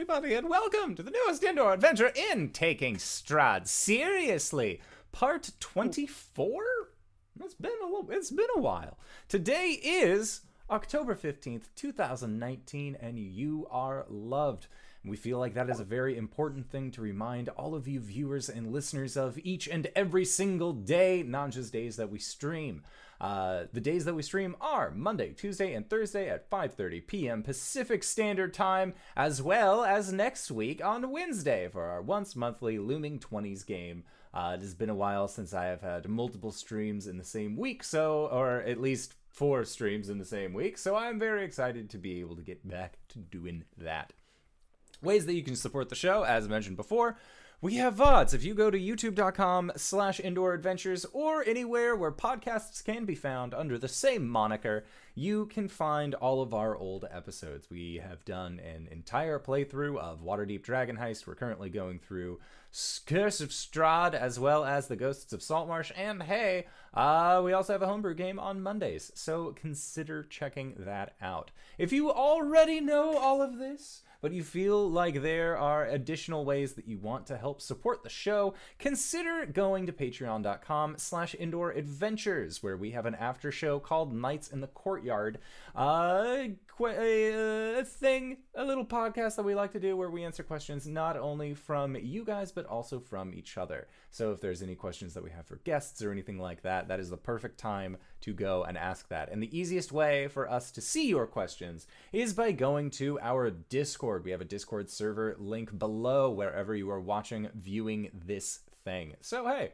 everybody, and welcome to the newest indoor adventure in Taking Strahd Seriously, part 24? It's been a little, it's been a while. Today is October 15th, 2019, and you are loved. We feel like that is a very important thing to remind all of you viewers and listeners of each and every single day, not just days that we stream. Uh, the days that we stream are Monday, Tuesday, and Thursday at 5:30 p.m. Pacific Standard Time, as well as next week on Wednesday for our once monthly Looming 20s game. Uh, it has been a while since I have had multiple streams in the same week, so or at least four streams in the same week. So I'm very excited to be able to get back to doing that. Ways that you can support the show, as mentioned before, we have VODs. If you go to youtube.com slash indoor adventures or anywhere where podcasts can be found under the same moniker, you can find all of our old episodes. We have done an entire playthrough of Waterdeep Dragon Heist. We're currently going through Curse of Strahd as well as the Ghosts of Saltmarsh. And hey, uh, we also have a homebrew game on Mondays, so consider checking that out. If you already know all of this, but you feel like there are additional ways that you want to help support the show, consider going to patreon.com slash indoor adventures, where we have an after show called Nights in the Courtyard. Uh, a, a thing, a little podcast that we like to do where we answer questions not only from you guys, but also from each other. So if there's any questions that we have for guests or anything like that, that is the perfect time to go and ask that. And the easiest way for us to see your questions is by going to our Discord. We have a Discord server link below wherever you are watching, viewing this thing. So, hey,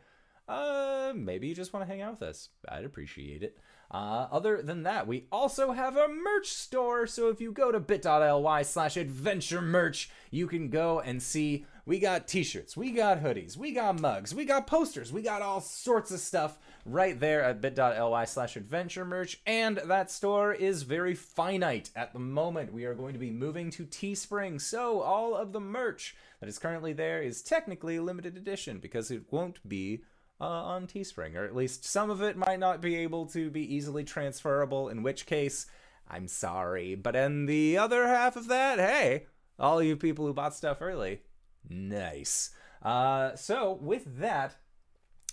uh, maybe you just want to hang out with us. I'd appreciate it. Uh, other than that, we also have a merch store. So if you go to bit.ly slash adventure merch, you can go and see we got t-shirts, we got hoodies, we got mugs, we got posters, we got all sorts of stuff right there at bit.ly slash adventure merch. And that store is very finite at the moment. We are going to be moving to Teespring. So all of the merch that is currently there is technically a limited edition because it won't be uh, on Teespring, or at least some of it might not be able to be easily transferable, in which case, I'm sorry. But in the other half of that, hey, all you people who bought stuff early, nice. Uh, so, with that,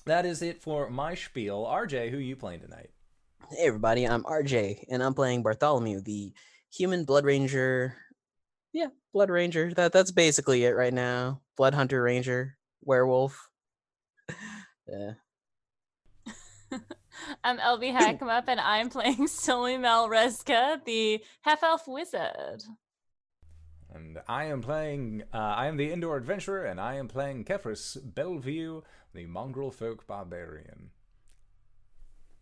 that is it for my spiel. RJ, who you playing tonight? Hey, everybody, I'm RJ, and I'm playing Bartholomew, the human blood ranger. Yeah, blood ranger. That That's basically it right now. Blood hunter ranger, werewolf. Yeah. I'm LB Hackmup, and I'm playing Silmy Malreska, the half elf wizard. And I am playing, uh, I am the indoor adventurer, and I am playing Kefris Bellevue, the mongrel folk barbarian.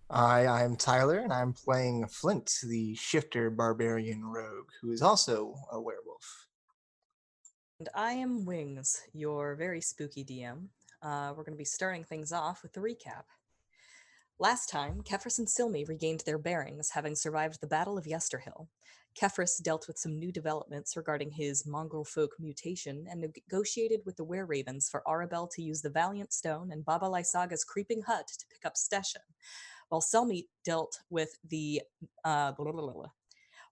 I, I'm Tyler, and I'm playing Flint, the shifter barbarian rogue, who is also a werewolf. And I am Wings, your very spooky DM uh, we're going to be starting things off with the recap. Last time, Kefris and Silmy regained their bearings, having survived the Battle of Yesterhill. Kefris dealt with some new developments regarding his mongrel folk mutation and negotiated with the Were Ravens for Arabelle to use the Valiant Stone and Baba Lysaga's creeping hut to pick up Stesha, while Silmy dealt with the uh, blah, blah, blah,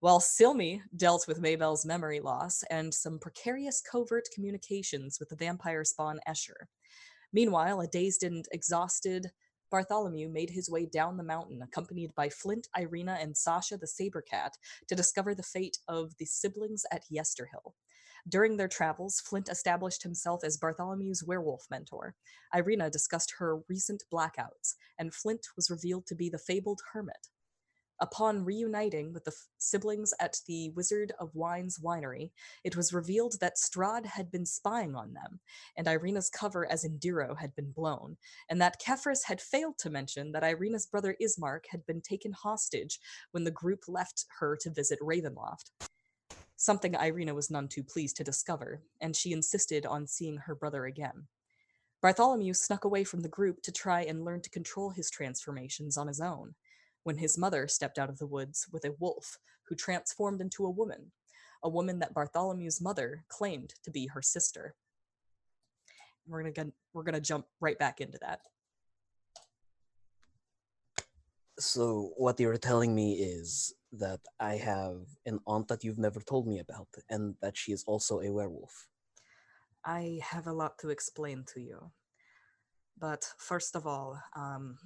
while Silmy dealt with Maybelle's memory loss and some precarious covert communications with the vampire spawn Escher. Meanwhile, a dazed and exhausted Bartholomew made his way down the mountain, accompanied by Flint, Irina, and Sasha the Saber Cat, to discover the fate of the siblings at Yesterhill. During their travels, Flint established himself as Bartholomew's werewolf mentor. Irina discussed her recent blackouts, and Flint was revealed to be the fabled hermit. Upon reuniting with the f- siblings at the Wizard of Wine's winery, it was revealed that Strahd had been spying on them, and Irina's cover as Indiro had been blown, and that Kefris had failed to mention that Irina's brother Ismark had been taken hostage when the group left her to visit Ravenloft. Something Irina was none too pleased to discover, and she insisted on seeing her brother again. Bartholomew snuck away from the group to try and learn to control his transformations on his own when his mother stepped out of the woods with a wolf who transformed into a woman, a woman that Bartholomew's mother claimed to be her sister. We're gonna we're gonna jump right back into that. So what you're telling me is that I have an aunt that you've never told me about, and that she is also a werewolf. I have a lot to explain to you. But first of all, um,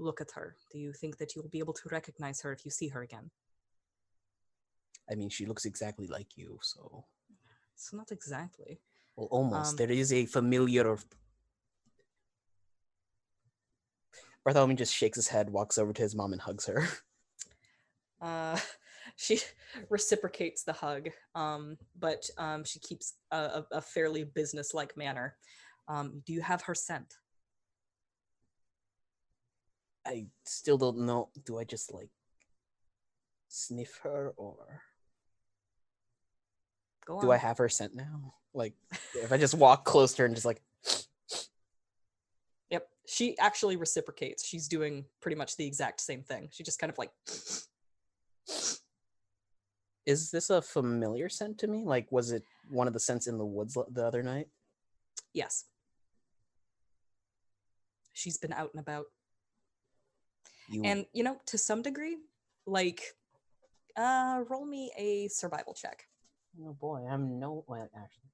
look at her. Do you think that you'll be able to recognize her if you see her again? I mean, she looks exactly like you, so It's not exactly. well, almost. Um, there is a familiar. Bartholomew just shakes his head, walks over to his mom, and hugs her. Uh, she reciprocates the hug, um, but um, she keeps a, a, a fairly business-like manner. Um, do you have her scent? I still don't know. Do I just like sniff her, or Go do I have her scent now? Like, if I just walk close to her and just like, Yep. She actually reciprocates. She's doing pretty much the exact same thing. She just kind of like is this a familiar scent to me? Like, was it one of the scents in the woods the other night? yes. She's been out and about. You And you know, to some degree, like uh roll me a survival check. Oh boy, I'm no well, actually.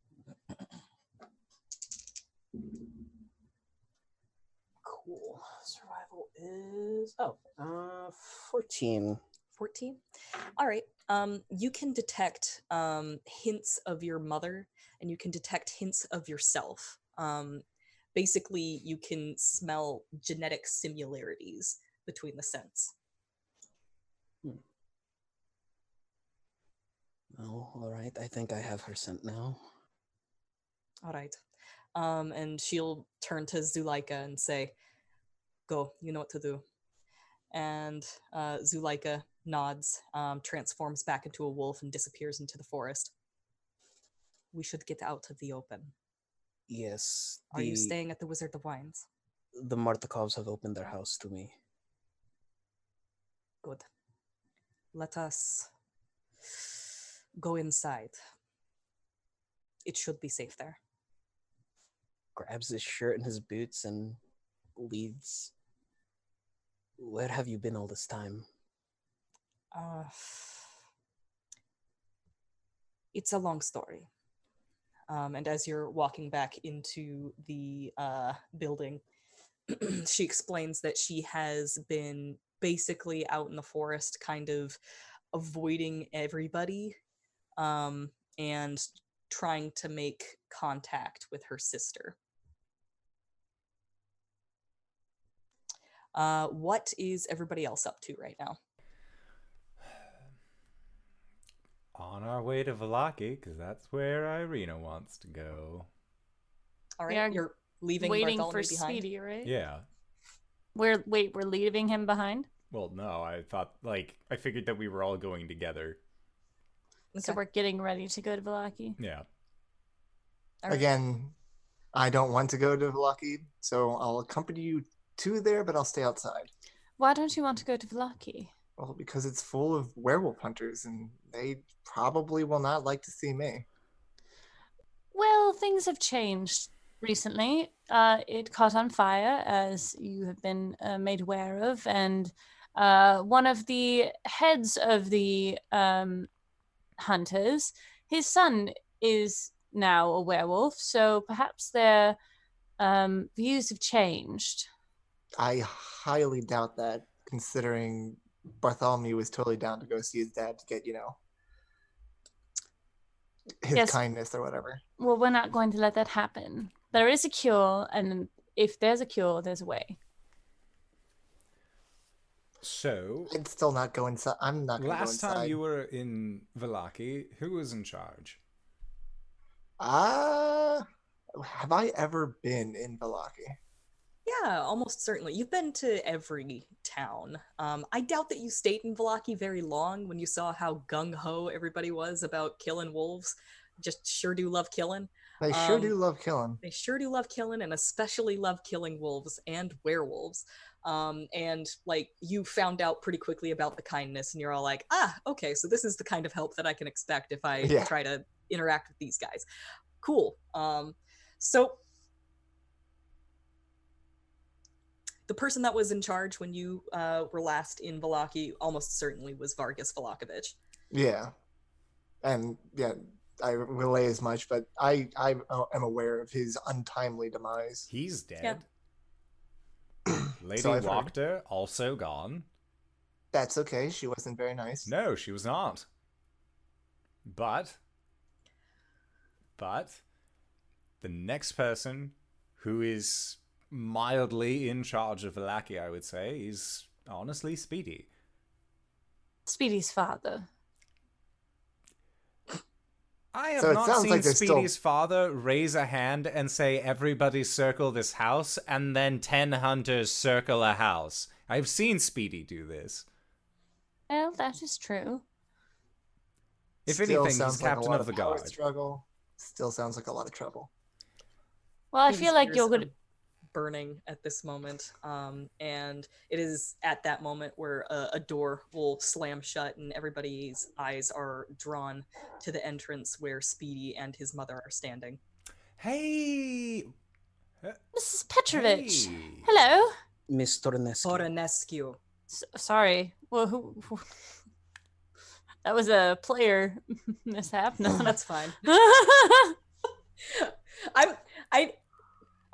cool. Survival is oh, uh, fourteen. 14 all right um you can detect um hints of your mother and you can detect hints of yourself um basically you can smell genetic similarities between the scents Oh, all right. I think I have her scent now. all right um and she'll turn to zuleika and say go you know what to do and uh zuleika nods um transforms back into a wolf and disappears into the forest we should get out to the open Yes. are you staying at the wizard of wines The Martikovs have opened their house to me. Good. Let us go inside. It should be safe there. Grabs his shirt and his boots and leads. Where have you been all this time? Uh, it's a long story. Um, and as you're walking back into the uh, building, she explains that she has been basically out in the forest, kind of avoiding everybody um, and trying to make contact with her sister. Uh, what is everybody else up to right now? On our way to Valaki, because that's where Irina wants to go. All We you're leaving Waiting Bartholomew for behind. Speedy, right? Yeah. We're wait, we're leaving him behind. Well, no, I thought, like, I figured that we were all going together. So Okay. we're getting ready to go to Valaki. Yeah. All right. Again, I don't want to go to Lucky, so I'll accompany you to there, but I'll stay outside. Why don't you want to go to Valaki? Well, because it's full of werewolf hunters, and they probably will not like to see me. Well, things have changed recently. Uh, it caught on fire, as you have been uh, made aware of, and uh, one of the heads of the um, hunters, his son is now a werewolf, so perhaps their um, views have changed. I highly doubt that, considering Bartholomew was totally down to go see his dad to get, you know, his Yes. kindness or whatever. Well, we're not going to let that happen. There is a cure, and if there's a cure, there's a way. So, I'd still not go inside. I'm not going to last inside. time you were in Valaki, who was in charge? Uh, have I ever been in Valaki? Yeah, almost certainly. You've been to every town. Um, I doubt that you stayed in Valaki very long when you saw how gung ho everybody was about killing wolves. Just sure do love killing. They sure Um, do love killing. They sure do love killing and especially love killing wolves and werewolves. Um, and like you found out pretty quickly about the kindness, and you're all like, ah, okay, so this is the kind of help that I can expect if I Yeah. try to interact with these guys. Cool. Um, so the person that was in charge when you uh, were last in Valaki almost certainly was Vargas Valakovich. Yeah, and yeah, I relay as much, but I I uh, am aware of his untimely demise. He's dead. Lady So I've heard. Wachter also gone. That's okay. She wasn't very nice. No, she was not. But, but, the next person who is mildly in charge of Valaki, I would say, is honestly Speedy. Speedy's father. I have So not seen like there's still- Speedy's father raise a hand and say, Everybody circle this house, and then 10 hunters circle a house. I've seen Speedy do this. Well, that is true. If Still anything, he's sounds like a captain lot of the guard. Struggle. Still sounds like a lot of trouble. Well, I feel like you're are good. Burning at this moment um, and it is at that moment where a, a door will slam shut and everybody's eyes are drawn to the entrance where speedy and his mother are standing Hey! Mrs. Petrovich. Hey. Hello. Miss Tornescu. Toranescu. S- sorry. Well, who, who- that was a player mishap. No, that's fine i'm i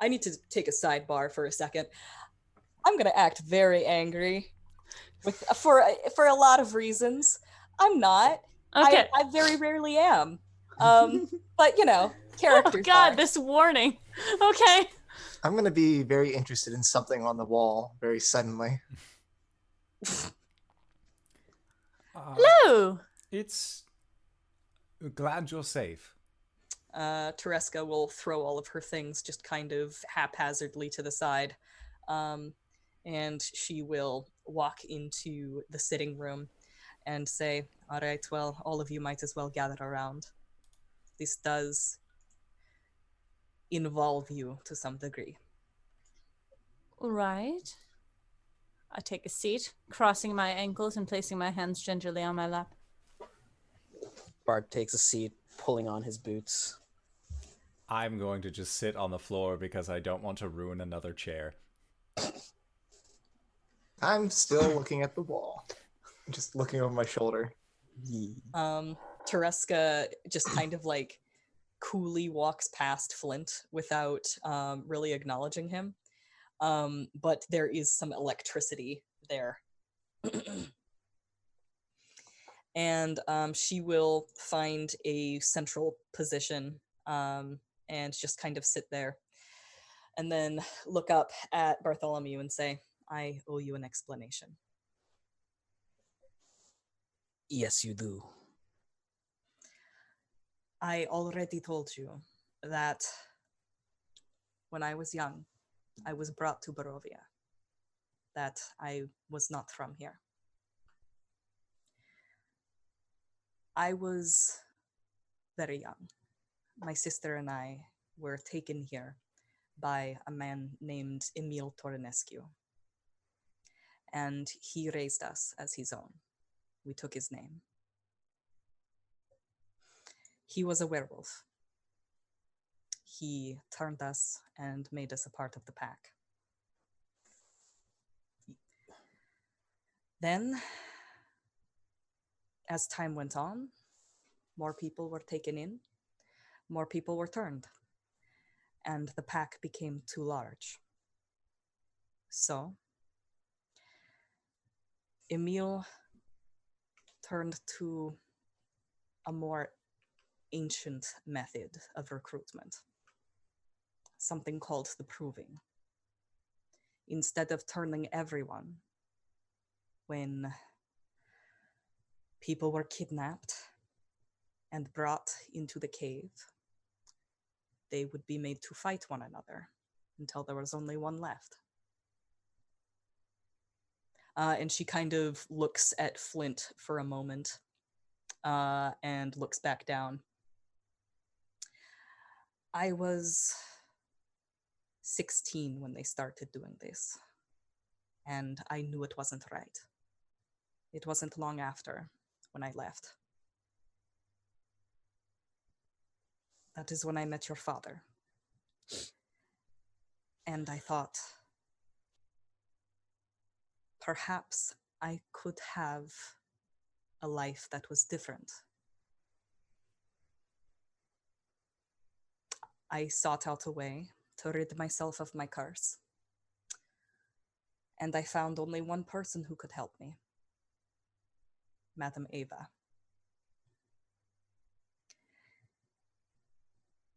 i need to take a sidebar for a second i'm gonna act very angry with for for a lot of reasons i'm not okay. I, I very rarely am um but you know oh character God, time. this warning. Okay. I'm gonna be very interested in something on the wall very suddenly. Uh, Hello. It's glad you're safe. Uh, Tereska will throw all of her things just kind of haphazardly to the side. Um, and she will walk into the sitting room and say, All right, well, all of you might as well gather around. This does involve you to some degree. All right. I take a seat, crossing my ankles and placing my hands gingerly on my lap. Bart takes a seat, pulling on his boots. I'm going to just sit on the floor because I don't want to ruin another chair. I'm still looking at the wall, just looking over my shoulder. Um, Tereska just kind of like coolly walks past Flint without um, really acknowledging him. Um, but there is some electricity there. and um, she will find a central position um, and just kind of sit there. And then look up at Bartholomew and say, I owe you an explanation. Yes, you do. I already told you that when I was young, I was brought to Barovia, that I was not from here. I was very young. My sister and I were taken here by a man named Emil Tornescu, and he raised us as his own. We took his name he was a werewolf. He turned us and made us a part of the pack. Then, as time went on, more people were taken in, more people were turned, and the pack became too large. So, Emil turned to a more ancient method of recruitment, something called the proving. Instead of turning everyone, when people were kidnapped and brought into the cave, they would be made to fight one another until there was only one left. Uh, and she kind of looks at Flint for a moment uh, and looks back down. I was 16 when they started doing this, and I knew it wasn't right. It wasn't long after when I left. That is when I met your father. And I thought, perhaps I could have a life that was different. I sought out a way to rid myself of my curse. And I found only one person who could help me Madam Ava.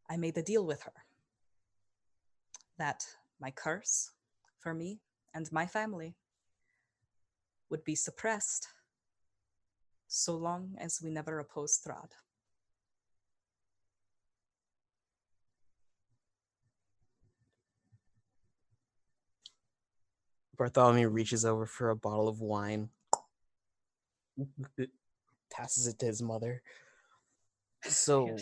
I made a deal with her that my curse for me and my family would be suppressed so long as we never oppose Strahd. Bartholomew reaches over for a bottle of wine, passes it to his mother. So.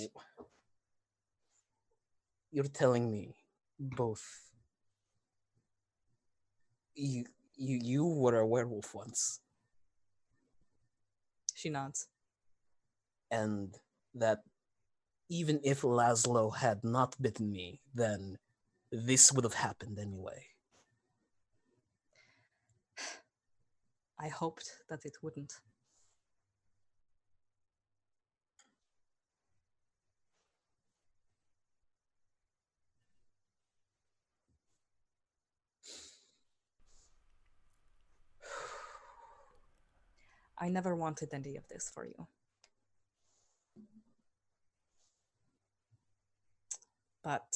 You're telling me both you you you were a werewolf once, She nods. and that even if Laszlo had not bitten me, then this would have happened anyway. I hoped that it wouldn't. I never wanted any of this for you. But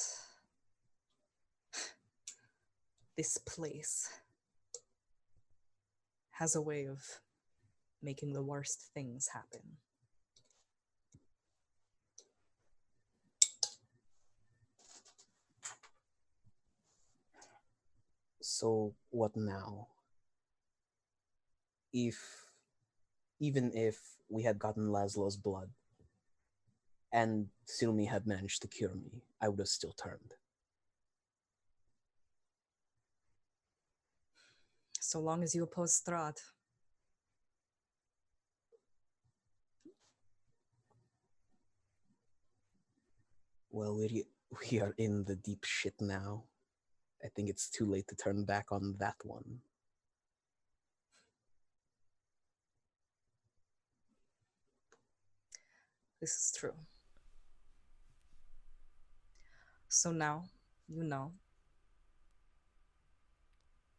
this place has a way of making the worst things happen. So what now? If even if we had gotten Laszlo's blood and Silmy had managed to cure me, I would have still turned. So long as you oppose Strahd. Well, we we are in the deep shit now. I think it's too late to turn back on that one. This is true. So now you know.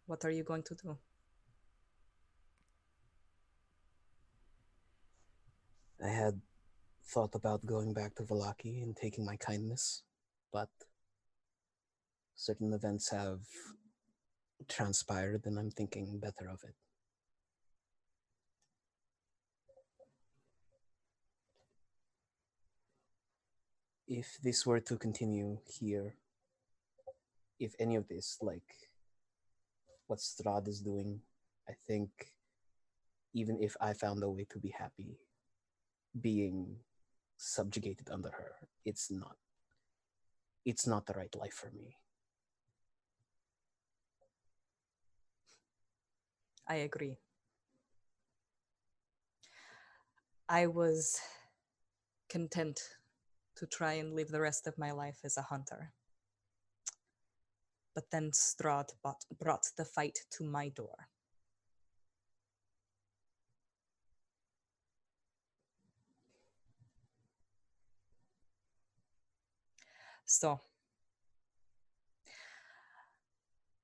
What are you going to do? I had thought about going back to Valaki and taking my kindness, but certain events have transpired and I'm thinking better of it. If this were to continue here, if any of this, like what Strahd is doing, I think even if I found a way to be happy, being subjugated under her it's not it's not the right life for me I agree. I was content to try and live the rest of my life as a hunter. But then Strahd brought the fight to my door. So,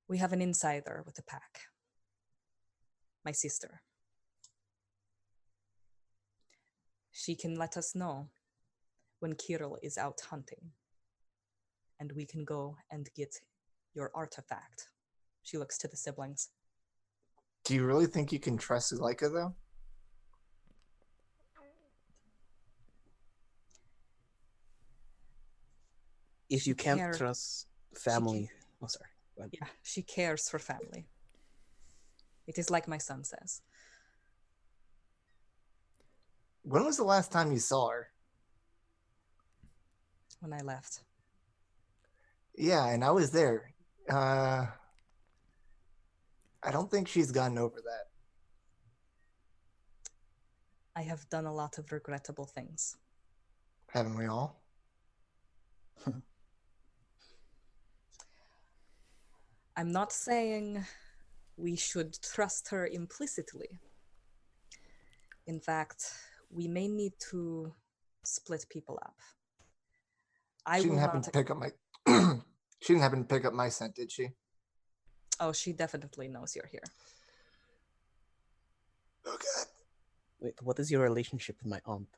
we have an insider with the pack my sister. She can let us know when Kirill is out hunting, and we can go and get your artifact. She looks to the siblings. Do you really think you can trust Zuleika though? if you can't care- trust family oh sorry. Yeah, she cares for family. It is like my son says. When was the last time you saw her? When I left, Yeah, and I was there. Uh, I don't think she's gotten over that. I have done a lot of regrettable things. Haven't we all? I'm not saying we should trust her implicitly. In fact, we may need to split people up. I she will didn't happen not. to pick up my. she didn't happen to pick up my scent, did she? Oh, she definitely knows you're here. Oh, okay. Wait, what is your relationship with my aunt?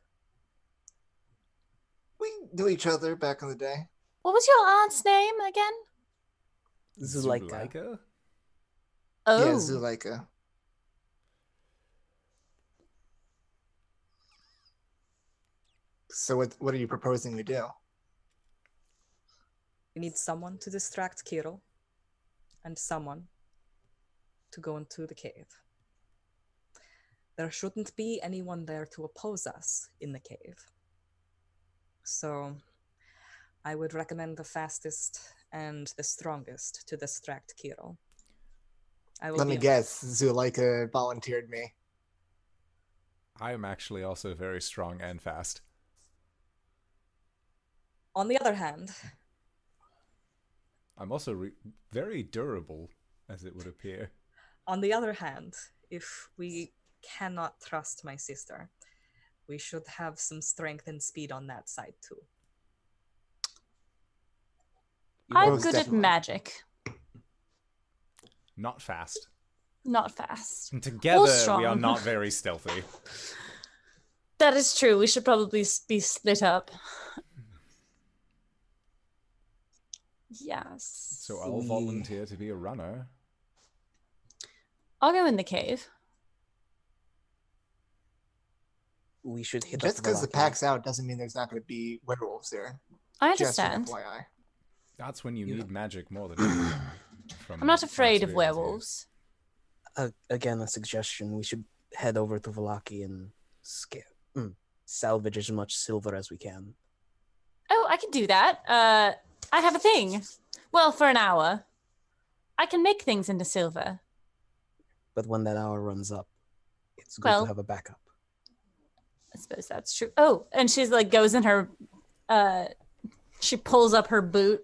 We knew each other back in the day. What was your aunt's name again? Zuleika. Zuleika? Oh, Yeah, Zuleika. So what what are you proposing we do? We need someone to distract Kirill and someone to go into the cave. There shouldn't be anyone there to oppose us in the cave. So I would recommend the fastest and the strongest to distract Kirill. I will Let me on- guess. Zuleika volunteered me. I am actually also very strong and fast. On the other hand, I'm also re- very durable, as it would appear. on the other hand, if we cannot trust my sister, we should have some strength and speed on that side too. I'm Most good definitely. at magic, Not fast. not fast. And together, we are not very stealthy. That is true. We should probably be split up. Yes. So I'll volunteer to be a runner. I'll go in the cave. We should hit Just because the Valaki. pack's out doesn't mean there's not going to be werewolves there. I Just understand. FYI. That's when you Yeah. need magic more than from I'm not afraid of werewolves. Uh, again, a suggestion. We should head over to Valaki and scare, mm, salvage as much silver as we can. Oh, I can do that. Uh, I have a thing. Well, for an hour. I can make things into silver. But when that hour runs up, it's good Well- to have a backup. I suppose that's true. Oh, and she's like goes in her uh she pulls up her boot,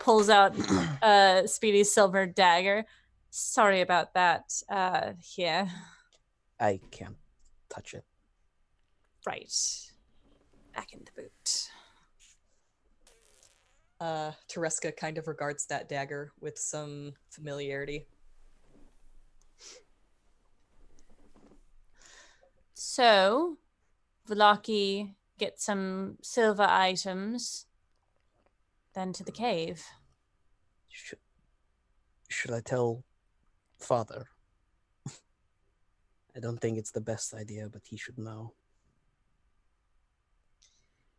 pulls out uh Speedy's silver dagger. Sorry about that. Uh here. I can't touch it. Right. Back in the boot. Uh, Tereska kind of regards that dagger with some familiarity. So Valaki gets some silver items, then to the cave. Should, should I tell father? I don't think it's the best idea, but he should know.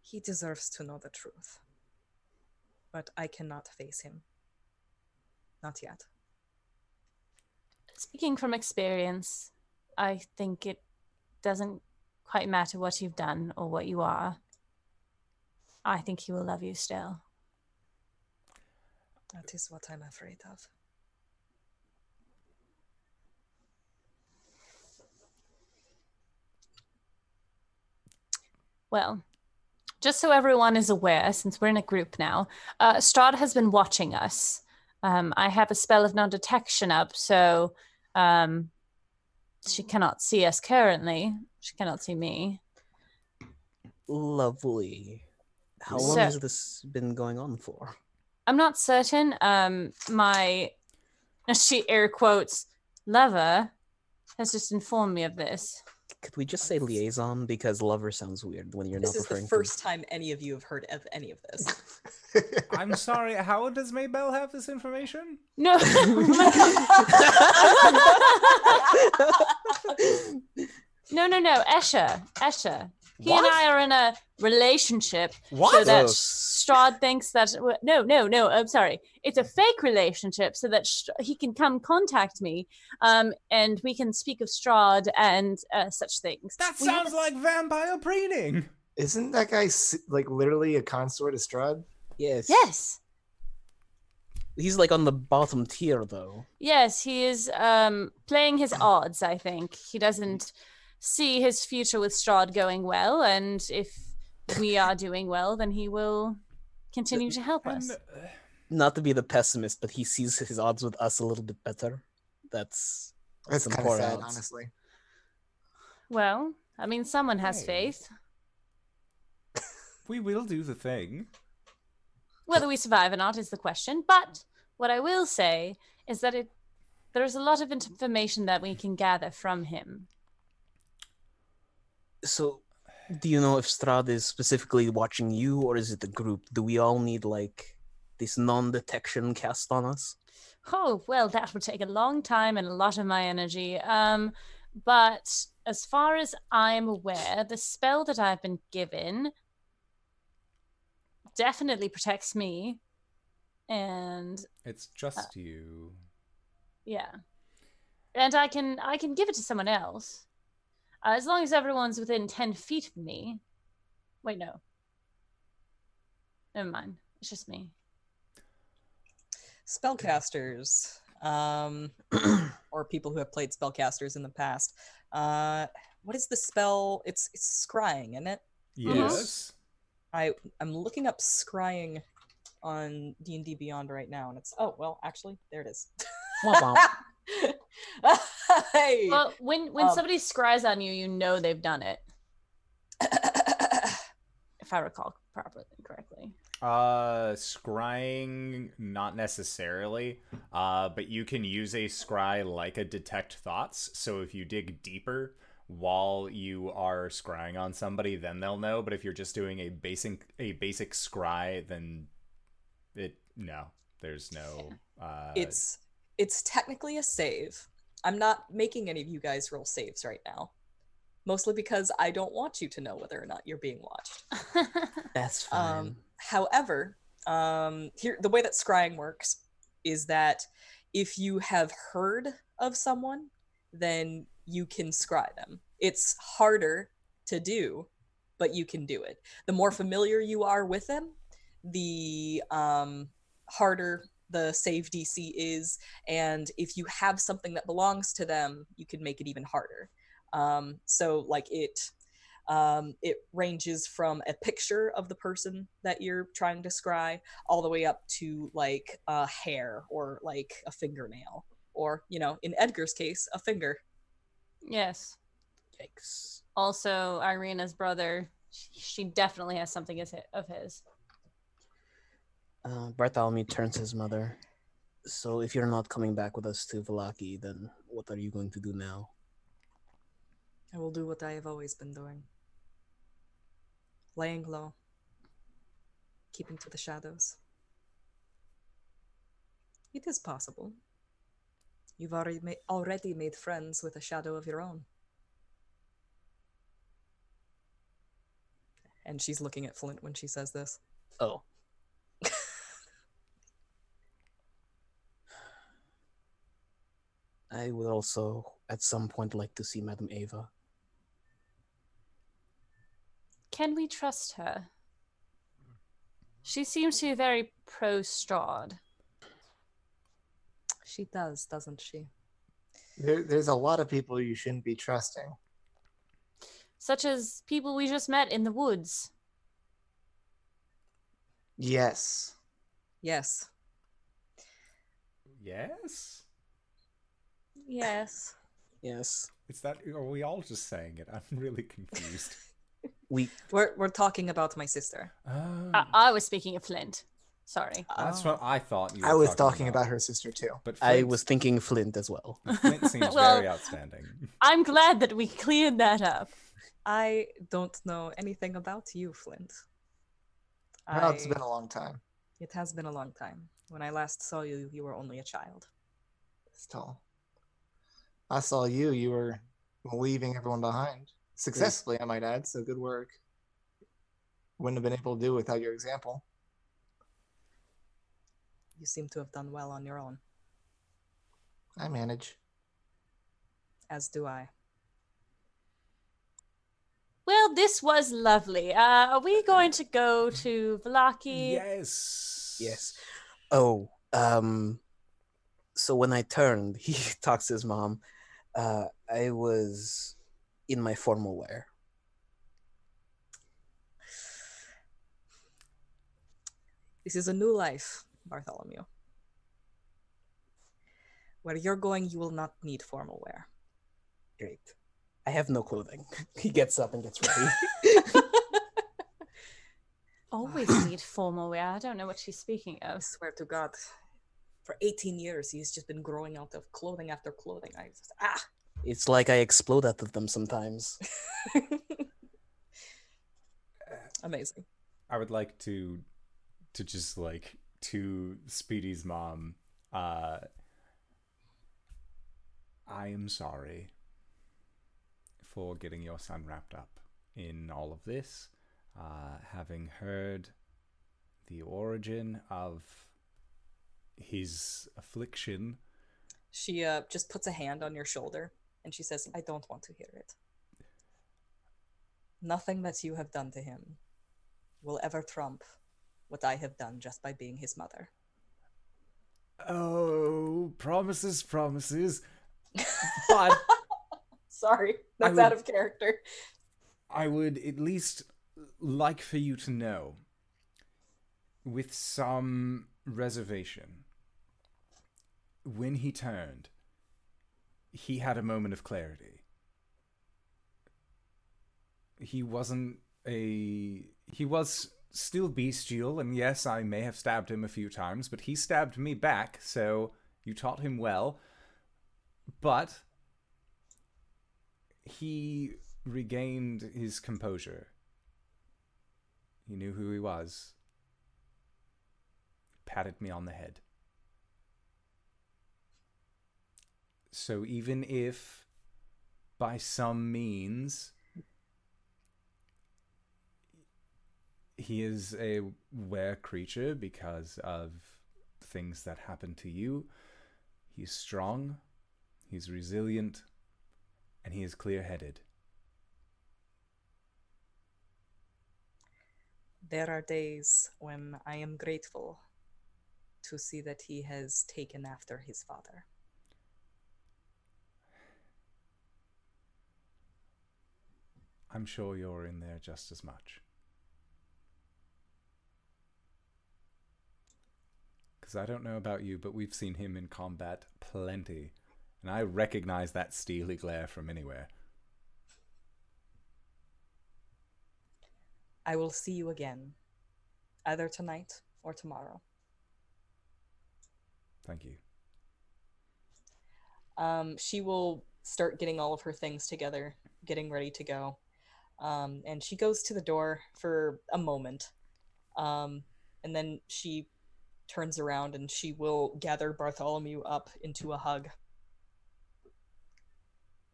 He deserves to know the truth. But I cannot face him. Not yet. Speaking from experience, I think it doesn't quite matter what you've done or what you are. I think he will love you still. That is what I'm afraid of. Well, just so everyone is aware, since we're in a group now, uh, Strahd has been watching us. Um, I have a spell of non detection up, so um, she cannot see us currently. She cannot see me. Lovely. How long So- has this been going on for? I'm not certain. Um, my she air quotes lover has just informed me of this. Could we just say liaison because lover sounds weird when you're This not is the referring first time any of you have heard of any of this. I'm sorry, how does Maybelle have this information? No, no, no, no. Escher, Escher. He and I are in a relationship so that Oh. Strahd thinks that no, no, no. I'm sorry. It's a fake relationship so that Str- he can come contact me, um, and we can speak of Strahd and uh, such things. that We have sounds like vampire preening. Isn't that guy like literally a consort of Strahd? Yes. Yes. He's like on the bottom tier though. Yes, he is um, playing his odds, I think. He doesn't see his future with Strahd going well, and if we are doing well, then he will continue to help us. Uh, Not to be the pessimist, but he sees his odds with us a little bit better. That's That's some kind of poor sad, odds. honestly. Well, I mean, someone has Hey. faith. We will do the thing. Whether we survive or not is the question. But what I will say is that it there's a lot of information that we can gather from him. So. Do you know if Strahd is specifically watching you, or is it the group? Do we all need like this non-detection cast on us? Oh, well, that would take a long time and a lot of my energy. Um, but as far as I'm aware, the spell that I've been given definitely protects me. And It's just you. yeah. And I can I can give it to someone else. Uh, as long as everyone's within 10 feet of me. Wait, no. Never mind. It's just me. Spellcasters, um, or people who have played spellcasters in the past. Uh, what is the spell? It's it's scrying, isn't it? Yes. I I'm looking up scrying on D and D Beyond right now, and it's oh well, actually there it is. Womp womp. hey! Well, when when Um, somebody scries on you, you know they've done it, if I recall properly correctly. Uh, scrying, not necessarily. Uh, but you can use a scry like a detect thoughts. So if you dig deeper while you are scrying on somebody, then they'll know. But if you're just doing a basic a basic scry, then it no, there's no. Uh, it's it's technically a save. I'm not making any of you guys roll saves right now. Mostly because I don't want you to know whether or not you're being watched. That's fine. Um, however, um, here the way that scrying works is that if you have heard of someone, then you can scry them. It's harder to do, but you can do it. The more familiar you are with them, the um, harder the save DC is, and if you have something that belongs to them, you can make it even harder. Um, so, like it um, it ranges from a picture of the person that you're trying to scry all the way up to like a hair or like a fingernail or you know in edgar's case a finger yes. Yikes. Also, Irina's brother, she definitely has something of his. Uh, Bartholomew turns to his mother. So if you're not coming back with us to Valaki, then what are you going to do now? i will do what i have always been doing laying low keeping to the shadows it is possible you've already made already made friends with a shadow of your own and she's looking at flint when she says this Oh. I would also at some point like to see Madame Ava. Can we trust her? She seems to be very pro Strahd. She does, doesn't she? There, there's a lot of people you shouldn't be trusting. Such as people we just met in the woods. Yes. Yes. yes. Yes. Yes. Is that? Are we all just saying it? I'm really confused. We We're we're talking about my sister. Oh, I, I was speaking of Flint. Sorry. that's Oh. what I thought. You were I was talking about her sister too. But I was thinking Flint as well. Flint seems Well- very outstanding. I'm glad that we cleared that up. I don't know anything about you, Flint. Well, it's I- been a long time. It has been a long time. When I last saw you, you were only a child. Still. I saw you. You were leaving everyone behind. Successfully, I might add. So good work. Wouldn't have been able to do without your example. You seem to have done well on your own, I manage. as do I. Well, this was lovely. Uh, are we going to go to Valaki? Yes. Yes. Oh, um so when I turned, he talks to his mom. Uh I was in my formal wear. This is a new life, Bartholomew. Where you're going, you will not need formal wear. Great. I have no clothing. He gets up and gets ready. Always need formal wear. I don't know what she's speaking of. I swear to God, for 18 years, he's just been growing out of clothing after clothing. I just, ah! it's like I explode out of them sometimes. Amazing. I would like to to just like to Speedy's mom. Uh I am sorry for getting your son wrapped up in all of this. Uh having heard the origin of his affliction. She uh, just puts a hand on your shoulder and she says, I don't want to hear it. Nothing that you have done to him will ever trump what I have done just by being his mother. Oh, promises, promises. But Sorry, that's would- out of character. I would at least like for you to know, with some reservation, when he turned, he had a moment of clarity. He wasn't a. He was still bestial, and yes, I may have stabbed him a few times, but he stabbed me back, so you taught him well. But he regained his composure. He knew who he was. He Patted me on the head. So even if by some means he is a were creature because of things that happened to you, he's strong, he's resilient, and he is clear headed. There are days when I am grateful to see that he has taken after his father. I'm sure you're in there just as much. Because I don't know about you, but we've seen him in combat plenty. And I recognize that steely glare from anywhere. I will see you again, either tonight or tomorrow. Thank you. Um, she will start getting all of her things together, getting ready to go. Um, and she goes to the door for a moment. Um, and then she turns around and she will gather Bartholomew up into a hug.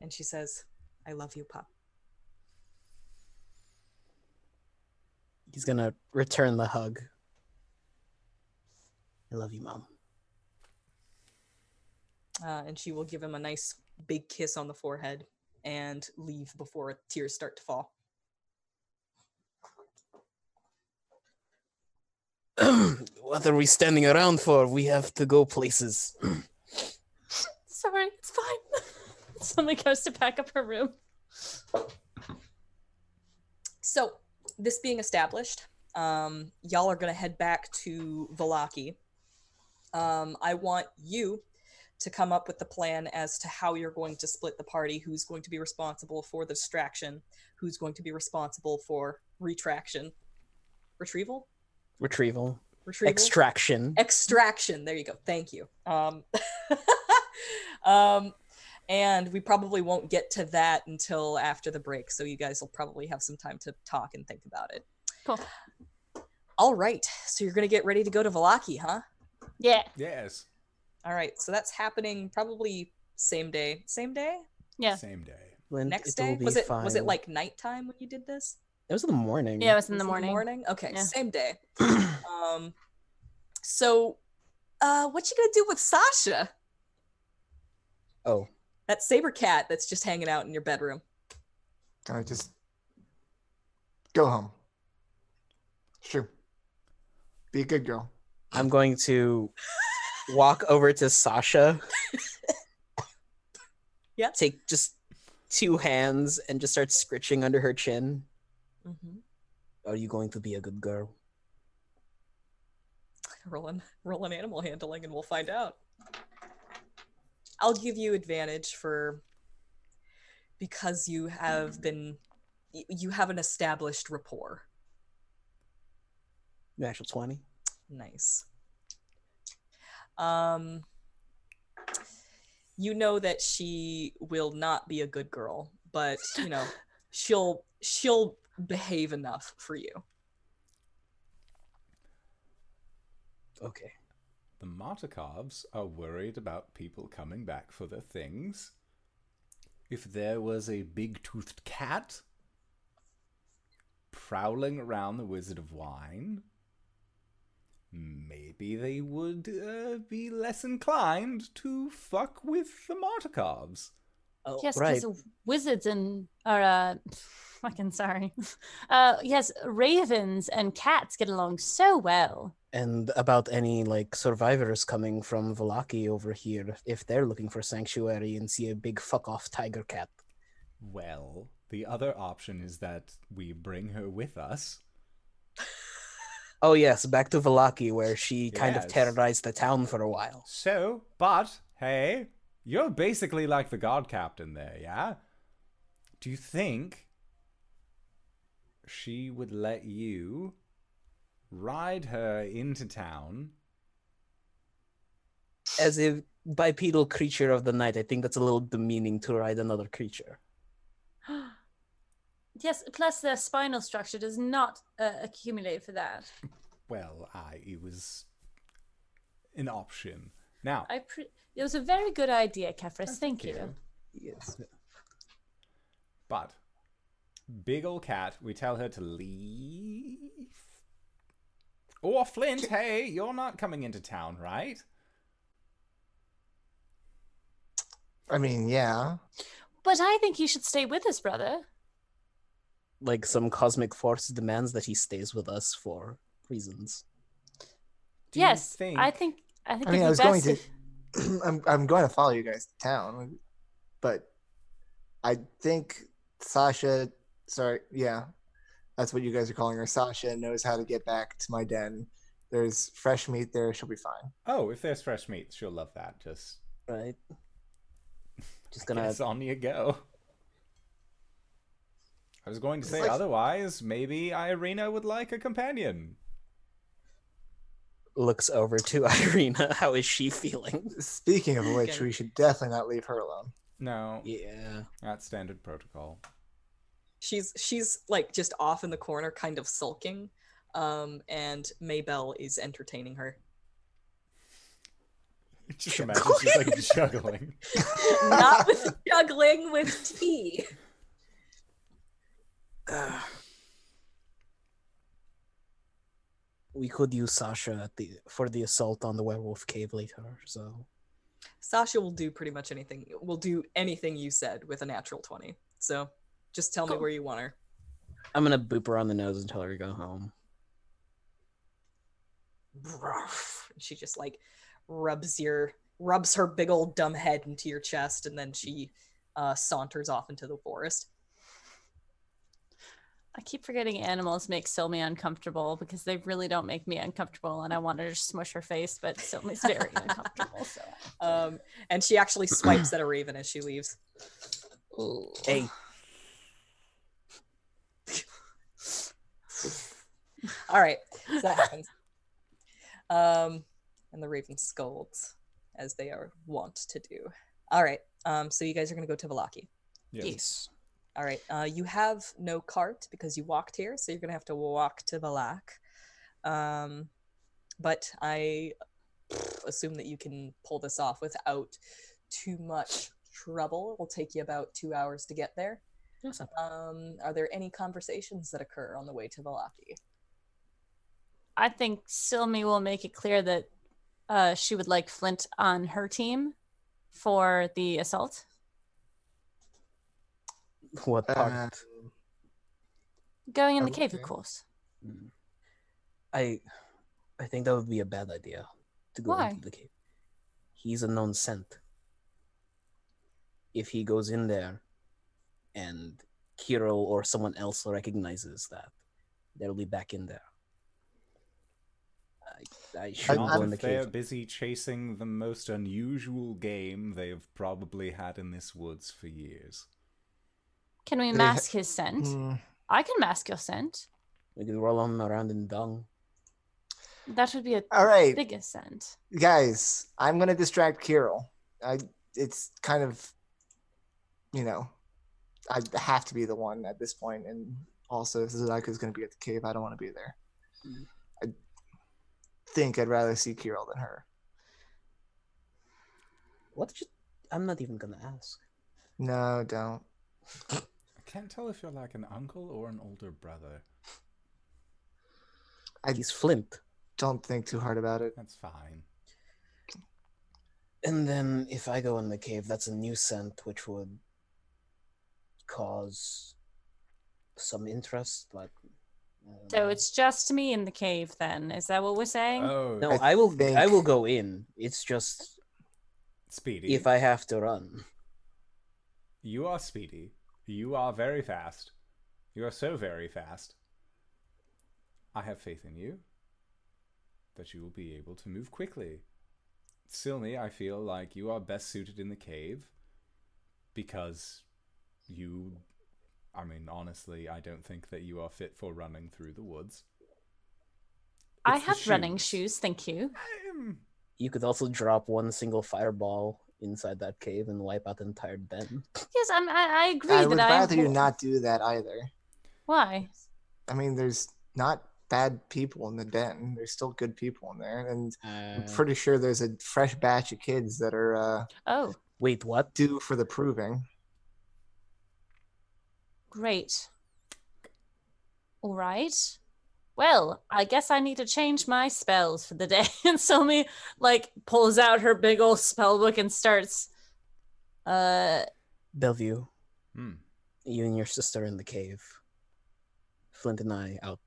And she says, I love you, Pop. He's gonna return the hug. I love you, mom. Uh, and she will give him a nice big kiss on the forehead and leave before tears start to fall. what are we standing around for? We have to go places. Sorry, it's fine. Suddenly goes to pack up her room. So, this being established, um, y'all are to head back to Valaki. Um, I want you to come up with the plan as to how you're going to split the party, who's going to be responsible for the distraction, who's going to be responsible for retraction, retrieval, Retrieval. retrieval, Extraction. extraction. There you go. Thank you. Um, um, and we probably won't get to that until after the break, so you guys will probably have some time to talk and think about it. Cool. All right, so you're gonna get ready to go to Valaki, huh? Yeah. Yes. All right, so that's happening probably same day. Same day? Yeah. Same day. When Next it'll day? be Was it was it fine. like nighttime when you did this? It was in the morning. Yeah, it was in Was the it morning. morning? Okay, Yeah. same day. um, so, uh, what you gonna do with Sasha? oh, That saber cat that's just hanging out in your bedroom. Can I just go home? Sure. Be a good girl. I'm going to walk over to Sasha. Yeah. Take just two hands and just start scritching under her chin. Mm-hmm. Are you going to be a good girl? Roll an roll an animal handling, and we'll find out. I'll give you advantage for because you have been you have an established rapport. Natural 20. Nice. Um you know that she will not be a good girl, but you know, she'll she'll behave enough for you. Okay. The Martikovs are worried about people coming back for their things. If there was a big toothed cat prowling around the Wizard of Wine, maybe they would uh, be less inclined to fuck with the Martikovs. Oh, Yes, right. because wizards and or uh, fucking sorry. Uh, yes, ravens and cats get along so well. And about any like survivors coming from Valaki over here, if they're looking for sanctuary and see a big fuck off tiger cat. Well, the other option is that we bring her with us. Oh yes, back to Valaki where she kind of terrorized the town for a while. So, but hey, you're basically like the god captain there, yeah? Do you think she would let you ride her into town? As a bipedal creature of the night, I think that's a little demeaning to ride another creature. Yes, plus their spinal structure does not uh, accumulate for that. Well, I it was an option. Now, I pre- it was a very good idea, Kefris. Thank you. Yes. but big old cat, we tell her to leave. Or Flint, hey, you're not coming into town, right? I mean, yeah. But I think you should stay with us, brother. Like some cosmic force demands that he stays with us for reasons. Do you yes, think I think I think I mean, it'd I be was going best to. if- I'm I'm going to follow you guys to town, but I think Sasha. Sorry, yeah, that's what you guys are calling her. Sasha knows how to get back to my den. There's fresh meat there. She'll be fine. Oh, if there's fresh meat, she'll love that. Just Right? Just gonna guess on you go. I was going to say like- otherwise, maybe Irina would like a companion. Looks over to Irina. How is she feeling? Speaking of which, Okay. we should definitely not leave her alone. No, Yeah. that's standard protocol. She's she's like just off in the corner, kind of sulking. Um, and Maybelle is entertaining her. Just imagine she's like juggling. Not with juggling, with tea. we could use Sasha at the for the assault on the werewolf cave later. So Sasha will do pretty much anything. Will do anything you said with a natural twenty. So just tell me where you want her. I'm gonna boop her on the nose and tell her to go home. Ruff. She just like rubs your rubs her big old dumb head into your chest, and then she uh, saunters off into the forest. I keep forgetting animals make Silmy uncomfortable because they really don't make me uncomfortable, and I want to just smush her face, but Silmy's very uncomfortable. So Um, and she actually swipes at a raven as she leaves. Hey, All right, so that happens. Um, and the raven scolds, as they are wont to do. All right, um, so you guys are gonna go to Valaki. Yes. yes. All right, uh, you have no cart because you walked here, so you're gonna have to walk to Valak. Um, but I assume that you can pull this off without too much trouble. It will take you about two hours to get there. Yes. Um, are there any conversations that occur on the way to Valaki? I think Silmy will make it clear that uh, she would like Flint on her team for the assault. What part? Um, Going in the cave, of course. Mm. I I think that would be a bad idea to go Why? into the cave. He's a known scent. If he goes in there and Kiro or someone else recognizes that, they'll be back in there. I, I should Not go in if the they're busy chasing the most unusual game they've probably had in this woods for years. Can we mask his scent? Hmm, I can mask your scent. We could roll him around in dung. That would be a all right, biggest scent. guys, I'm gonna distract Kirill. I it's kind of, you know, I have to be the one at this point, and also if Zuleika's gonna be at the cave, I don't want to be there. I think I'd rather see Kirill than her. What did you? I'm not even gonna ask. No, don't. I can't tell if you're like an uncle or an older brother. I He's Flint. don't think too hard about it. That's fine. And then if I go in the cave, that's a new scent, which would cause some interest. Like, So it's just me in the cave then. Is that what we're saying? Oh, no. I I, will. I will go in. It's just Speedy. if I have to run. You are speedy. You are very fast. You are so very fast. I have faith in you that you will be able to move quickly. Silmy, I feel like you are best suited in the cave because you. I mean, honestly, I don't think that you are fit for running through the woods. I It's the have running shoes, thank you. Um, You could also drop one single fireball inside that cave and wipe out the entire den. Yes, I'm, I, I agree I that would I am. rather you not do that either. Why? I mean, there's not bad people in the den. There's still good people in there, and I'm Uh, pretty sure there's a fresh batch of kids that are uh, Oh, wait, what? due for the proving. great. All right. Well, I guess I need to change my spells for the day. And Silmy like pulls out her big old spell book and starts. Uh, Bellevue, hmm. you and your sister in the cave. Flint and I out.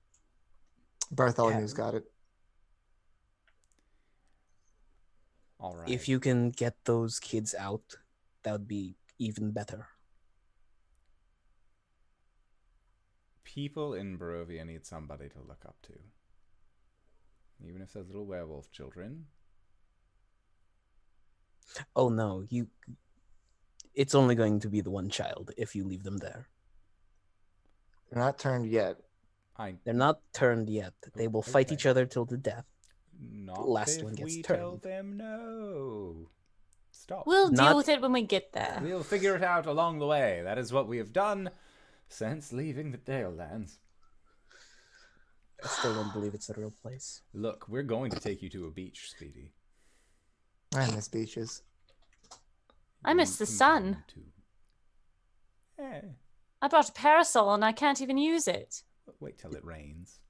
Bartholomew's Yeah. got it. All right. If you can get those kids out, that would be even better. People in Barovia need somebody to look up to. Even if there's little werewolf children. Oh no, you. It's only going to be the one child if you leave them there. They're not turned yet. I They're not turned yet. They will fight each other till the death. not last if one gets we tell turned. them no. Stop. we'll deal with it when we get there. We'll figure it out along the way. That is what we have done since leaving the Dale Lands. I still don't believe it's a real place. Look, we're going to take you to a beach, Speedy. I miss beaches. I miss the sun. come To... Eh, I brought a parasol and I can't even use it. wait till it rains.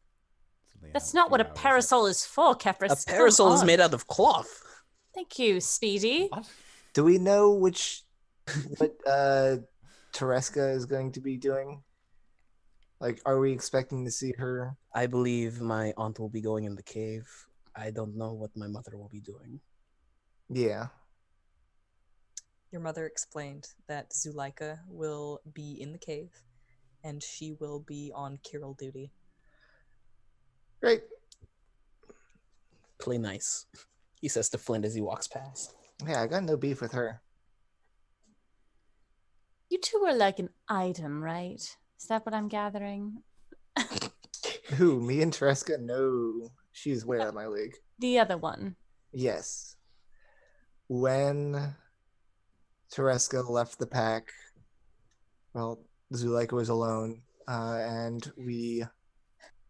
That's not what a parasol is for, Kefris. A parasol is made out of cloth. Thank you, Speedy. What? Do we know which what uh Tereska is going to be doing? Like, are we expecting to see her? I believe my aunt will be going in the cave. I don't know what my mother will be doing. Yeah. Your mother explained that Zuleika will be in the cave and she will be on Kirill duty. Great. Play nice, he says to Flint as he walks past. Yeah, I got no beef with her. You two are like an item, right? Is that what I'm gathering? Who? Me and Tereska? No. She's way out of my league. The other one. Yes. When Tereska left the pack, well, Zuleika was alone, uh, and we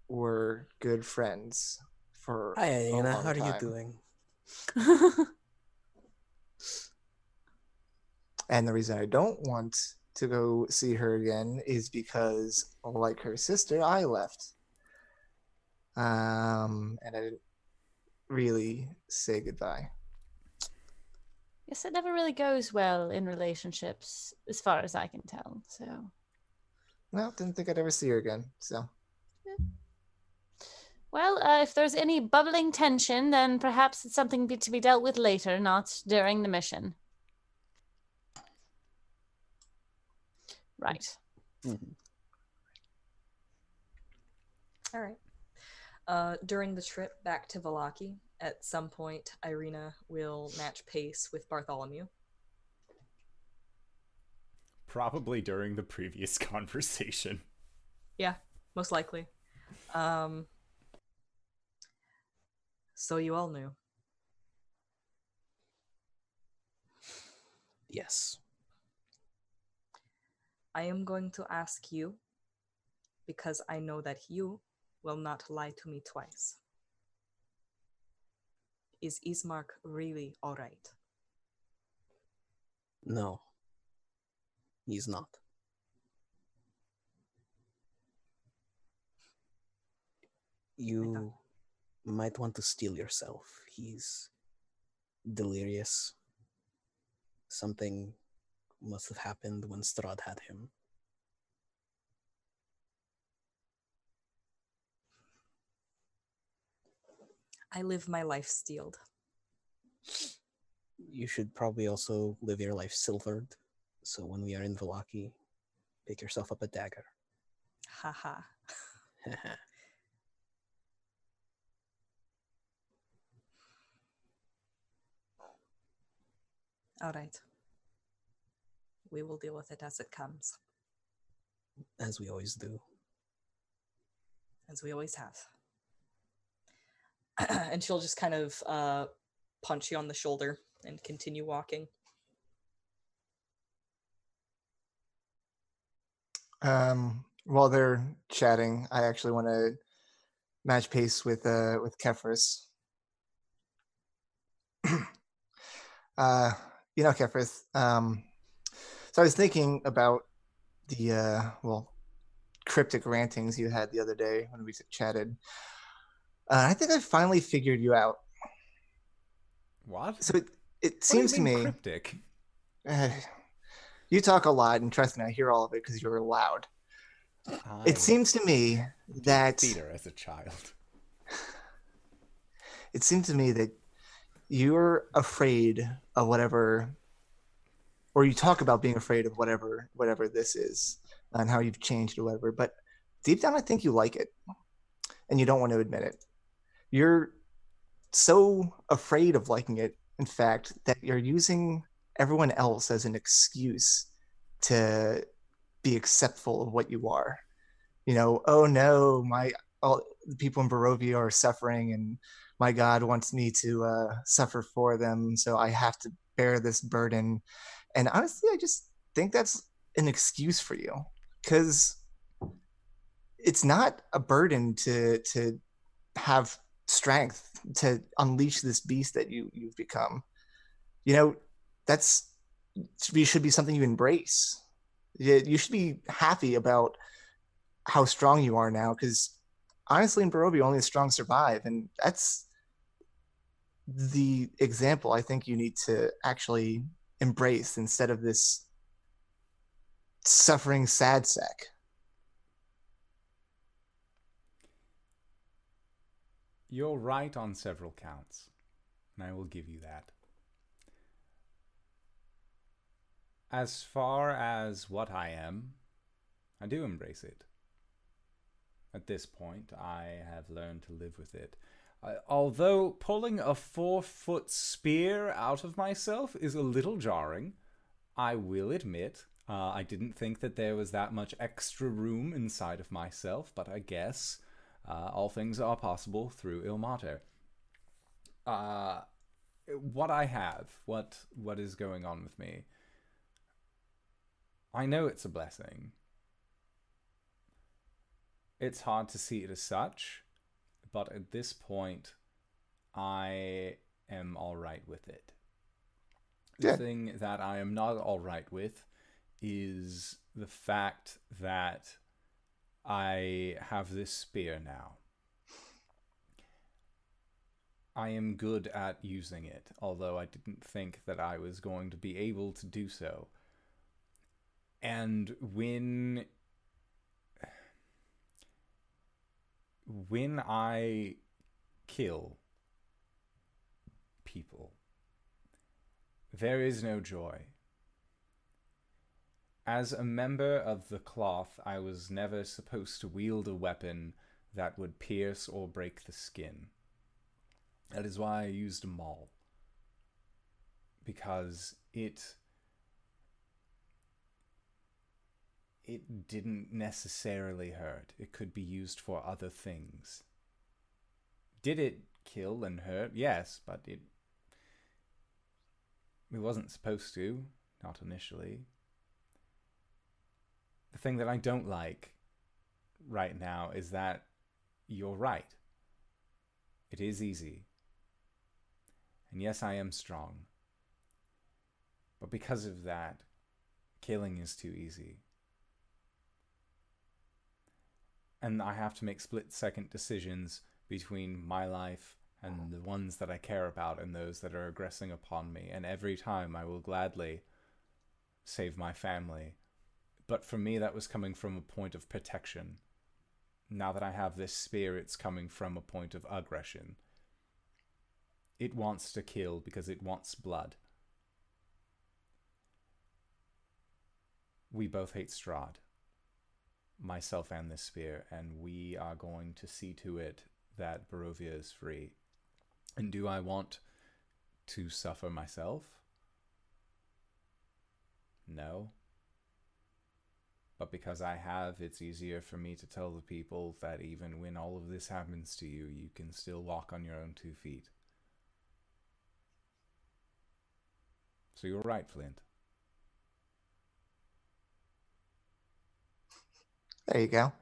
were good friends for Hi, a Anna. long How are you doing? And the reason I don't want to go see her again is because, like her sister, I left. Um, and I didn't really say goodbye. Yes, it never really goes well in relationships, as far as I can tell. So, Well, didn't think I'd ever see her again. So, well, uh, if there's any bubbling tension, then perhaps it's something be- to be dealt with later, not during the mission. Right. Mhm. All right. Uh, during the trip back to Valaki, at some point, Irina will match pace with Bartholomew. Probably during the previous conversation. Yeah, most likely. Um, so you all knew. Yes. I am going to ask you because I know that you will not lie to me twice. Is Ismark really alright? No. He's not. You might want to steel yourself. He's delirious. Something must have happened when Strahd had him. I live my life steeled. You should probably also live your life silvered. So when we are in Valaki, pick yourself up a dagger. Ha ha. All right. We will deal with it as it comes, As we always do. as we always have. and she'll just kind of uh, punch you on the shoulder and continue walking. Um, while they're chatting, I actually want to match pace with uh with Kefris. uh, you know, Kefris. Um, so I was thinking about the uh, well, cryptic rantings you had the other day when we chatted. Uh, I think I finally figured you out. What? So it it What do you seems to me cryptic. uh, you talk a lot, and trust me, I hear all of it because you're loud. I It seems to me that theater as a child. it seems to me that you're afraid of whatever or you talk about being afraid of whatever whatever this is and how you've changed or whatever but deep down i think you like it and you don't want to admit it you're so afraid of liking it in fact that you're using everyone else as an excuse to be acceptful of what you are you know oh no my all the people in barovia are suffering and my God wants me to uh, suffer for them, so I have to bear this burden. And honestly, I just think that's an excuse for you because it's not a burden to to have strength to unleash this beast that you you've become. You know, that's should be something you embrace. You should be happy about how strong you are now because honestly in Barovia only the strong survive and that's the example I think you need to actually embrace instead of this suffering sad sack. You're right on several counts, and I will give you that. As far as what I am, I do embrace it. At this point, I have learned to live with it. Uh, although pulling a four foot spear out of myself is a little jarring, I will admit. Uh, I didn't think that there was that much extra room inside of myself, but I guess uh, all things are possible through Ilmater. Uh, what I have, what what is going on with me, I know it's a blessing. It's hard to see it as such, but at this point, I am all right with it. The Yeah. thing that I am not all right with is the fact that I have this spear now. I am good at using it, although I didn't think that I was going to be able to do so. And when when I kill people, there is no joy. As a member of the cloth, I was never supposed to wield a weapon that would pierce or break the skin. That is why I used a Maul. Because it it didn't necessarily hurt. It could be used for other things. Did it kill and hurt? Yes, but it it wasn't supposed to, not initially. The thing that I don't like right now is that you're right. It is easy. And yes, I am strong. But because of that, killing is too easy. And I have to make split second decisions between my life and uh-huh. the ones that I care about and those that are aggressing upon me. And every time I will gladly save my family. But for me, that was coming from a point of protection. Now that I have this spear, it's coming from a point of aggression. It wants to kill because it wants blood. We both hate Strahd, myself and this sphere, and we are going to see to it that Barovia is free. And do I want to suffer myself? No. But because I have, it's easier for me to tell the people that even when all of this happens to you, you can still walk on your own two feet. So you're right, Flint. There you go.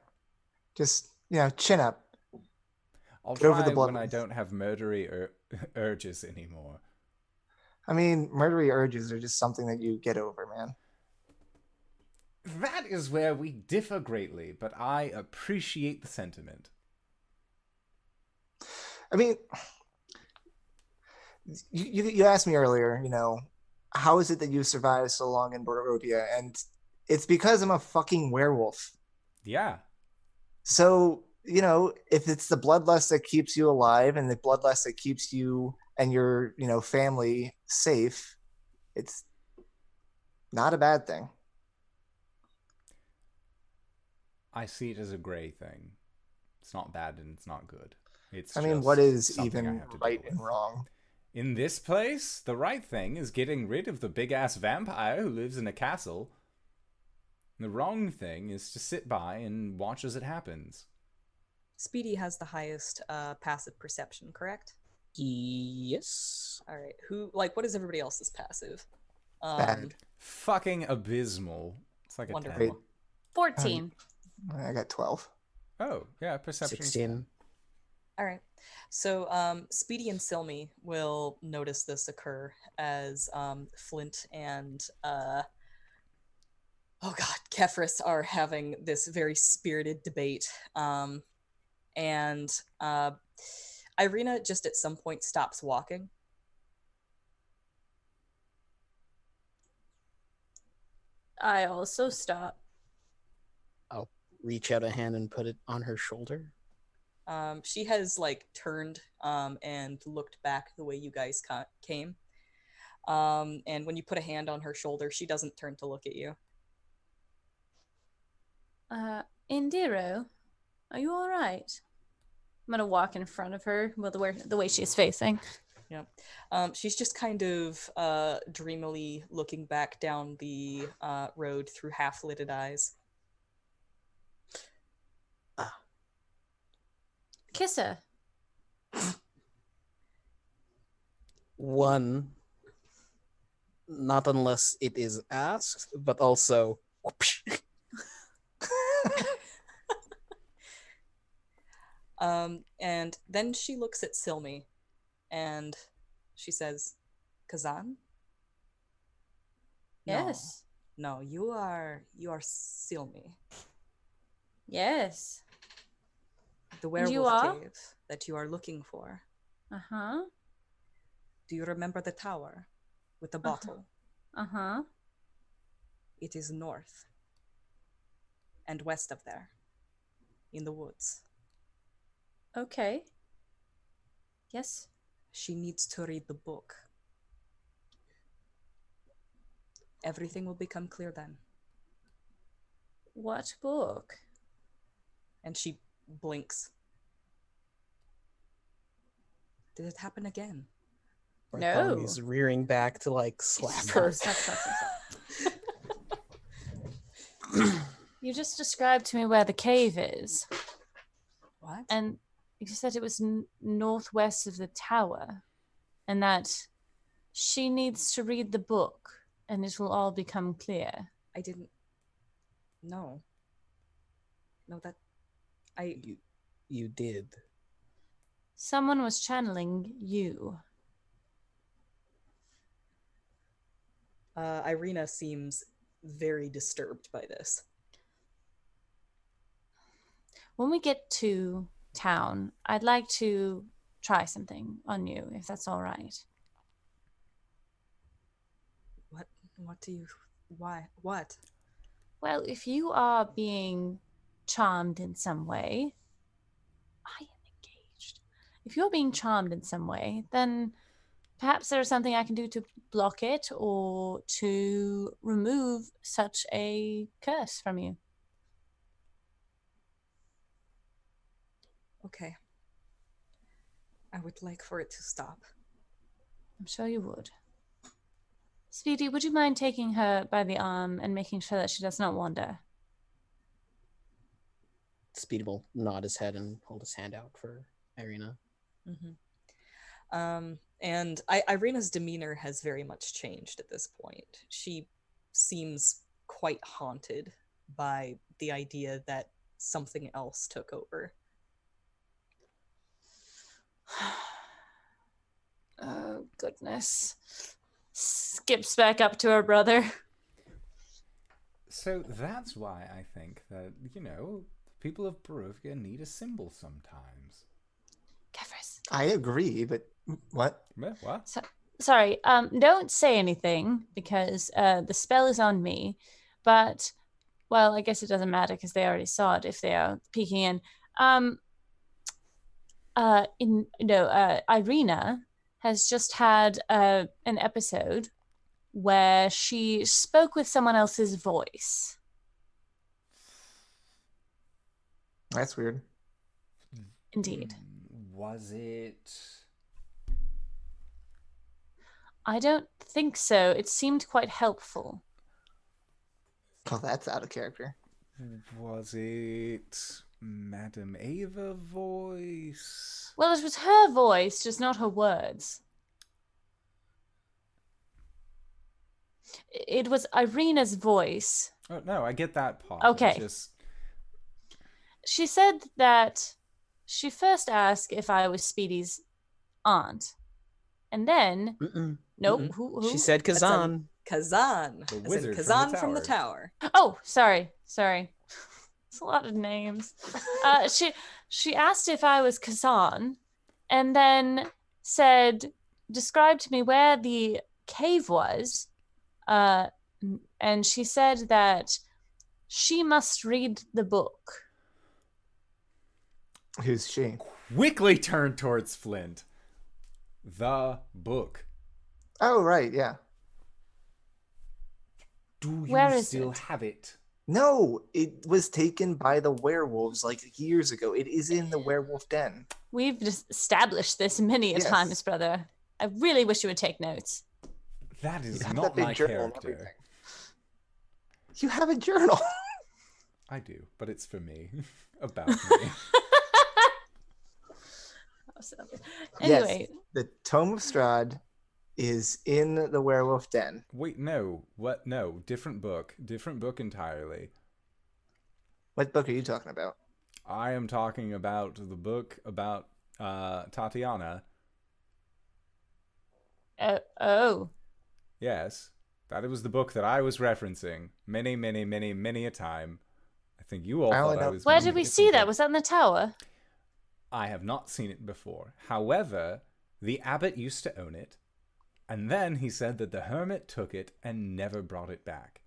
Just you know, chin up. I'll Get over the blood when I don't have murdery ur- urges anymore. I mean, murdery urges are just something that you get over, man. That is where we differ greatly, but I appreciate the sentiment. I mean, you, you you asked me earlier, you know, how is it that you survived so long in Barovia? And it's because I'm a fucking werewolf. Yeah. So, you know, if it's the bloodlust that keeps you alive and the bloodlust that keeps you and your, you know, family safe, it's not a bad thing. I see it as a gray thing. It's not bad and it's not good. It's I mean, what is even have to deal right and wrong? In this place, the right thing is getting rid of the big ass vampire who lives in a castle. The wrong thing is to sit by and watch as it happens. Speedy has the highest uh, passive perception, correct? Yes. All right. Who like what is everybody else's passive? Um, Bad. Fucking abysmal. It's like a Wonderful. 10. Wait. 14. I got 12. Oh, yeah, perception. 16. All right. So um, Speedy and Silmy will notice this occur as um, Flint and uh, oh god, Kefris are having this very spirited debate. Um, and uh, Irina just at some point stops walking. I also stop. I'll reach out a hand and put it on her shoulder. Um, she has like turned um, and looked back the way you guys ca- came. Um, and when you put a hand on her shoulder, she doesn't turn to look at you. Uh, Indiro, are you all right? I'm gonna walk in front of her, well, the way the way she's facing. Yeah, um, she's just kind of uh, dreamily looking back down the uh, road through half lidded eyes. Kiss her. One, not unless it is asked, but also whoopsh. Um, and then she looks at Silmy and she says, Kazan? Yes. No, you are you are Silmy. Yes. The werewolf are? cave that you are looking for. Uh huh. Do you remember the tower with the Uh-huh. bottle? Uh huh. It is north and west of there, in the woods. Okay. Yes. She needs to read the book. Everything will become clear then. What book? And she blinks Did it happen again? Bartholomew's rearing back to like slap her. Stop, stop, stop, stop. you just described to me where the cave is, What? and you said it was n- northwest of the tower, and that she needs to read the book, and it will all become clear. I didn't. No. No, that. I. You, you did. Someone was channeling you. Uh, Irina seems very disturbed by this. When we get to town, I'd like to try something on you, if that's all right. What? What do you? Why? What? Well, if you are being charmed in some way, I am engaged. If you're being charmed in some way, then perhaps there is something I can do to block it or to remove such a curse from you. Okay. I would like for it to stop. I'm sure you would. Speedy, would you mind taking her by the arm and making sure that she does not wander? Speedy will nod his head and hold his hand out for Irina. hmm Um, and I, Irina's demeanor has very much changed at this point. She seems quite haunted by the idea that something else took over. Oh, goodness. Skips back up to her brother. So that's why I think that, you know, people of Barovia need a symbol sometimes. Kefris. I agree, but what? What? So, sorry, um, don't say anything because uh, the spell is on me. But, well, I guess it doesn't matter because they already saw it if they are peeking in. Um, uh, in no, uh, Irina has just had uh, an episode where she spoke with someone else's voice. That's weird. Indeed, Mm, Was it. I don't think so. It seemed quite helpful. Oh, that's out of character. Was it. Madam Ava voice? Well, it was her voice, just not her words. It was Irina's voice. Oh, no, I get that part. Okay. Just. She said that she first asked if I was Speedy's aunt. And then, Mm-mm. nope, Mm-mm. who, who? She said That's Kazan. Kazan, The as in wizard from the Kazan from the tower. Oh, sorry, sorry. It's a lot of names. Uh, she she asked if I was Kazan, and then said, described to me where the cave was, uh, and she said that she must read the book. Who's she? Quickly turned towards Flint. The book. Oh, right, yeah. Do you Where is still it? have it? No, it was taken by the werewolves like years ago. It is in the werewolf den. We've established this many a Yes. times, brother. I really wish you would take notes. That is You not that my journal character. You have a journal. I do, but it's for me. About me. Anyway, the Tome of Strahd is in the werewolf den. Wait, no. What? No. Different book. Different book entirely. What book are you talking about? I am talking about the book about uh, Tatiana. uh, oh, Yes, that was the book that I was referencing many, many, many, many a time. I think you all I thought I was. where did we see that? book. Was that in the tower? I have not seen it before. However, the abbot used to own it, and then he said that the hermit took it and never brought it back.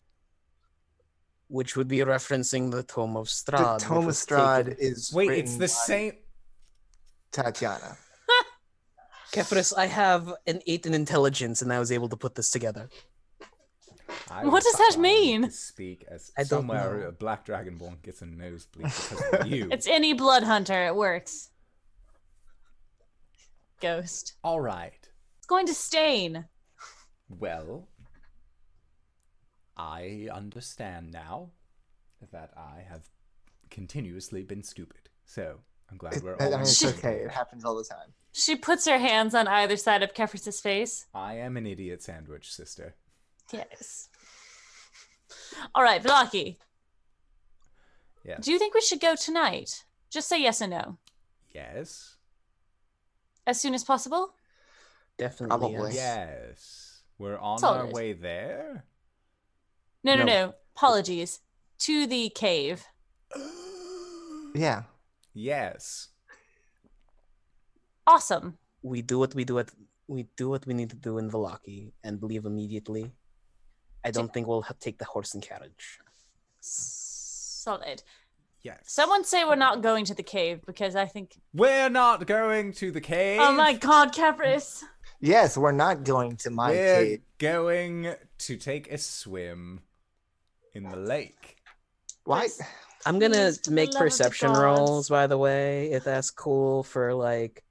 which would be referencing the Tome of The Strahd. which Tome of was Strahd taken- is Wait, it's the by same. Tatiana. Kefris, I have an eight in intelligence, and I was able to put this together. I What does that mean? Speak as I don't somewhere know. a black dragonborn gets a nosebleed because of you. It's any blood hunter. It works. ghost. All right. It's going to stain. Well, I understand now that I have continuously been stupid. So I'm glad we're I all. mean, it's Shit. okay. It happens all the time. She puts her hands on either side of Kefris's face. I am an idiot sandwich, sister. Yes. All right, Valaki. Yes. Do you think we should go tonight? Just say yes or no. Yes. As soon as possible? Definitely. Probably. yes. Yes. We're on our good. way there. No, no, No. no. Apologies. To the cave. Yeah. Yes. Awesome. We do what we do at we do what we need to do in Valaki and leave immediately. I don't think we'll take the horse and carriage. Solid. Yes. Someone say we're not going to the cave because I think. We're not going to the cave. Oh my god, Kefris. Yes, we're not going to my We're cave. going to take a swim in the lake. Why? I'm gonna Please, make love of the perception rolls, by the way, if that's cool for like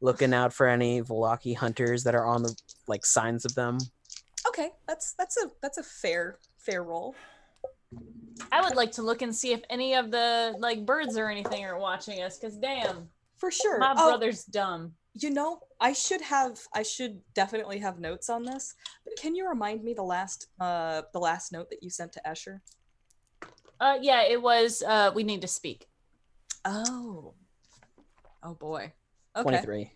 looking out for any Valaki hunters that are on the like signs of them. Okay, that's that's a that's a fair fair roll. I would like to look and see if any of the like birds or anything are watching us because damn, For sure. my Oh, brother's dumb. You know, I should have I should definitely have notes on this. But can you remind me the last uh the last note that you sent to Escher? Uh, yeah, it was. Uh, we need to speak. Oh. Oh boy. Okay. Twenty three.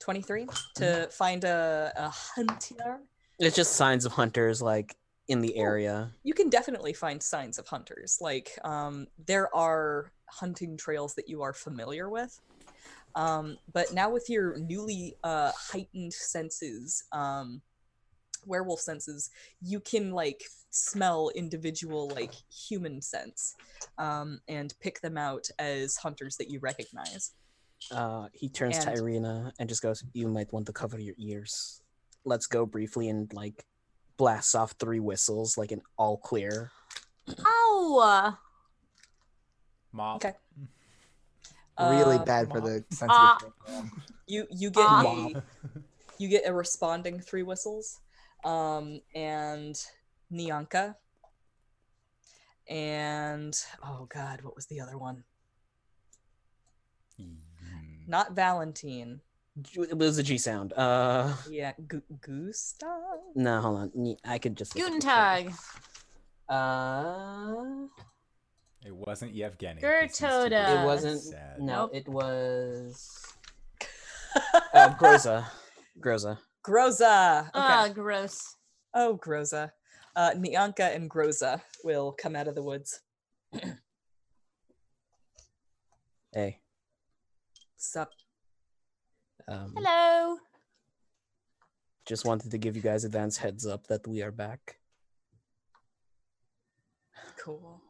23 to find a, a hunter. It's just signs of hunters like in the area. You can definitely find signs of hunters. Like um, there are hunting trails that you are familiar with. Um, but now with your newly uh, heightened senses, um, werewolf senses, you can like smell individual like human scents um, and pick them out as hunters that you recognize. Uh, he turns to And- Irina and just goes, "You might want to cover your ears. Let's go briefly and like blasts off three whistles, like an all clear." Ow! Mop. Okay. Really Uh, bad for the sensitive Ah. program. You you get Ah. a, you get a responding three whistles, um, and Nyanka, and oh god, what was the other one? Mm. Not Valentine. It was a G sound. Uh, Yeah, Gu- Gustav. no, hold on. I could just. look at Guten Tag. Uh, It wasn't Yevgeny. 'cause he's too Gertoda. it wasn't. Sad. No, it was. Uh, Groza. Groza. Groza. Okay. Ah, gross. oh, Groza. Uh, Nyanka and Groza will come out of the woods. Hey. Sup? Um, Hello. Just wanted to give you guys advance heads up that we are back. Cool.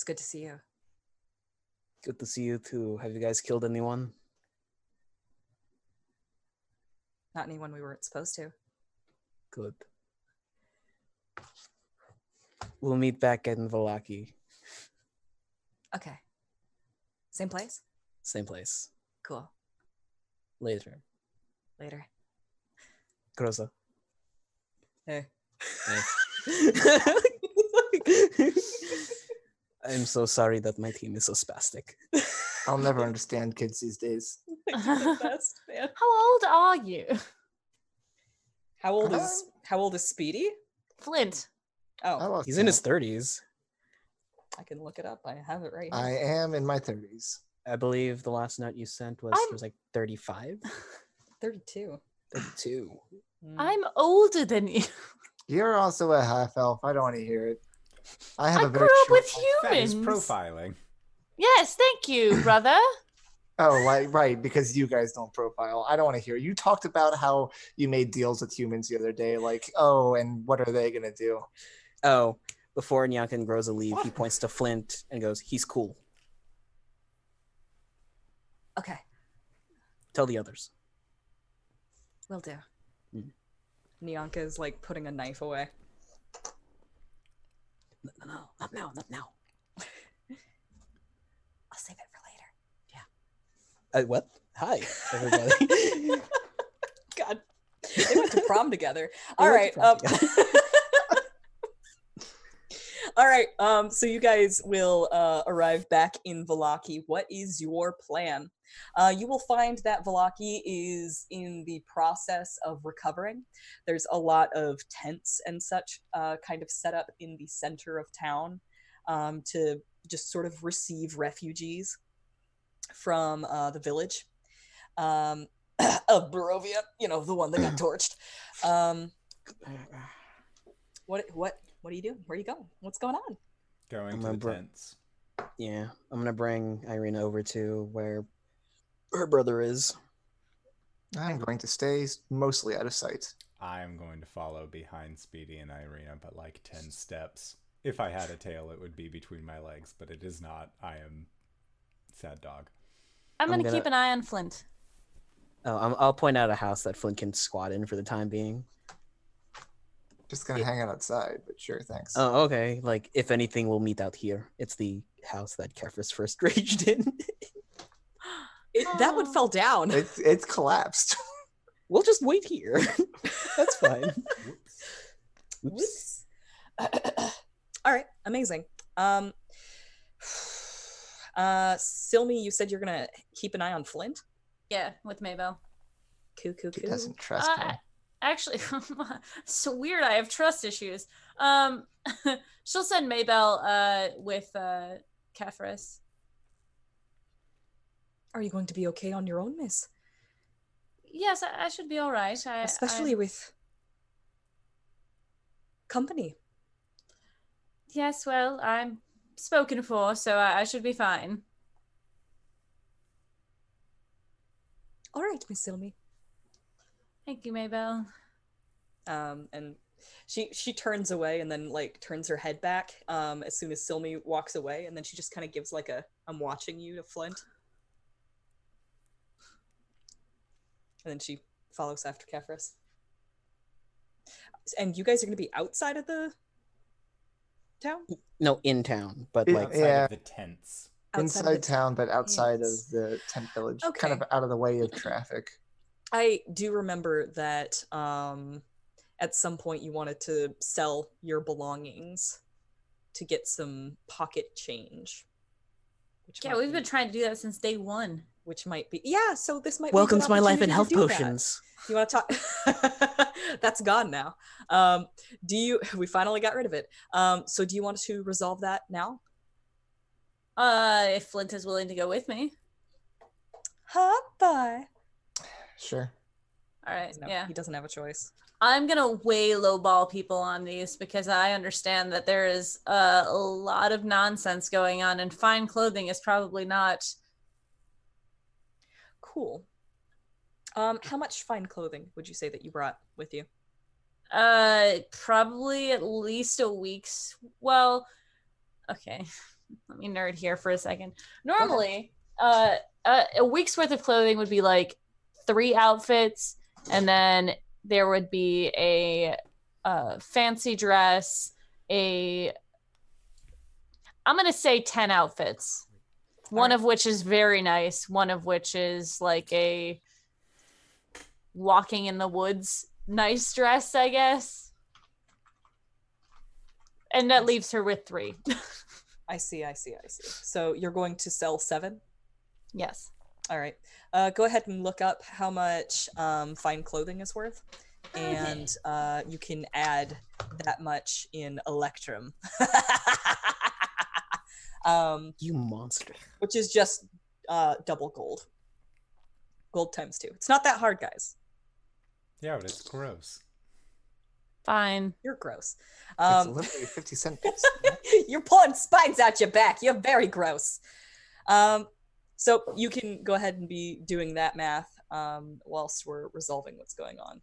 It's good to see you. Good to see you too. Have you guys killed anyone? Not anyone we weren't supposed to. Good. We'll meet back in Valaki. Okay. Same place? Same place. Cool. Later. Later. Groza. Hey. I'm so sorry that my team is so spastic. I'll never understand kids these days. the best. How old are you? How old Uh, is how old is Speedy? Flint. Oh, lost He's in his 30s. I can look it up. I have it right Here. I am in my thirties. I believe the last note you sent was I'm- was like 35, 32. 32. Mm. I'm older than you. You're also a half elf. I don't want to hear it. I have I a grew up with life- That is humans. profiling. Yes, thank you, brother. Oh, like right, because you guys don't profile. I don't want to hear. You talked about how you made deals with humans the other day. Like, oh, and what are they gonna do? Oh, before Nyanka and Groza leave, he points to Flint and goes, He's cool. Okay, Tell the others. will do. Mm. Nyanka is like putting a knife away. No, no, no, not now, not now. I'll save it for later. Yeah. Uh, what? Hi, everybody. God, they went to prom together. They All went right. to Um, prom all right. Um, so you guys will uh, arrive back in Valaki. What is your plan? Uh, you will find that Valaki is in the process of recovering. There's a lot of tents and such uh, kind of set up in the center of town um, to just sort of receive refugees from uh, the village um, of Barovia. You know, the one that got torched. Um, what? What? What are you doing? Where are you going? What's going on? Going I'm to the bro- tents. yeah, I'm gonna bring Irina over to where her brother is. I'm going to stay mostly out of sight. I am going to follow behind Speedy and Irina, but like 10 steps. If I had a tail, it would be between my legs, but it is not. I am sad dog. I'm I'm gonna, gonna- keep an eye on Flint. Oh, I'm, I'll point out a house that Flint can squat in for the time being. Just gonna hang out outside, but sure, thanks. Oh, okay. Like, if anything, we'll meet out here. It's the house that Kefris first raged in. It, that one fell down. It's it's collapsed. we'll just wait here. That's fine. Whoops. Oops. All right, amazing. Um, uh, Silmy, you said you're gonna keep an eye on Flint. Yeah, with Maybelle. Coo, coo, He coo. doesn't trust Uh, me. Actually, so weird. I have trust issues. Um, she'll send Maybelle uh with uh Kefris. Are you going to be okay on your own, Miss? Yes, I, I should be all right. I, Especially I, with company. yes. Well, I'm spoken for, so I, I should be fine. All right, Miss Silmy. Thank you, Maybelle. Um, and she she turns away and then like turns her head back um, as soon as Silmy walks away, and then she just kind of gives like a "I'm watching you" to Flint, and then she follows after Kefris. And you guys are gonna be outside of the town. No, in town, but It- like, Outside yeah. of the tents. Outside of Inside the town, but outside Yes. of the tent village, Okay. kind of out of the way of traffic. I do remember that um, at some point you wanted to sell your belongings to get some pocket change. Which Yeah, we've been trying to do that since day one. Which might be yeah. So this might. welcome be a to my life in opportunity health to do that. potions. You want to talk? That's gone now. Um, do you? We finally got rid of it. Um, so do you want to resolve that now? Uh, if Flint is willing to go with me. Hot bye. Sure. All right. No, yeah. he doesn't have a choice. I'm gonna way lowball people on these because I understand that there is uh, a lot of nonsense going on, and fine clothing is probably not. Cool. Um, how much fine clothing would you say that you brought with you? Uh, probably at least a week's. Well, okay. Let me nerd here for a second. Normally, uh, uh, a week's worth of clothing would be like three outfits, and then there would be a, uh fancy dress, a. I'm gonna say ten outfits. One of which is very nice. One of which is like a walking in the woods nice dress, I guess. And that leaves her with three. I see, I see, I see. So you're going to sell seven? yes. All right. Uh, go ahead and look up how much um, fine clothing is worth, and uh, you can add that much in Electrum, um, You monster. which is just uh, double gold. Gold times two. It's not that hard, guys. Yeah, but it's gross. Fine. You're gross. it's Um, literally 50 cent piece. You're pulling spines out your back. You're very gross. Um, so you can go ahead and be doing that math um, whilst we're resolving what's going on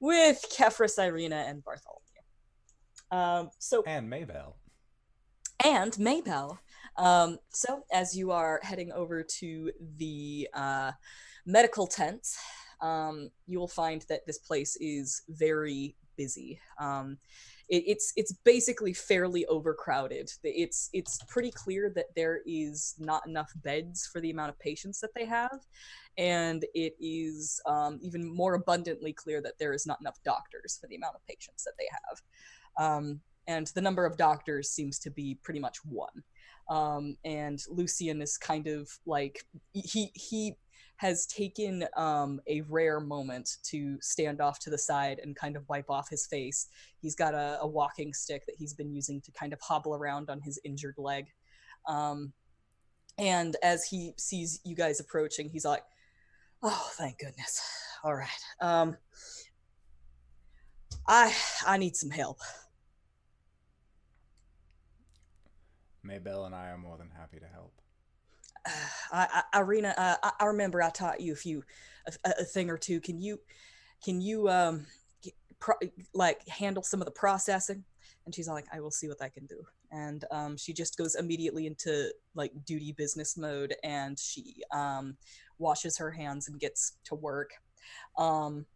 with Kefris, Irina, and Bartholomew. Um, so And Maybelle. and Maybelle. Um, so as you are heading over to the uh, medical tent, um, you will find that this place is very busy. Um, it, it's it's basically fairly overcrowded. It's it's pretty clear that there is not enough beds for the amount of patients that they have, and it is um, even more abundantly clear that there is not enough doctors for the amount of patients that they have. Um, and the number of doctors seems to be pretty much one. Um, and Lucian is kind of like he he has taken um, a rare moment to stand off to the side and kind of wipe off his face. He's got a, a walking stick that he's been using to kind of hobble around on his injured leg. Um, and as he sees you guys approaching, he's like, "Oh, thank goodness! All right, um, I I need some help." Maybelle and I are more than happy to help. I, I, Irina, uh, I, I remember I taught you a few, a, a thing or two. Can you, can you, um, pro, like handle some of the processing? And she's like, I will see what I can do. And um, she just goes immediately into like duty business mode, and she um, washes her hands and gets to work. Um,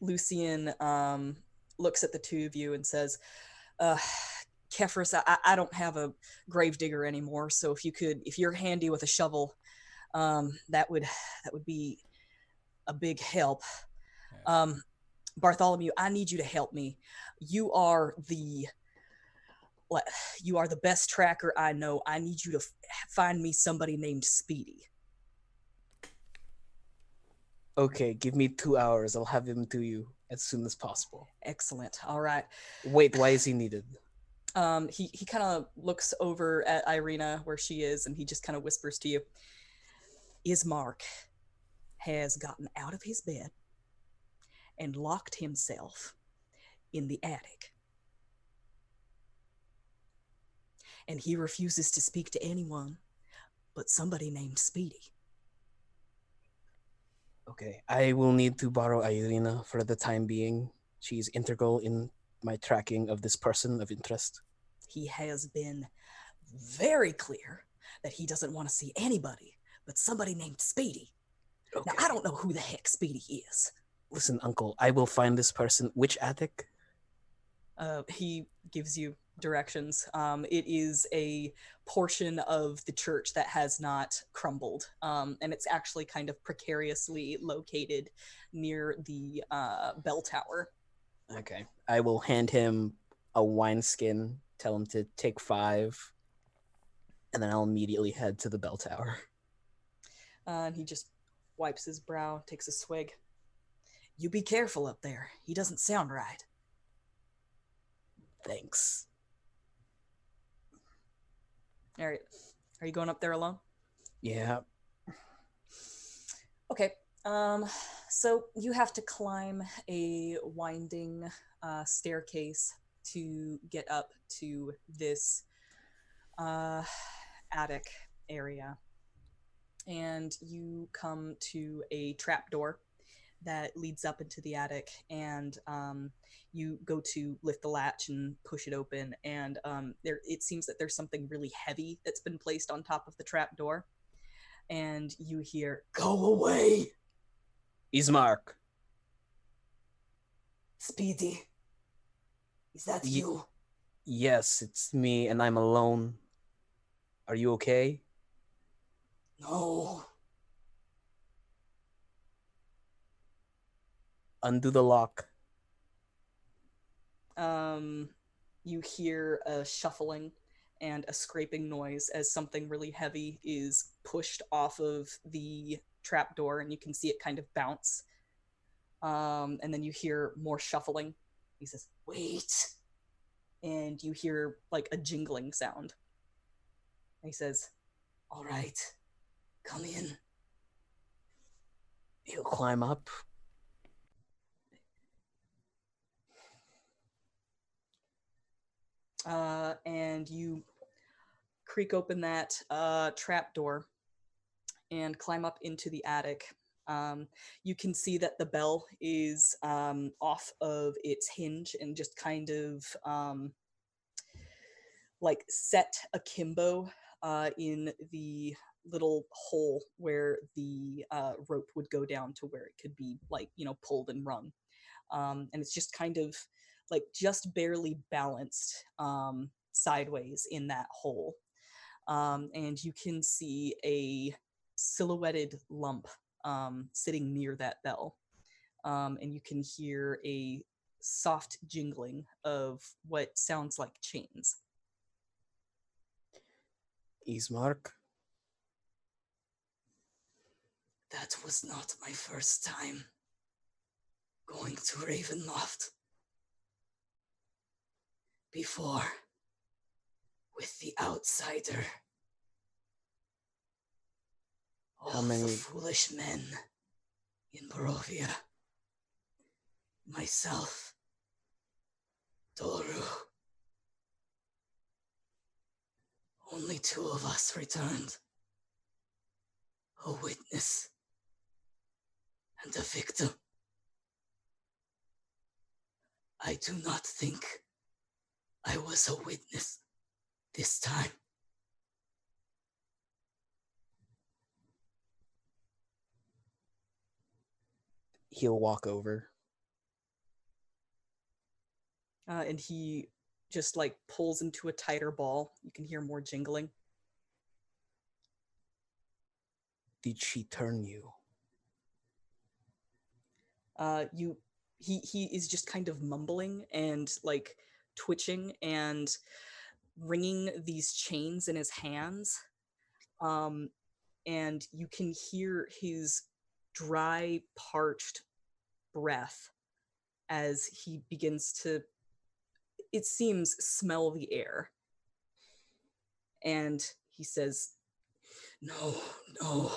Lucian um, looks at the two of you and says, uh, Kefris, I, I don't have a gravedigger anymore, so if you could, if you're handy with a shovel, um, that would that would be a big help. Yes. Um, Bartholomew, I need you to help me. You are the you are the best tracker I know. I need you to f- find me somebody named Speedy. Okay, give me two hours. I'll have him to you as soon as possible. Excellent. All right. Wait, why is he needed? Um, he he kind of looks over at Irina where she is, and he just kind of whispers to you. Ismark has gotten out of his bed and locked himself in the attic. And he refuses to speak to anyone but somebody named Speedy. Okay, I will need to borrow Irina for the time being. She's integral in my tracking of this person of interest. He has been very clear that he doesn't want to see anybody but somebody named Speedy. Okay. Now, I don't know who the heck Speedy is. Listen, Uncle, I will find this person. Which attic? uh, he gives you directions. Um, it is a portion of the church that has not crumbled, um, and it's actually kind of precariously located near the uh, bell tower. Okay. I will hand him a wineskin, tell him to take five, and then I'll immediately head to the bell tower. Uh, and he just wipes his brow, takes a swig. You be careful up there. He doesn't sound right. Thanks. All right. Are you going up there alone? Yeah. Okay. Um, so you have to climb a winding uh, staircase to get up to this uh, attic area. And you come to a trapdoor that leads up into the attic, and um, you go to lift the latch and push it open. And um, there, it seems that there's something really heavy that's been placed on top of the trapdoor. And you hear, "Go away!" Ismark. Speedy. Is that Ye- you? Yes, it's me, and I'm alone. Are you okay? No. Undo the lock. Um, you hear a shuffling and a scraping noise as something really heavy is pushed off of the trapdoor, and you can see it kind of bounce. Um, and then you hear more shuffling. He says, "Wait," and you hear like a jingling sound. And he says, "All right, come in." He'll climb up. uh, and you creak open that uh, trap door and climb up into the attic. Um, you can see that the bell is um, off of its hinge and just kind of um, like set akimbo uh, in the little hole where the uh, rope would go down to where it could be like you know pulled and rung. um, and it's just kind of like just barely balanced um, sideways in that hole. Um, and you can see a silhouetted lump um, sitting near that bell. Um, and you can hear a soft jingling of what sounds like chains. Ismark. That was not my first time going to Ravenloft. Before, with the outsider. All How oh, many- the foolish men in Barovia. Myself. Doru. Only two of us returned. A witness and a victim. I do not think I was a witness this time. He'll walk over. Uh, and he just like pulls into a tighter ball. You can hear more jingling. Did she turn you? uh you he he is just kind of mumbling and like twitching and wringing these chains in his hands um and you can hear his dry parched breath as he begins to it seems smell the air and he says No, no.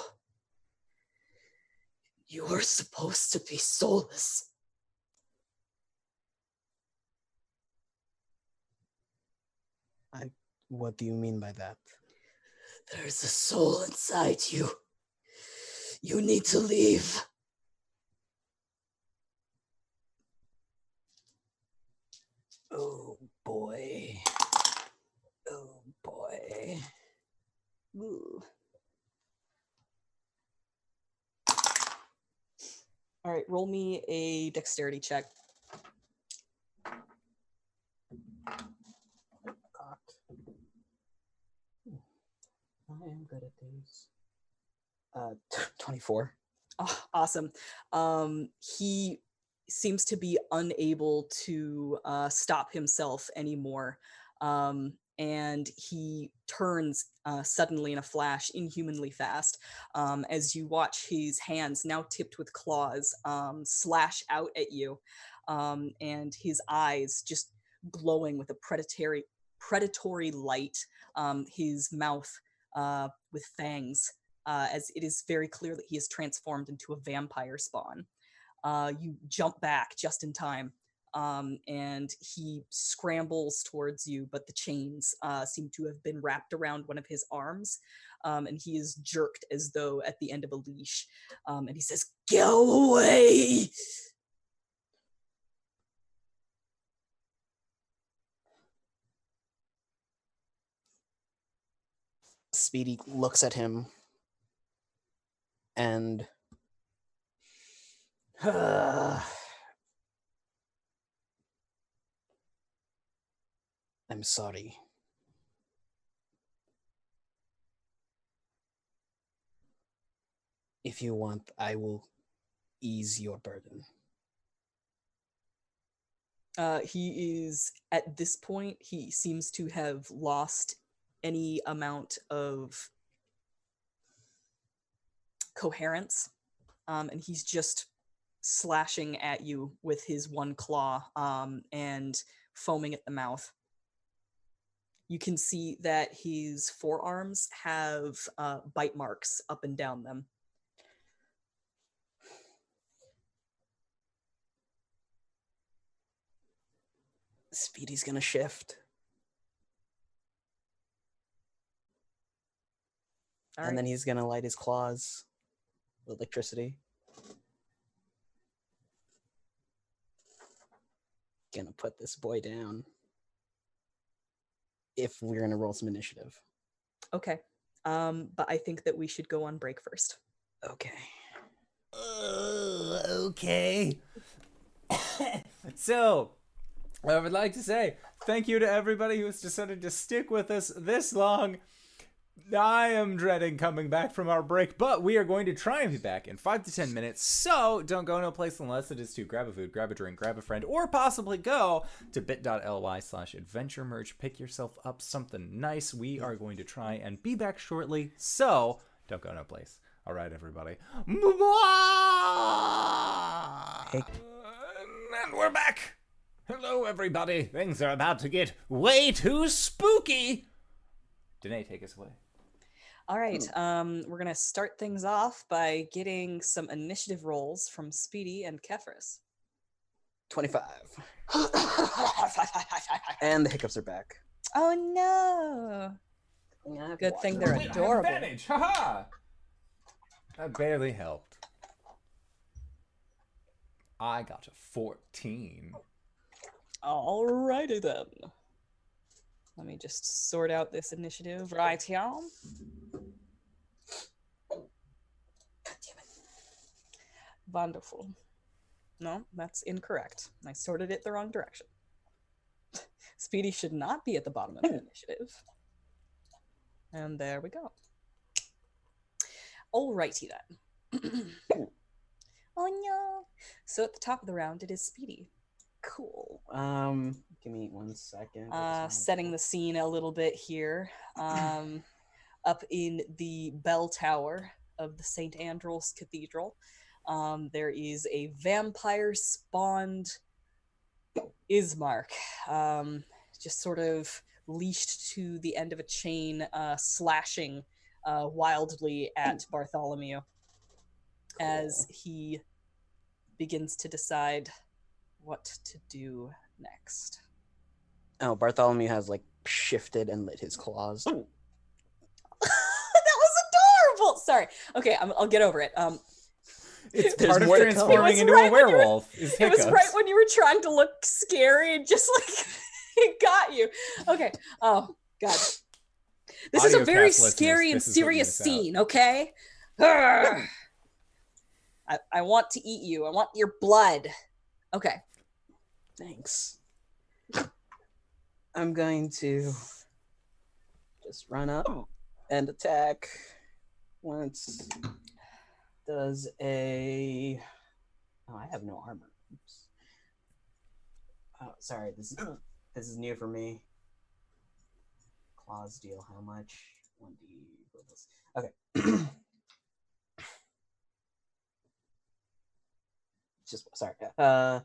You are supposed to be soulless. I. What do you mean by that? There's a soul inside you. You need to leave. Oh boy. Oh boy. Ooh. All right, roll me a dexterity check. I am good at these. Uh, 24. Oh, awesome. Um, he seems to be unable to uh, stop himself anymore. Um, and he turns uh, suddenly in a flash, inhumanly fast, um, as you watch his hands, now tipped with claws, um, slash out at you, um, and his eyes just glowing with a predatory, predatory light. Um, his mouth uh, with fangs uh, as it is very clear that he is transformed into a vampire spawn. Uh, you jump back just in time, um, and he scrambles towards you, but the chains uh, seem to have been wrapped around one of his arms, um, and he is jerked as though at the end of a leash. Um, and he says, Go away! Speedy looks at him and I'm sorry. If you want, I will ease your burden. uh, he is at this point, he seems to have lost any amount of coherence um, and he's just slashing at you with his one claw um, and foaming at the mouth you can see that his forearms have uh, bite marks up and down them Speedy's gonna shift. All and right. then he's gonna light his claws electricity. Gonna put this boy down. If we're gonna roll some initiative. okay um, but i think that we should go on break first Okay. Uh, okay. So, I would like to say thank you to everybody who has decided to stick with us this long. I am dreading coming back from our break, but we are going to try and be back in five to ten minutes. So don't go no place unless it is to grab a food, grab a drink, grab a friend, or possibly go to bit.ly slash adventure merch. Pick yourself up something nice. We are going to try and be back shortly. So don't go no place. All right, everybody. Hey. And we're back. Hello, everybody. Things are about to get way too spooky. Danae, take us away. All right, um, we're gonna start things off by getting some initiative rolls from Speedy and Kefris. 25. And the hiccups are back. oh no! Good thing they're Wait, I have adorable. Advantage. Haha. That barely helped. I got a 14. Alrighty then. Let me just sort out this initiative right here. Wonderful. No, that's incorrect. I sorted it the wrong direction. Speedy should not be at the bottom of the hmm. initiative. And there we go. Alrighty then. oh no. So at the top of the round, it is Speedy. Cool. Um, give me one second. Uh, setting the scene a little bit here. Um, up in the bell tower of the St. Andral's Cathedral, um, there is a vampire spawned Ismark, um, just sort of leashed to the end of a chain, uh, slashing uh, wildly at Bartholomew as he begins to decide what to do next. Oh, Bartholomew has like shifted and lit his claws. that was adorable. Sorry. Okay, I'm, I'll get over it. Um, It's part of more to transforming It was into right a when you were- werewolf. it was right when you were trying to look scary and just like it got you. Okay. Oh God. This is a very scary and this is what you serious miss out. scene. Okay. I, I want to eat you. I want your blood. Okay. Thanks. I'm going to just run up and attack once. Does a. Oh, I have no armor. Oops. Oh, sorry. This is this is new for me. Claws deal how much? One d. Okay. just sorry. Uh,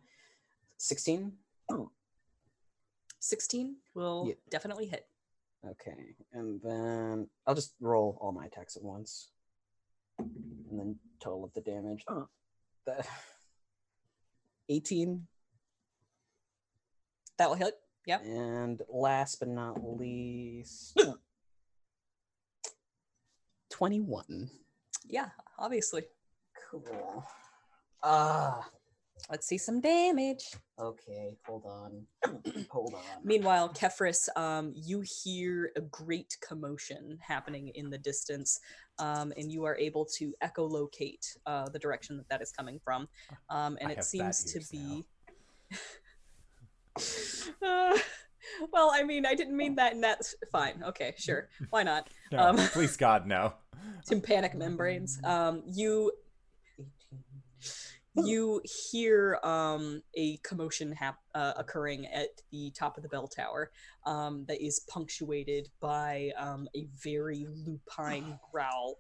sixteen. 16 will Yeah. definitely hit. Okay, and then I'll just roll all my attacks at once, and then total of the damage. Oh, the eighteen, That will hit. Yep. and last but not least, twenty-one. Yeah, obviously. Cool. Ah, Let's see some damage. okay. Hold on. hold on. Meanwhile, Kefris, um, you hear a great commotion happening in the distance, um, and you are able to echolocate uh, the direction that that is coming from. Um, and I it have seems to be. Uh, well, I mean, I didn't mean that, and that's fine. Okay, sure. Why not? No, Um, please God, no. Tympanic membranes. Um, you you hear um, a commotion hap- uh, occurring at the top of the bell tower um, that is punctuated by um, a very lupine growl.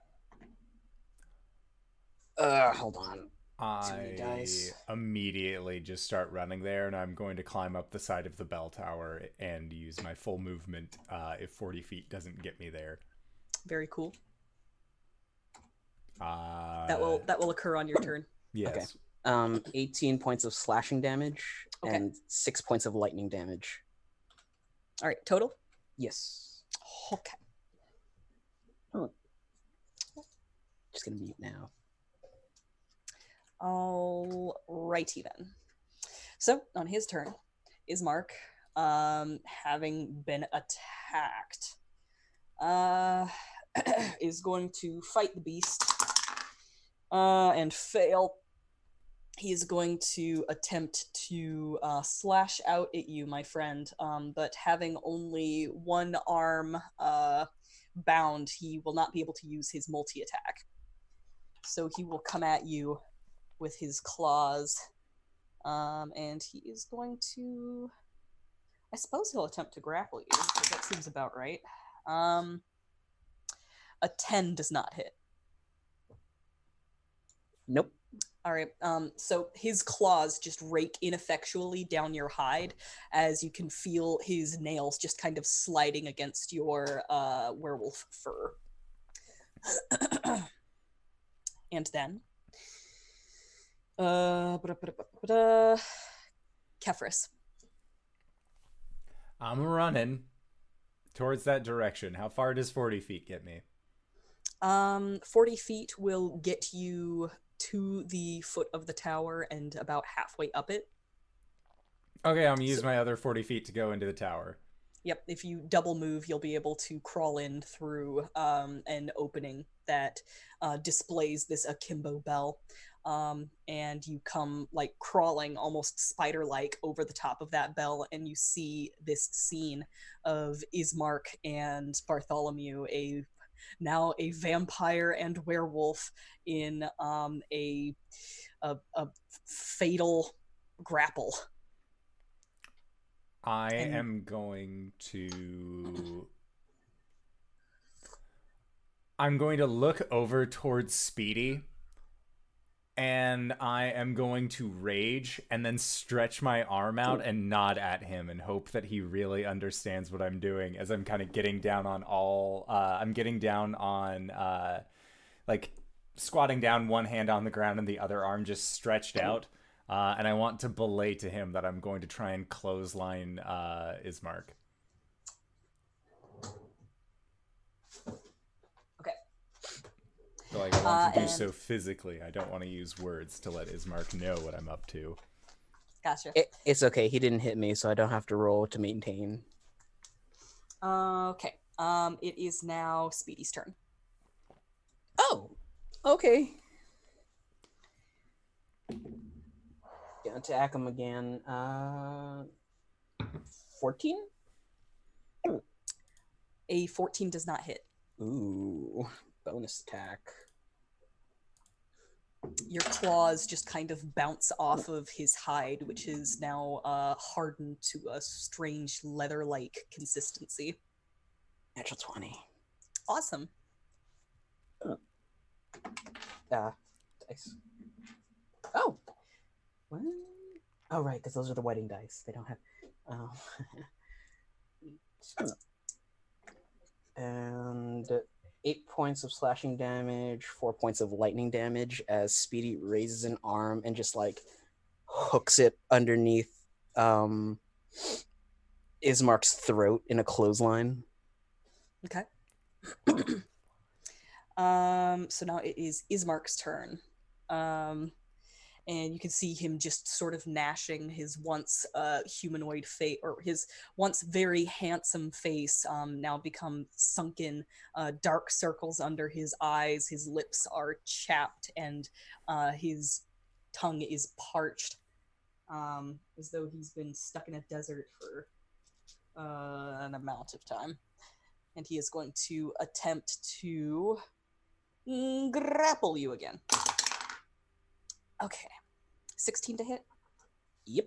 Uh, hold on. I dice. immediately just start running there, and I'm going to climb up the side of the bell tower and use my full movement uh, if 40 feet doesn't get me there. Very cool. Uh, That will that will occur on your turn. Yes. Um, eighteen points of slashing damage Okay. and six points of lightning damage. All right, total. Yes. Okay. Just gonna mute now. All righty then. So on his turn, Ismark, um, having been attacked, uh, is going to fight the beast, uh, and fail he is going to attempt to uh, slash out at you, my friend. Um, but having only one arm uh, bound, he will not be able to use his multi attack. So he will come at you with his claws. Um, and he is going to. I suppose he'll attempt to grapple you. That seems about right. Um, a 10 does not hit. Nope. All right. Um, so his claws just rake ineffectually down your hide as you can feel his nails just kind of sliding against your uh, werewolf fur. and then. Uh. Kefris. I'm running towards that direction. How far does 40 feet get me? Um, 40 feet will get you to the foot of the tower and about halfway up it. Okay, I'm gonna use So- my other 40 feet to go into the tower. Yep, if you double move, you'll be able to crawl in through um, an opening that uh, displays this akimbo bell. Um, and you come like crawling almost spider like over the top of that bell, and you see this scene of Ismark and Bartholomew, a now a vampire and werewolf in um, a, a a fatal grapple. I And- am going to. I'm going to look over towards Speedy. And I am going to rage and then stretch my arm out and nod at him and hope that he really understands what I'm doing as I'm kind of getting down on all. Uh, I'm getting down on, uh, like, squatting down, one hand on the ground and the other arm just stretched out. Uh, and I want to belay to him that I'm going to try and clothesline uh, Ismark. But, like, I want Uh, to do and- so physically. I don't want to use words to let Ismark know what I'm up to. Gotcha. It, it's okay. He didn't hit me, so I don't have to roll to maintain. Okay. Um, it is now Speedy's turn. Oh, okay. Gonna attack him again. Uh, fourteen. A 14 does not hit. Ooh, bonus attack. Your claws just kind of bounce off of his hide, which is now uh, hardened to a strange leather like consistency. Natural twenty. Awesome. Uh, dice. Oh. What? Oh, right, because those are the wedding dice. They don't have. Oh. and eight points of slashing damage, four points of lightning damage as Speedy raises an arm and just like hooks it underneath um Ismark's throat in a clothesline. Okay. um, so now it is Ismark's turn. Um, and you can see him just sort of gnashing his once uh, humanoid face, or his once very handsome face, um, now become sunken, uh, dark circles under his eyes. His lips are chapped, and uh, his tongue is parched, um, as though he's been stuck in a desert for uh, an amount of time and he is going to attempt to mm, grapple you again. Okay. 16 to hit? Yep.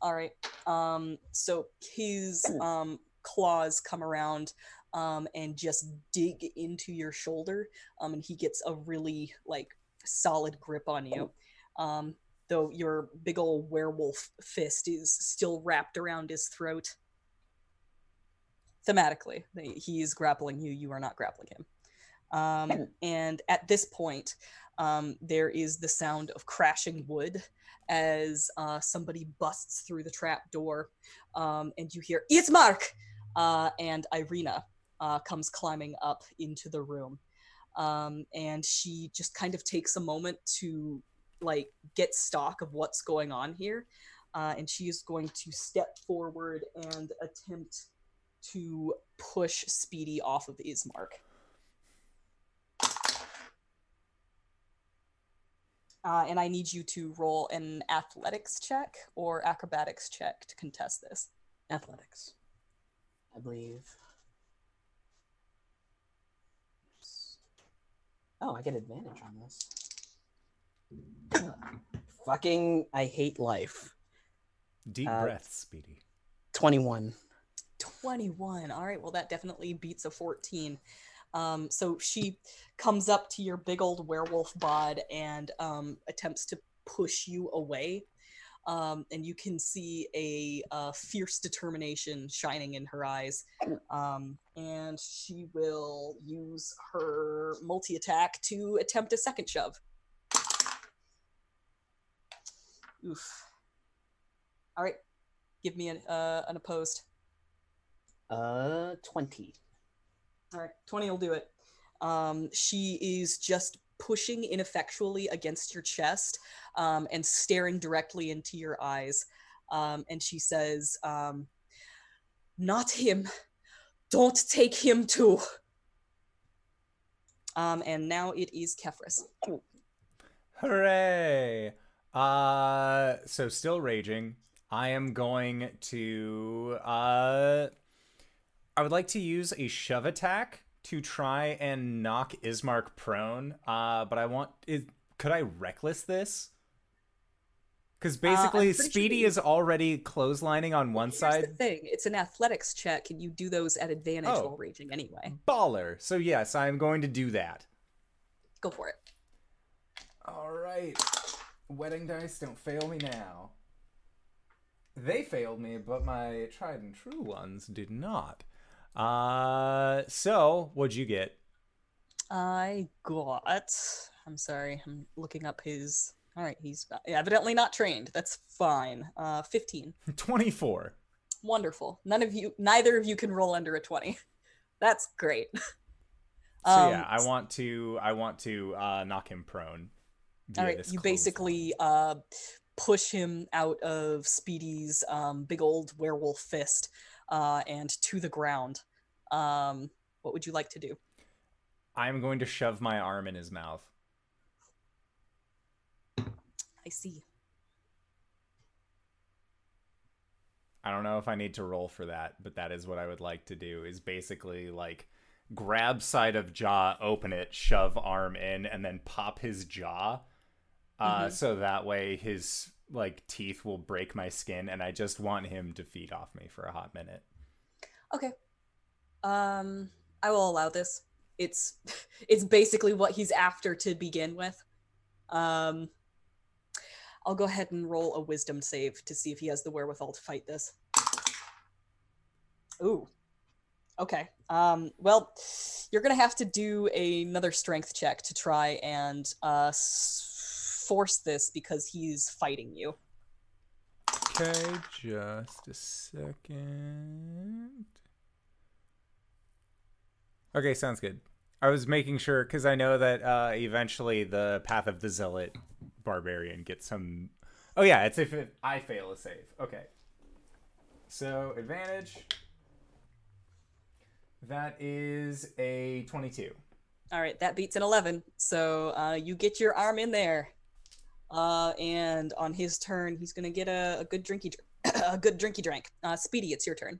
All right. Um, so his um, claws come around um, and just dig into your shoulder, um, and he gets a really like solid grip on you. Um, though your big old werewolf fist is still wrapped around his throat. Thematically, he is grappling you. You are not grappling him. Um, and at this point, um, there is the sound of crashing wood as uh, somebody busts through the trap door, um, and you hear "Ismark," uh, and Irina uh, comes climbing up into the room, um, and she just kind of takes a moment to like get stock of what's going on here, uh, and she is going to step forward and attempt to push Speedy off of Ismark. Uh, and I need you to roll an athletics check or acrobatics check to contest this. Athletics. I believe. Oh, I get advantage on this. Fucking, I hate life. Deep Uh, breaths, Speedy. 21. 21. All right, well, that definitely beats a 14. Um, so she comes up to your big old werewolf bod and um, attempts to push you away. Um, and you can see a uh, fierce determination shining in her eyes. Um, and she will use her multi attack to attempt a second shove. Oof. All right, give me an, uh, an opposed. Uh, 20. All right, 20 will do it. Um, she is just pushing ineffectually against your chest um, and staring directly into your eyes. Um, and she says, um, Not him. Don't take him too. Um, and now it is Kefris. Hooray! Uh, so still raging. I am going to. Uh, I would like to use a shove attack to try and knock Ismark prone. Uh, but I want. Is, could I reckless this? Because Uh, basically, pretty sure Speedy you- is already clotheslining on one Here's side. the thing it's an athletics check, and you do those at advantage Oh. while raging anyway. Baller. So yes, I am going to do that. Go for it. All right. Wedding dice, don't fail me now. They failed me, but my tried and true ones did not. Uh, so what'd you get? I got. I'm sorry. I'm looking up his. All right, he's evidently not trained. That's fine. Uh, 15. Twenty-four. Wonderful. None of you, neither of you can roll under a 20. That's great. So Um, yeah, I want to. I want to uh, knock him prone. All right, you basically uh, push him out of Speedy's um, big old werewolf fist uh, and to the ground. Um, what would you like to do? I'm going to shove my arm in his mouth. I see. I don't know if I need to roll for that, but that is what I would like to do. Is basically like grab side of jaw, open it, shove arm in, and then pop his jaw. Uh, Mhm. So that way his like teeth will break my skin, and I just want him to feed off me for a hot minute. Okay. Um, I will allow this. It's it's basically what he's after to begin with. Um, I'll go ahead and roll a wisdom save to see if he has the wherewithal to fight this. Ooh. Okay. Um, well, you're gonna have to do another strength check to try and uh, force this because he's fighting you. Okay, just a second. Okay, sounds good. I was making sure because I know that uh, eventually the path of the zealot barbarian gets some. Oh yeah, it's if it, I fail a save. Okay. So advantage. That is a twenty-two. All right, that beats an 11. So uh, you get your arm in there. Uh, and on his turn, he's going to get a, a good drinky dr- a good drinky drink. Uh, Speedy, it's your turn.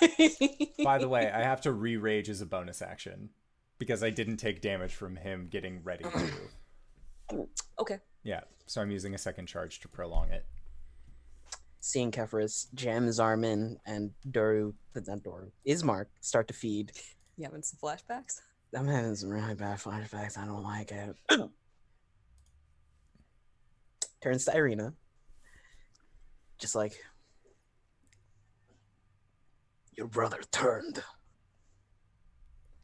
By the way, I have to re-rage as a bonus action because I didn't take damage from him getting ready to. okay. Yeah, so I'm using a second charge to prolong it. Seeing Kefris jam his arm in and Doru, not Doru, Ismark start to feed. You having some flashbacks? I'm having some really bad flashbacks. I don't like it. Turns to Irina. Just like, your brother turned.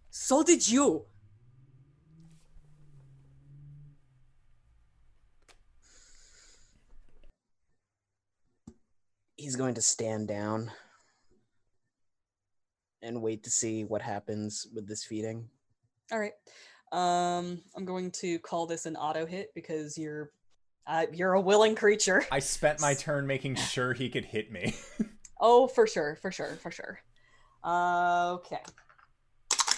So did you. He's going to stand down and wait to see what happens with this feeding. All right. Um, I'm going to call this an auto hit because you're uh, you're a willing creature. I spent my turn making sure he could hit me. Oh, for sure, for sure, for sure. Uh, okay.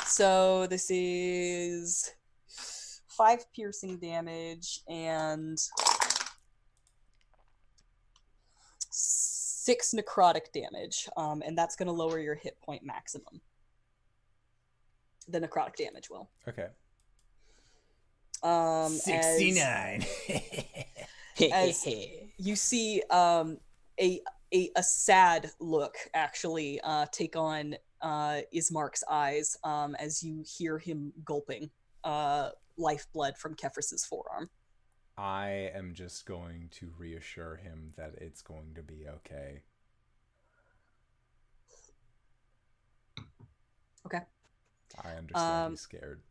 So this is five piercing damage and six necrotic damage, um, and that's going to lower your hit point maximum. The necrotic damage will. Okay. Um, as- 69. as you see um, a, a a sad look actually uh, take on uh, Ismark's eyes um, as you hear him gulping uh, lifeblood from Kefris's forearm. I am just going to reassure him that it's going to be okay. Okay. I understand Um, he's scared.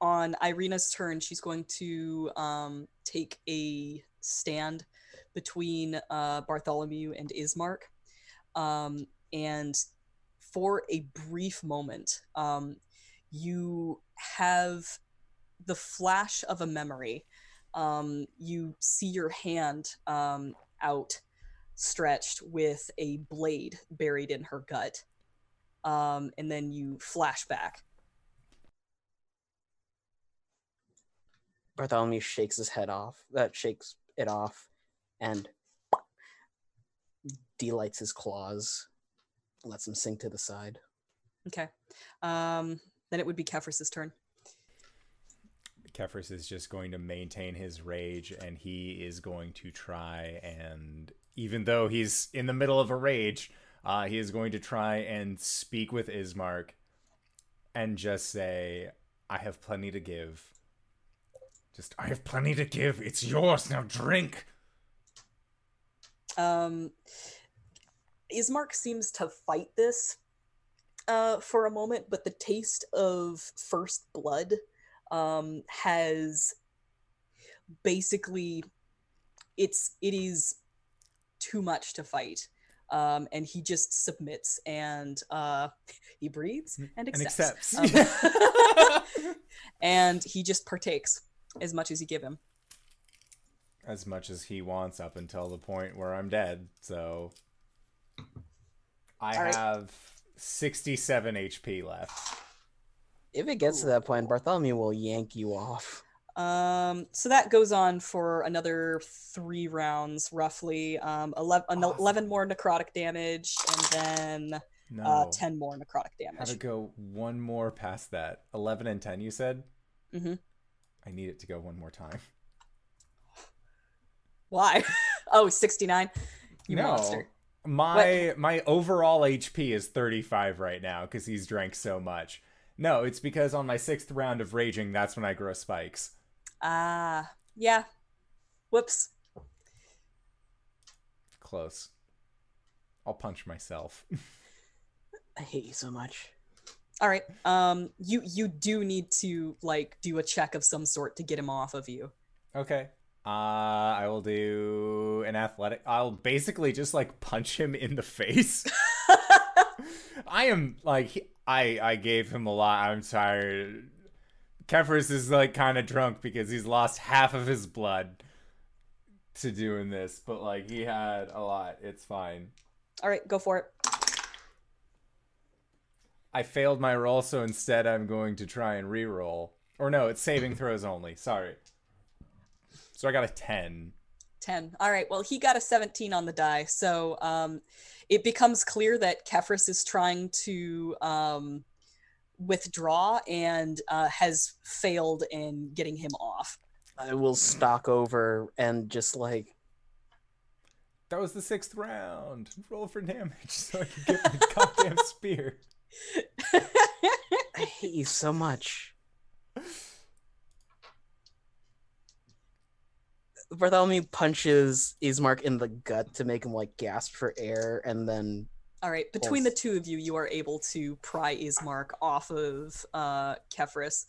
On Irina's turn, she's going to um, take a stand between uh, Bartholomew and Ismark. Um, and for a brief moment, um, you have the flash of a memory. Um, you see your hand um, out stretched with a blade buried in her gut. Um, and then you flash back. Bartholomew shakes his head off. That shakes it off, and delights his claws. Lets him sink to the side. Okay. Um, then it would be Kefris's turn. Kefris is just going to maintain his rage and he is going to try and even though he's in the middle of a rage, uh, he is going to try and speak with Ismark and just say, I have plenty to give. Just I have plenty to give. It's yours. Now drink. Um, Ismark seems to fight this uh, for a moment, but the taste of first blood um, has basically it's it is too much to fight. Um, and he just submits and uh, he breathes and And accepts. accepts. Um, and he just partakes as much as you give him. as much as he wants up until the point where I'm dead. So I right. have 67 HP left. If it gets to that point, Bartholomew will yank you off. Um, so that goes on for another three rounds, roughly. Um, 11, an- Awesome. 11 more necrotic damage, and then No. uh, 10 more necrotic damage. How to damage. go one more past that? 11 and 10, you said? Mm-hmm. I need it to go one more time. Why? oh, 69. You no. monster. My my overall HP is 35 right now because he's drank so much. No, it's because on my sixth round of raging, that's when I grow spikes. Ah, yeah. Whoops. Close. I'll punch myself. I hate you so much. All right. Um, you you do need to like do a check of some sort to get him off of you. Okay. Uh, I will do an athletic. I'll basically just like punch him in the face. I am like he- I I gave him a lot. I'm tired. Kefris is like kind of drunk because he's lost half of his blood to doing this, but like he had a lot. It's fine. All right, go for it. I failed my roll, so instead I'm going to try and re-roll. Or no, it's saving throws only. Sorry. So I got a 10. 10. All right. Well, he got a 17 on the die. So um, it becomes clear that Kefris is trying to um, withdraw and uh, has failed in getting him off. I will stalk over and just like That was the sixth round. Roll for damage so I can get my goddamn spear. I hate you so much. Bartholomew punches Ismark in the gut to make him like gasp for air, and then All right. Between the two of you, you are able to pry Ismark off of uh, Kefris.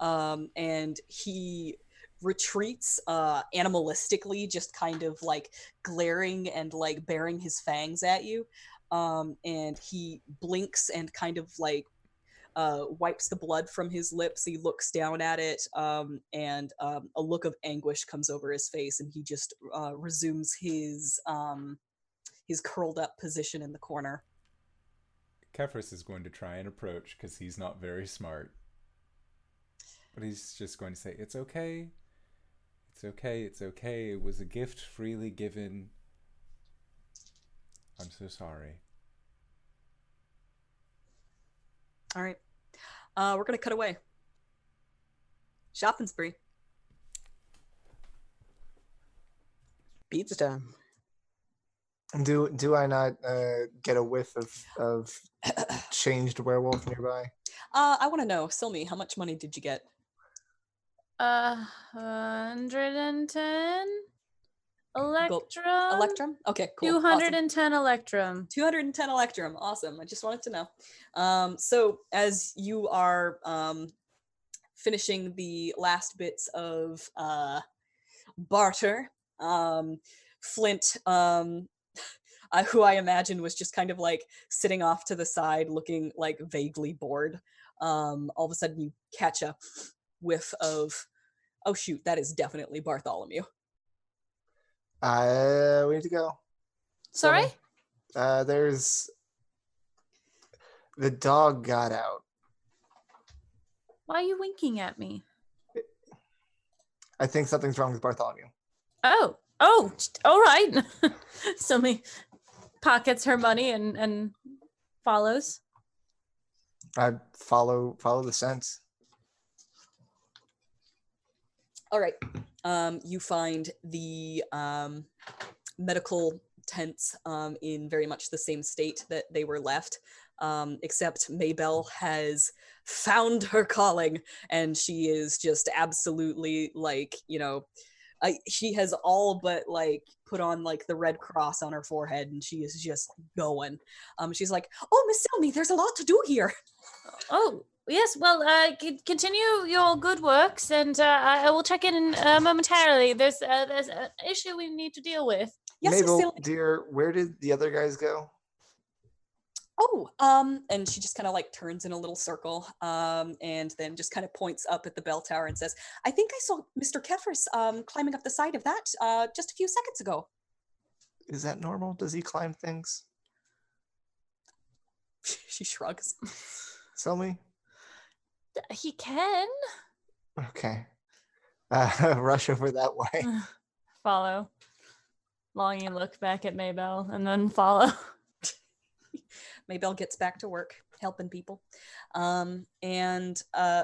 Um, and he retreats uh, animalistically, just kind of like glaring and like baring his fangs at you. Um, and he blinks and kind of like uh, wipes the blood from his lips. He looks down at it, um, and um, a look of anguish comes over his face, and he just uh, resumes his um, his curled up position in the corner. Kefris is going to try and approach because he's not very smart. But he's just going to say, It's okay. It's okay. It's okay. It was a gift freely given. I'm so sorry. All right. Uh, we're gonna cut away. Shopping spree. Pizza time. Do do I not uh, get a whiff of of changed werewolf nearby? Uh, I want to know, Silmy, how much money did you get? Uh, 110 electrum. Electrum? Okay, cool. awesome. 210 electrum. 210 electrum awesome i just wanted to know um, so as you are um, finishing the last bits of uh, barter um, flint um, who i imagine was just kind of like sitting off to the side looking like vaguely bored um, all of a sudden you catch a whiff of oh shoot that is definitely bartholomew Uh, we need to go. Sorry? Uh, there's the dog got out. Why are you winking at me? I think something's wrong with Bartholomew. Oh, oh, all right. Sylvie pockets her money and and follows. I follow follow the sense. All right. Um, you find the um, medical tents um, in very much the same state that they were left, um, except Maybelle has found her calling and she is just absolutely like, you know, I, she has all but like put on like the red cross on her forehead and she is just going. Um, she's like, "Oh, Miss Silmy, there's a lot to do here." Oh, yes. Well, uh, continue your good works, and uh, I I will check in uh, momentarily. There's uh, there's an issue we need to deal with. Yes, Maybelle, dear, where did the other guys go? oh um and she just kind of like turns in a little circle um and then just kind of points up at the bell tower and says i think i saw mr kefris um climbing up the side of that uh just a few seconds ago Is that normal? Does he climb things? she shrugs Tell me. He can Okay. Uh, rush over that way. follow. Longing look back at Maybelle and then follow. Maybelle gets back to work helping people um and uh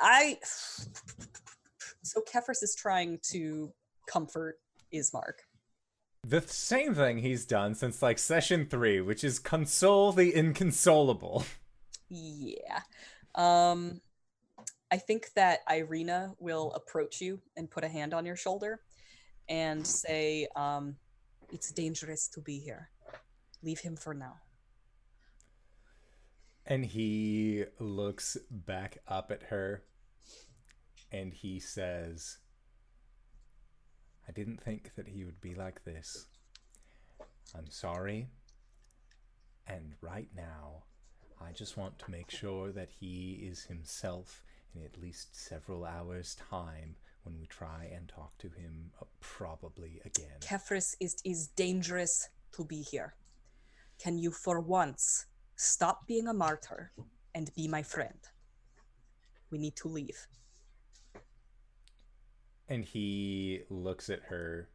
i so kefris is trying to comfort ismark The same thing he's done since like session three, which is console the inconsolable. Yeah. Um I think that Irina will approach you and put a hand on your shoulder and say, um, it's dangerous to be here. Leave him for now. And he looks back up at her and he says, I didn't think that he would be like this. I'm sorry. And right now, I just want to make sure that he is himself in at least several hours' time when we try and talk to him uh, probably again. Kefris is is dangerous to be here. Can you for once stop being a martyr and be my friend? We need to leave. And he looks at her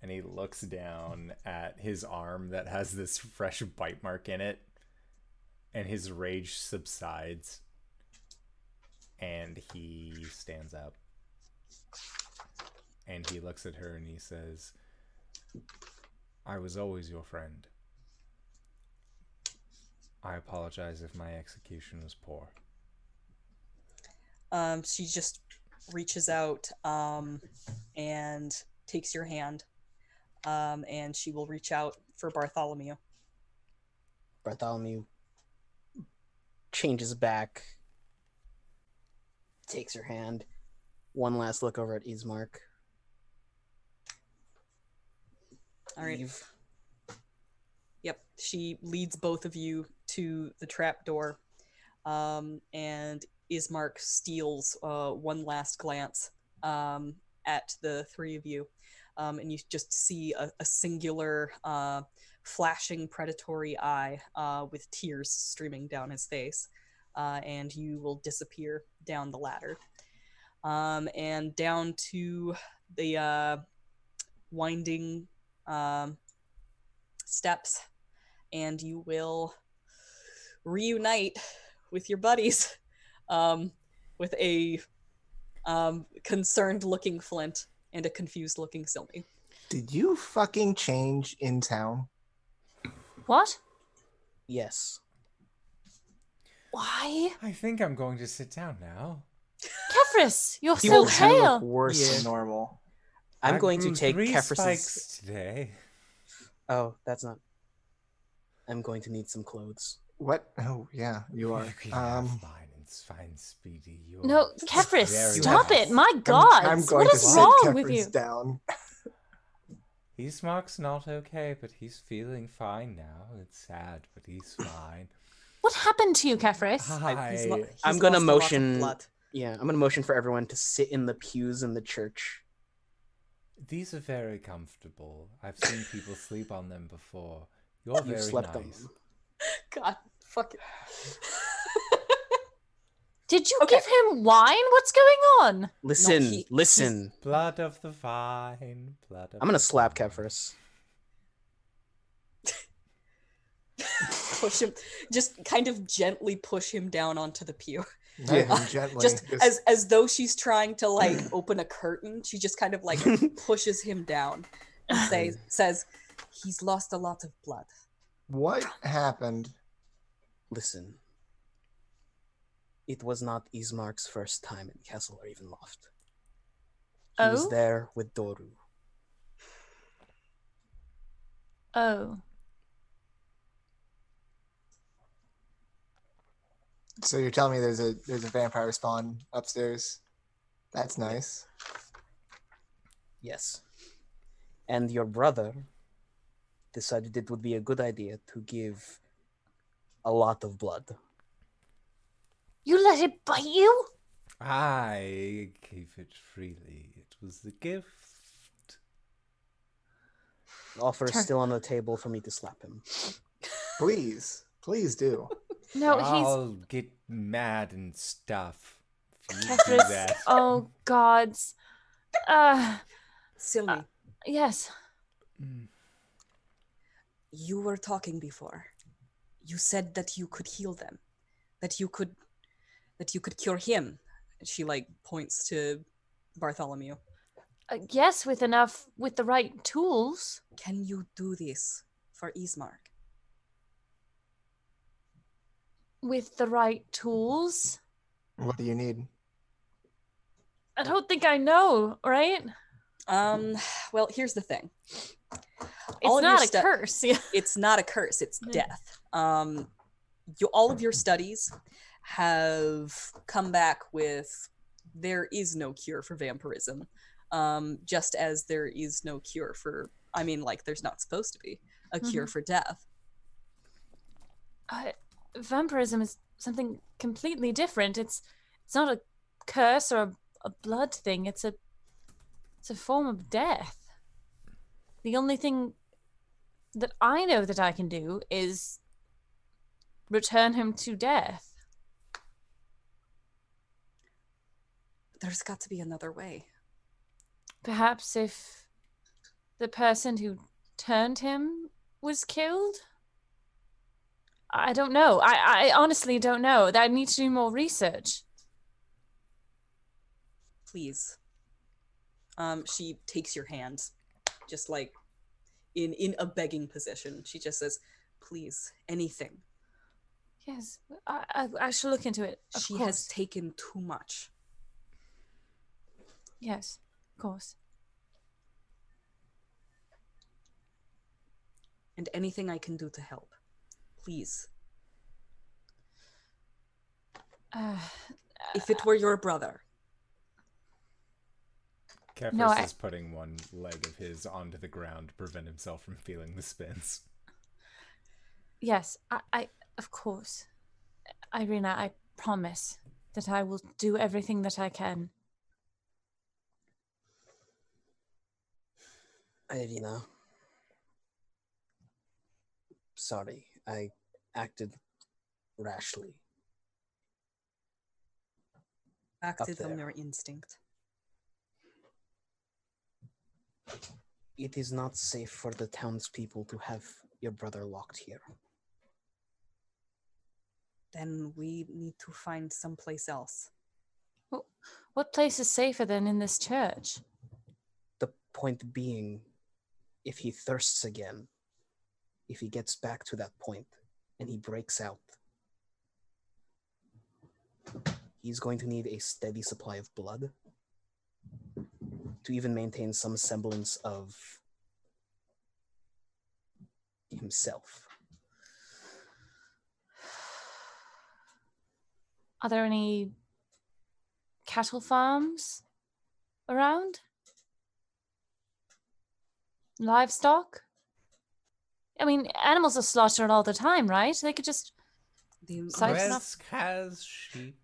and he looks down at his arm that has this fresh bite mark in it. And his rage subsides. And he stands up. And he looks at her and he says, I was always your friend. I apologize if my execution was poor. Um, she just reaches out um, and takes your hand, um, and she will reach out for Bartholomew. Bartholomew changes back, takes her hand, one last look over at Ismark. All right. leave. Yep. She leads both of you to the trap door, um, and Ismark steals uh, one last glance um, at the three of you. um, and you just see a, a singular uh, flashing predatory eye uh, with tears streaming down his face, uh, and you will disappear down the ladder. Um, and down to the uh, winding um, steps, and you will reunite with your buddies um, with a um, concerned looking Flint and a confused looking Silmy. Did you fucking change in town? What? Yes. Why? I think I'm going to sit down now. Kefris, you're He so will kind look pale. worse Yeah. than normal. I'm I going to take three Kefris's. today. Oh, that's not. I'm going to need some clothes. What? Oh yeah, you are. You Um, have mine. It's fine, Speedy. You're No, Kefris, stop nice. it. My I'm- God. I'm, going what to is sit wrong with you? down. Ismark's not okay, but he's feeling fine now. It's sad, but he's fine. What happened to you, Kefris? Hi. He's lo- he's I'm gonna lost a lot of motion- blood. Yeah, I'm gonna motion for everyone to sit in the pews in the church. These are very comfortable. I've seen people sleep on them before. You're You very slept on nice. them. God, fuck it. Did you Okay. give him wine? What's going on? Listen, he- listen. Blood of the vine. Blood of I'm gonna the slap vine. Kefris. push him, just kind of gently push him down onto the pew. Yeah. even gently. just just- as as though she's trying to like open a curtain she just kind of like pushes him down and says says he's lost a lot of blood what happened? Listen. It was not Ismark's first time in Castle Ravenloft. He was Oh? there with Doru. Oh. So you're telling me there's a there's a vampire spawn upstairs? That's nice. Yes. And your brother decided it would be a good idea to give a lot of blood. You let it bite you? I gave it freely. It was the gift. The offer is Turn- still on the table for me to slap him. Please, please do. No, he's. I'll get mad and stuff. If you do that. Oh, gods. Uh, silly yes. Mm. you were talking before you said that you could heal them that you could that you could cure him she like points to bartholomew Uh, yes, with enough, with the right tools. can you do this for ismark With the right tools. What do you need? I don't think I know, right? um well here's the thing It's All of your not a stu- curse. Yeah. it's not a curse it's death um you, all of your studies have come back with there is no cure for vampirism um just as there is no cure for i mean like there's not supposed to be a cure for death Uh, vampirism is something completely different. It's it's not a curse or a, a blood thing. It's a it's a form of death. The only thing that I know that I can do is return him to death. There's got to be another way Perhaps if the person who turned him was killed. I don't know. I, I honestly don't know. I need to do more research. please um she takes your hand just like in in a begging position she just says please anything Yes, I, I, I shall look into it. She course. has taken too much Yes, of course. and anything i can do to help please Uh, if it were your brother Kefris No, I- is putting one leg of his onto the ground to prevent himself from feeling the spins. yes, I, I, of course. Irina, I promise that I will do everything that I can. Irina. Sorry, I acted rashly. Acted on your instinct. It is not safe for the townspeople to have your brother locked here. Then we need to find someplace else. What place is safer than in this church? The point being, if he thirsts again, if he gets back to that point and he breaks out, he's going to need a steady supply of blood to even maintain some semblance of himself. Are there any cattle farms around? Livestock? I mean, animals are slaughtered all the time, right? They could just. The, Size Krezk has sheep.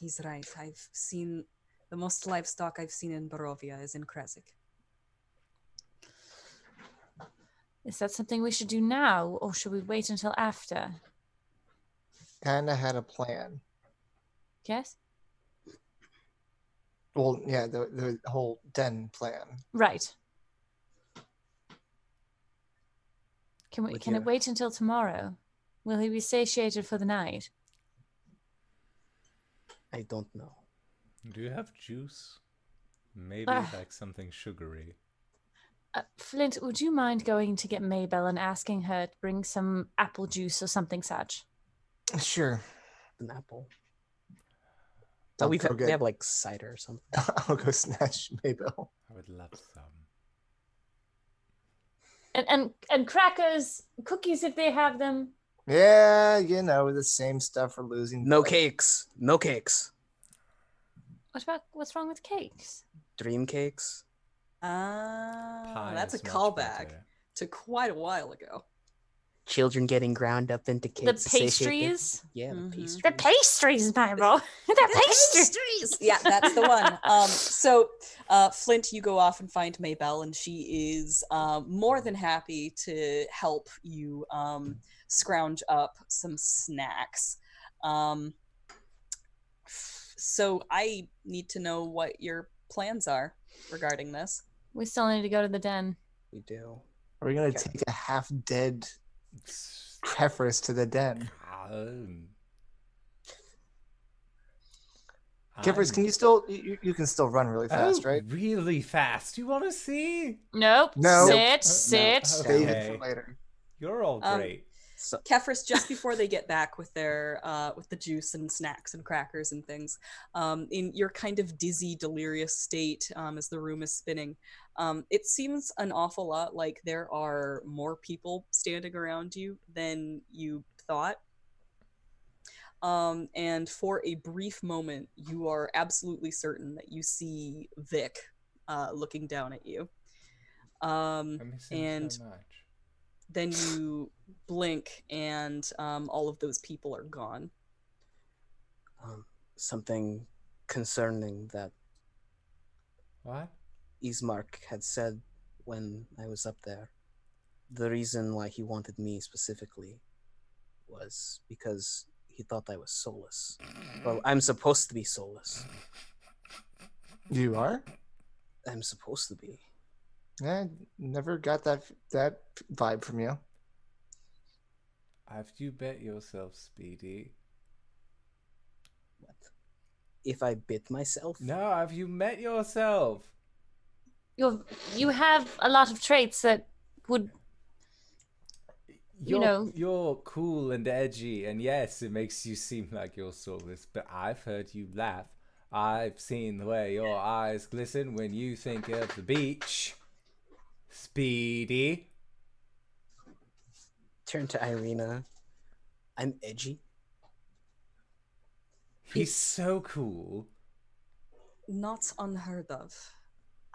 he's right. I've seen the most livestock I've seen in Barovia is in Krezk. Is that something we should do now, or should we wait until after? Kind of had a plan. Yes? Well, yeah, the the whole den plan. Right. Can we Would can it wait until tomorrow? Will he be satiated for the night? I don't know. Do you have juice? Maybe Ah. like something sugary. Uh, Flint, would you mind going to get Maybelle and asking her to bring some apple juice or something such? Sure. An apple. Don't Oh, we've had, we have like cider or something. I'll go snatch Maybelle. I would love some. And and and crackers, cookies if they have them. Yeah, you know the same stuff for losing. No blood. cakes. No cakes. What about what's wrong with cakes? Dream cakes. Ah, Pie that's a callback better. to quite a while ago. Children getting ground up into cakes. the to satiate their- pastries. Yeah, the Mhm. pastries. The pastries, Maybelle. the pastries. yeah, that's the one. Um, so, uh, Flint, you go off and find Maybelle, and she is um, more than happy to help you um, scrounge up some snacks. Um, so, I need to know what your plans are regarding this. We still need to go to the den. We do. Are we gonna Okay. take a half dead It's- Kefris to the den? Um, Kippers, can you still? You, you can still run really fast, Oh, right? Really fast. You want to see? Nope. No. Sit, Nope. sit. Uh, Save it for later. You're all Um, great. So, Kefris, just before they get back with their uh, with the juice and snacks and crackers and things, um, in your kind of dizzy, delirious state um, as the room is spinning, um, it seems an awful lot like there are more people standing around you than you thought. Um, and for a brief moment, you are absolutely certain that you see Vic uh, looking down at you. Um, I miss him and- so much. then you blink and um, all of those people are gone. um, something concerning that What? Ismark had said when I was up there. The reason why he wanted me specifically was because he thought I was soulless. Well, I'm supposed to be soulless. You are? I'm supposed to be. I never got that that vibe from you. Have you bet yourself, Speedy? What? If I bit myself? No, have you met yourself? You you have a lot of traits that would You You're, know- you're cool and edgy, and yes, it makes you seem like you're soulless. But I've heard you laugh. I've seen the way your eyes glisten when you think of the beach. Speedy. Turn to Irina. I'm edgy. He's so cool. Not unheard of.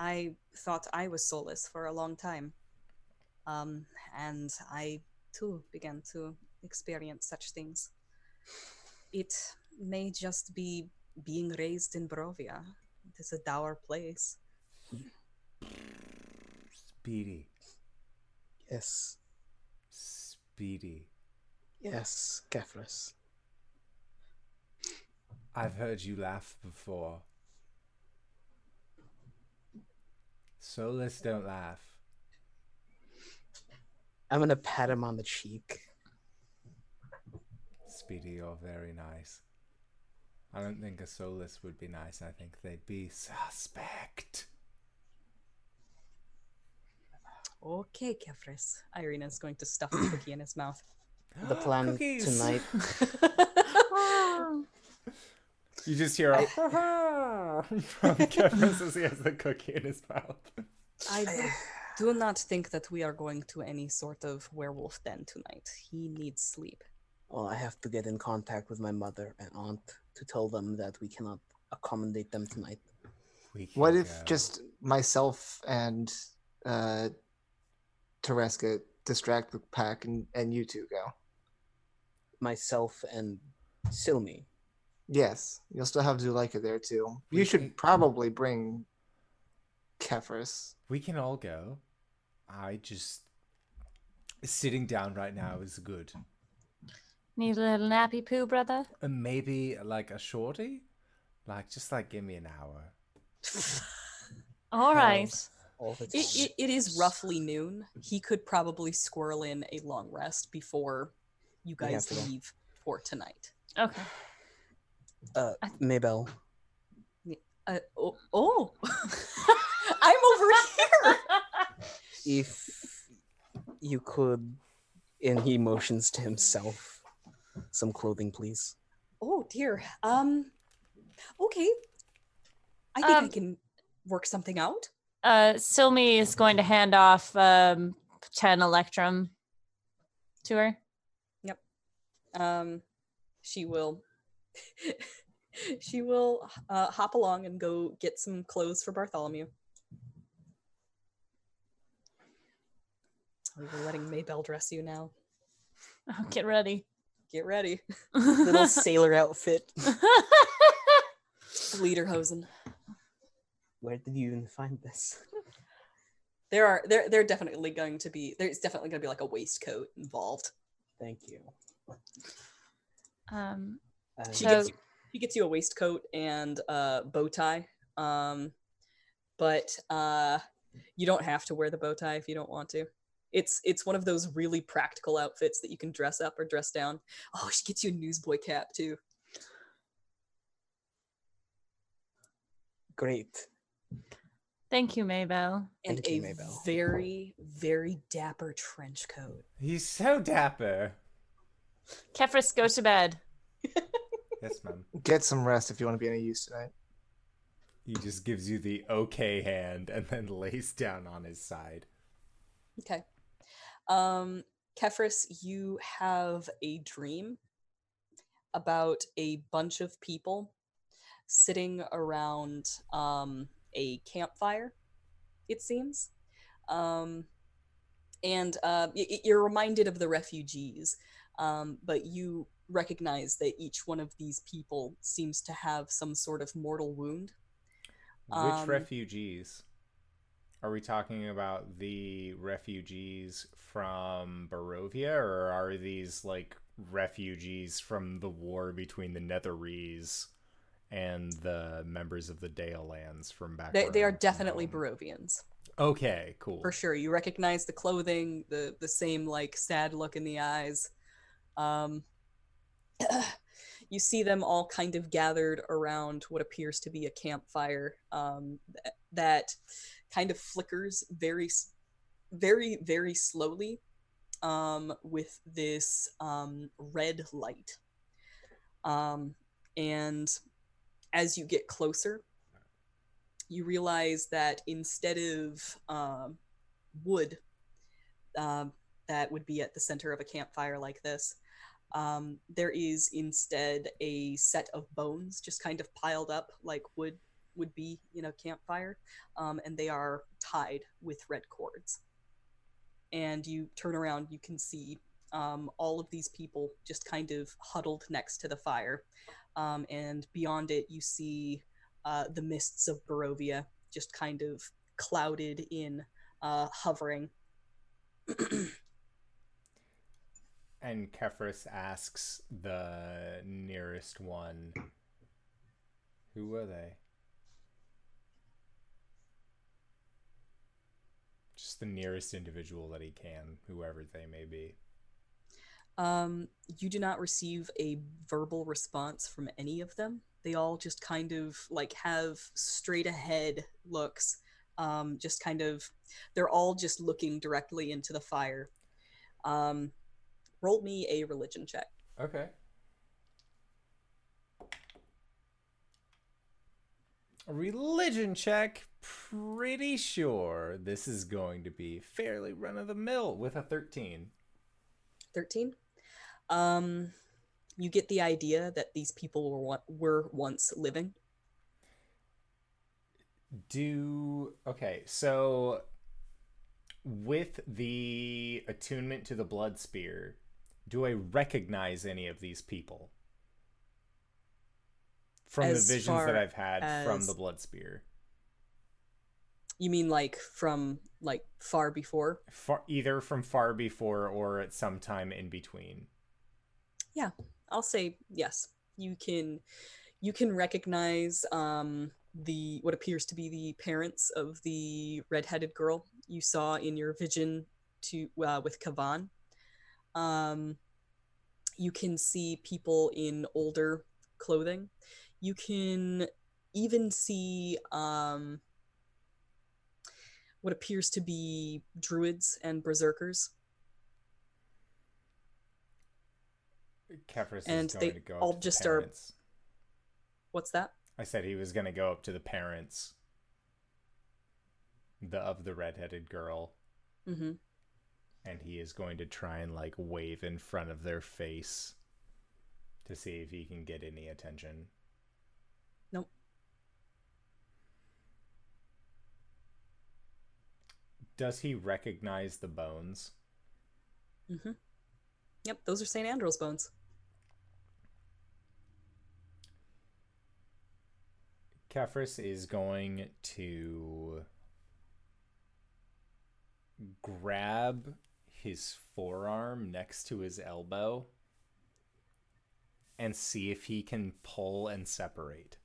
I thought I was soulless for a long time. Um, and I too began to experience such things. It may just be being raised in Barovia. It is a dour place. Speedy. Yes. Speedy. Yes, Kefris. I've heard you laugh before. Solus don't laugh. I'm gonna pat him on the cheek. Speedy, you're very nice. I don't think a Solus would be nice. I think they'd be suspect. Okay, Kefris. Irina's going to stuff a cookie in his mouth. The plan Cookies. tonight. You just hear a from Kefris as he has the cookie in his mouth. I do, do not think that we are going to any sort of werewolf den tonight. He needs sleep. Well, I have to get in contact with my mother and aunt to tell them that we cannot accommodate them tonight. What if go. just myself and uh Tereska distract the pack and, and you two go? Myself and Silmy. Yes, you'll still have Zuleika there too. We You should can- probably bring Kefris. we can all go? I just sitting down right now is good. Need a little nappy poo, brother? And maybe like a shorty, like just like give me an hour. All right. Hells All the It, time. it, it is roughly noon. He could probably squirrel in a long rest before you guys leave for tonight. Okay. Uh, Maybelle, Uh, oh, oh. I'm over here. if you could, and he motions to himself, some clothing, please. Oh dear. Um. Okay. I think I Um, can work something out. Uh, Silmy is going to hand off um, 10 Electrum to her. Yep. Um, she will. she will uh, hop along and go get some clothes for Bartholomew. Oh, You're letting Maybelle dress you now. Oh, get ready. Get ready. Little sailor outfit. Lederhosen. Where did you even find this? There are there there definitely going to be there's definitely going to be like a waistcoat involved. Thank you. um, Uh, She So- gets you, she gets you a waistcoat and a bow tie. Um, but uh, you don't have to wear the bow tie if you don't want to. It's it's one of those really practical outfits that you can dress up or dress down. Oh, she gets you a newsboy cap too. great. thank you, Maybelle. And Thank you, a Maybelle. very, very dapper trench coat. He's so dapper. Kefris, go to bed. Yes, ma'am. Get some rest if you want to be any use tonight. He just gives you the okay hand and then lays down on his side. Okay. Um, Kefris, you have a dream about a bunch of people sitting around um, a campfire, it seems. Um, and uh, y- y- you're reminded of the refugees, um, but you recognize that each one of these people seems to have some sort of mortal wound. Which Um, refugees? Are we talking about the refugees from Barovia, or are these like refugees from the war between the Netherese and the members of the Dale lands from back? They, they are definitely home? Barovians. Okay, cool. for sure. You recognize the clothing, the the same like sad look in the eyes. Um, you see them all kind of gathered around what appears to be a campfire um, th- that kind of flickers very, very, very slowly um, with this um, red light. Um, and as you get closer, you realize that instead of um, wood um, that would be at the center of a campfire like this, um, there is instead a set of bones just kind of piled up like wood would be in a campfire, um, and they are tied with red cords. And you turn around, you can see um, all of these people just kind of huddled next to the fire. Um, and beyond it, you see uh, the mists of Barovia just kind of clouded in uh, hovering. And Kefris asks the nearest one, Who were they? Just the nearest individual that he can, whoever they may be. Um, you do not receive a verbal response from any of them. They all just kind of like have straight ahead looks. Um, just kind of, they're all just looking directly into the fire. Um, roll me a religion check. Okay. A religion check. Pretty sure this is going to be fairly run of the mill with a 13. 13 um you get the idea that these people were were once living Do okay, so with the attunement to the blood spear, do I recognize any of these people? From As the visions that I've had from the blood spear. you mean like from like far before Far, either from far before or at some time in between. Yeah, I'll say yes you can you can recognize um the what appears to be the parents of the redheaded girl you saw in your vision to uh, with kavan um you can see people in older clothing. You can even see um what appears to be druids and berserkers. Kefris And is going they to go up all to the just are- what's that? I said he was going to go up to the parents. The of the redheaded girl. Mm-hmm. And he is going to try and like wave in front of their face to see if he can get any attention. Nope. Does he recognize the bones? Mm-hmm. Yep, those are St. Andral's bones. Kefris is going to grab his forearm next to his elbow and see if he can pull and separate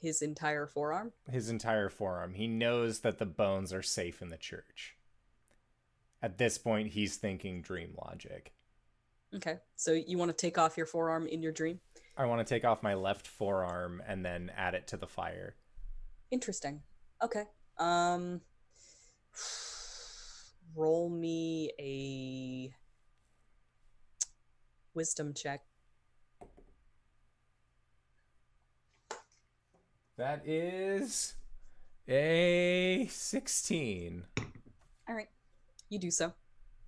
His entire forearm. his entire forearm. He knows that the bones are safe in the church. At this point, he's thinking dream logic. Okay, so you want to take off your forearm in your dream? I want to take off my left forearm and then add it to the fire. Interesting. Okay. Um, roll me a wisdom check. That is a 16. All right, you do so.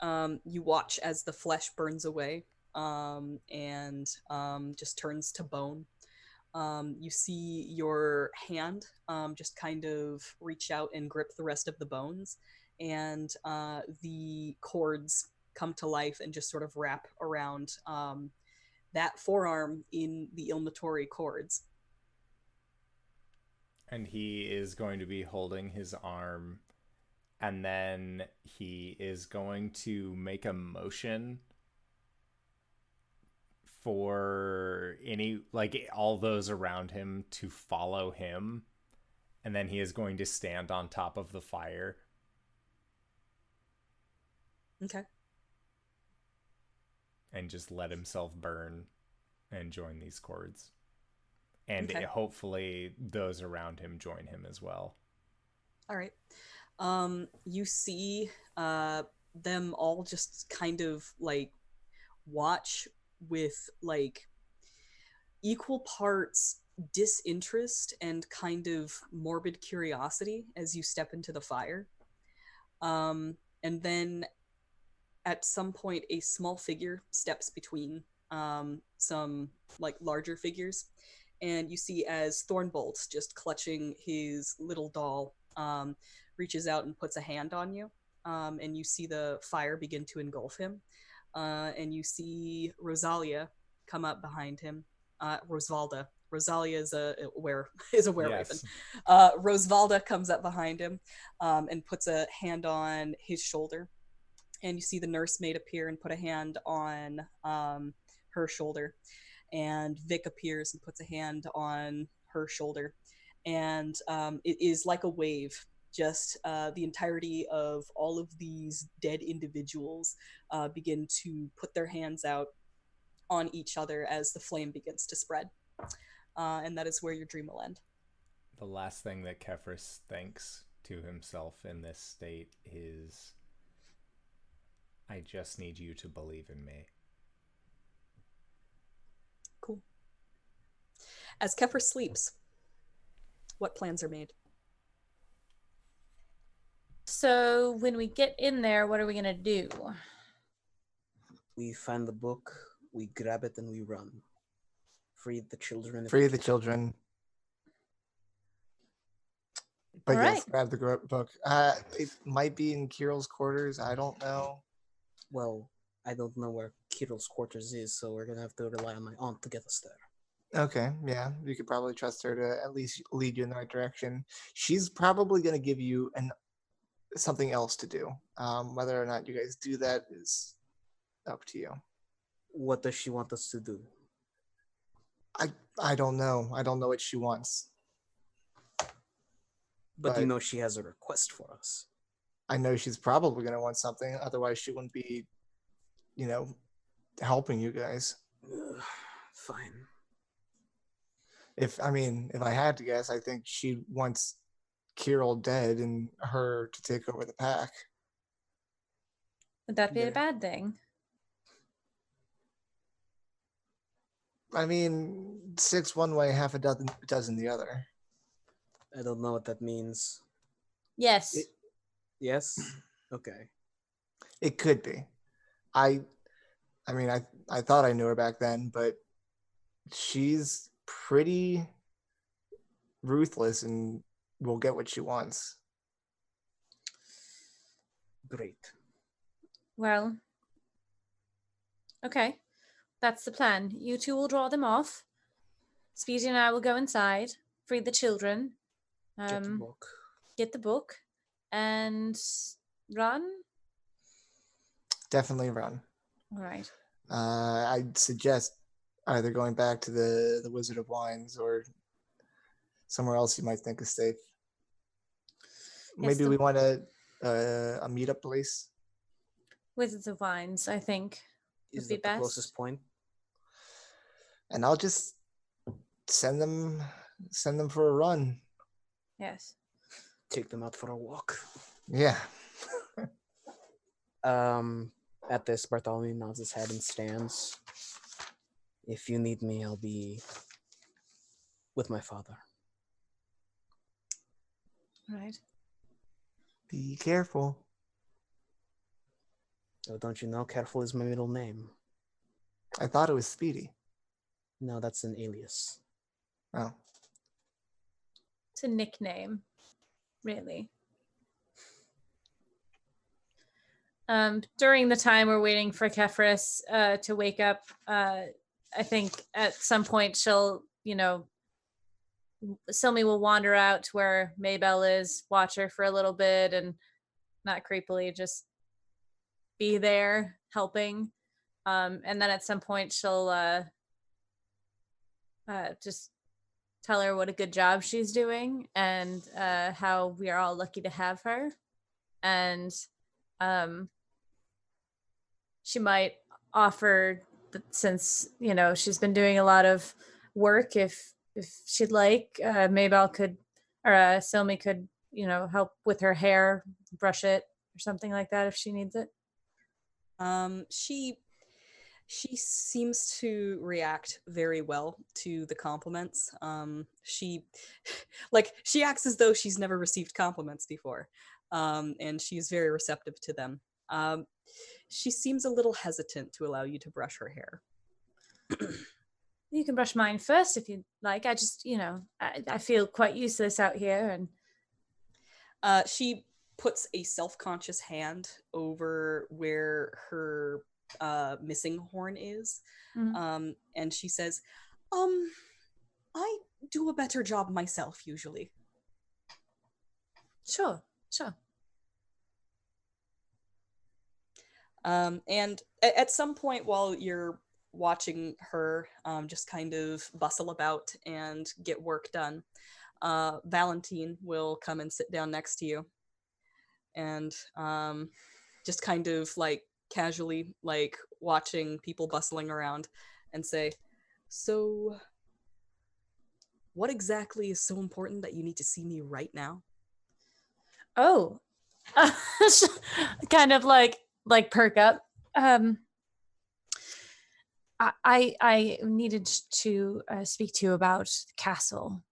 Um, you watch as the flesh burns away um, and um, just turns to bone. Um, you see your hand um, just kind of reach out and grip the rest of the bones, and uh, the cords come to life and just sort of wrap around um, that forearm in the ilmatori cords. And he is going to be holding his arm. And then he is going to make a motion for any, like, all those around him to follow him. And then he is going to stand on top of the fire. Okay. and just let himself burn and join these chords. And Okay. hopefully those around him join him as well. All right. Um, you see uh, them all just kind of like watch with like equal parts disinterest and kind of morbid curiosity as you step into the fire. Um, and then at some point, a small figure steps between um, some like larger figures. And you see as Thornboldt, just clutching his little doll, um, reaches out and puts a hand on you, um, and you see the fire begin to engulf him. Uh, and you see Rosalia come up behind him, uh, Rosalda, Rosalia is a, a were is a were raven. Yes. Uh, Rosavalda comes up behind him um, and puts a hand on his shoulder, and you see the nursemaid appear and put a hand on um, her shoulder, and Vic appears and puts a hand on her shoulder, and um, it is like a wave. Just uh, the entirety of all of these dead individuals uh, begin to put their hands out on each other as the flame begins to spread. Uh, and that is where your dream will end. The last thing that Kefris thinks to himself in this state is I just need you to believe in me. Cool. As Kefris sleeps, what plans are made? So when we get in there, what are we gonna do? We find the book, we grab it, and we run. Free the children. Free the children. But yes, Alright. grab the book. Uh, it might be in Kiril's quarters. I don't know. Well, I don't know where Kiril's quarters is, so we're gonna have to rely on my aunt to get us there. Okay, yeah, you could probably trust her to at least lead you in the right direction. She's probably going to give you an something else to do. Um, whether or not you guys do that is up to you. What does she want us to do? I I don't know. I don't know what she wants. But you know she has a request for us. I know she's probably going to want something. Otherwise, she wouldn't be, you know, helping you guys. Ugh, Fine. If I mean, if I had to guess, I think she wants Kiril dead and her to take over the pack. Would that be Yeah. a bad thing? I mean, six one way, half a dozen dozen the other. I don't know what that means. Yes. It- Yes? Okay. It could be. I, I mean, I I thought I knew her back then, but she's pretty ruthless and will get what she wants. Great. Well, okay. That's the plan. You two will draw them off. Speedy and I will go inside, free the children, Get the um, book. get the book, and run. Definitely run. All right. Uh, I'd suggest either going back to the the Wizard of Wines or somewhere else you might think is safe. Yes, Maybe the- we want a a, a meetup place. Wizards of Wines, I think. would Is be the best. closest point? and I'll just send them send them for a run. Yes. Take them out for a walk. Yeah. Um, at this, Bartholomew nods his head and stands. If you need me, I'll be with my father. All right. Be careful. Oh, don't you know? Careful is my middle name. I thought it was Speedy. No, that's an alias. Oh. It's a nickname, really. Um, during the time we're waiting for Kefris uh, to wake up, uh, I think at some point she'll, you know, Silmy will wander out to where Maybelle is, watch her for a little bit, and not creepily just be there helping. Um, and then at some point she'll uh, uh, just tell her what a good job she's doing and uh, how we are all lucky to have her. And um, she might offer, since you know she's been doing a lot of work, if if she'd like, uh, Maybelle could or uh, Silmy could, you know, help with her hair, brush it or something like that if she needs it. Um, she she seems to react very well to the compliments. Um, she like she acts as though she's never received compliments before, um, and she's very receptive to them. Um, she seems a little hesitant to allow you to brush her hair. You can brush mine first if you'd like. I just, you know, I, I feel quite useless out here, and Uh, she puts a self-conscious hand over where her uh, missing horn is, Mhm. um, and she says, "Um, I do a better job myself usually. Sure, sure. Um, and a- at some point while you're watching her um, just kind of bustle about and get work done, uh, Valentine will come and sit down next to you and um, just kind of like casually like watching people bustling around and say, So, what exactly is so important that you need to see me right now? Oh, kind of like like perk up. Um, I I, needed to uh, speak to you about the castle.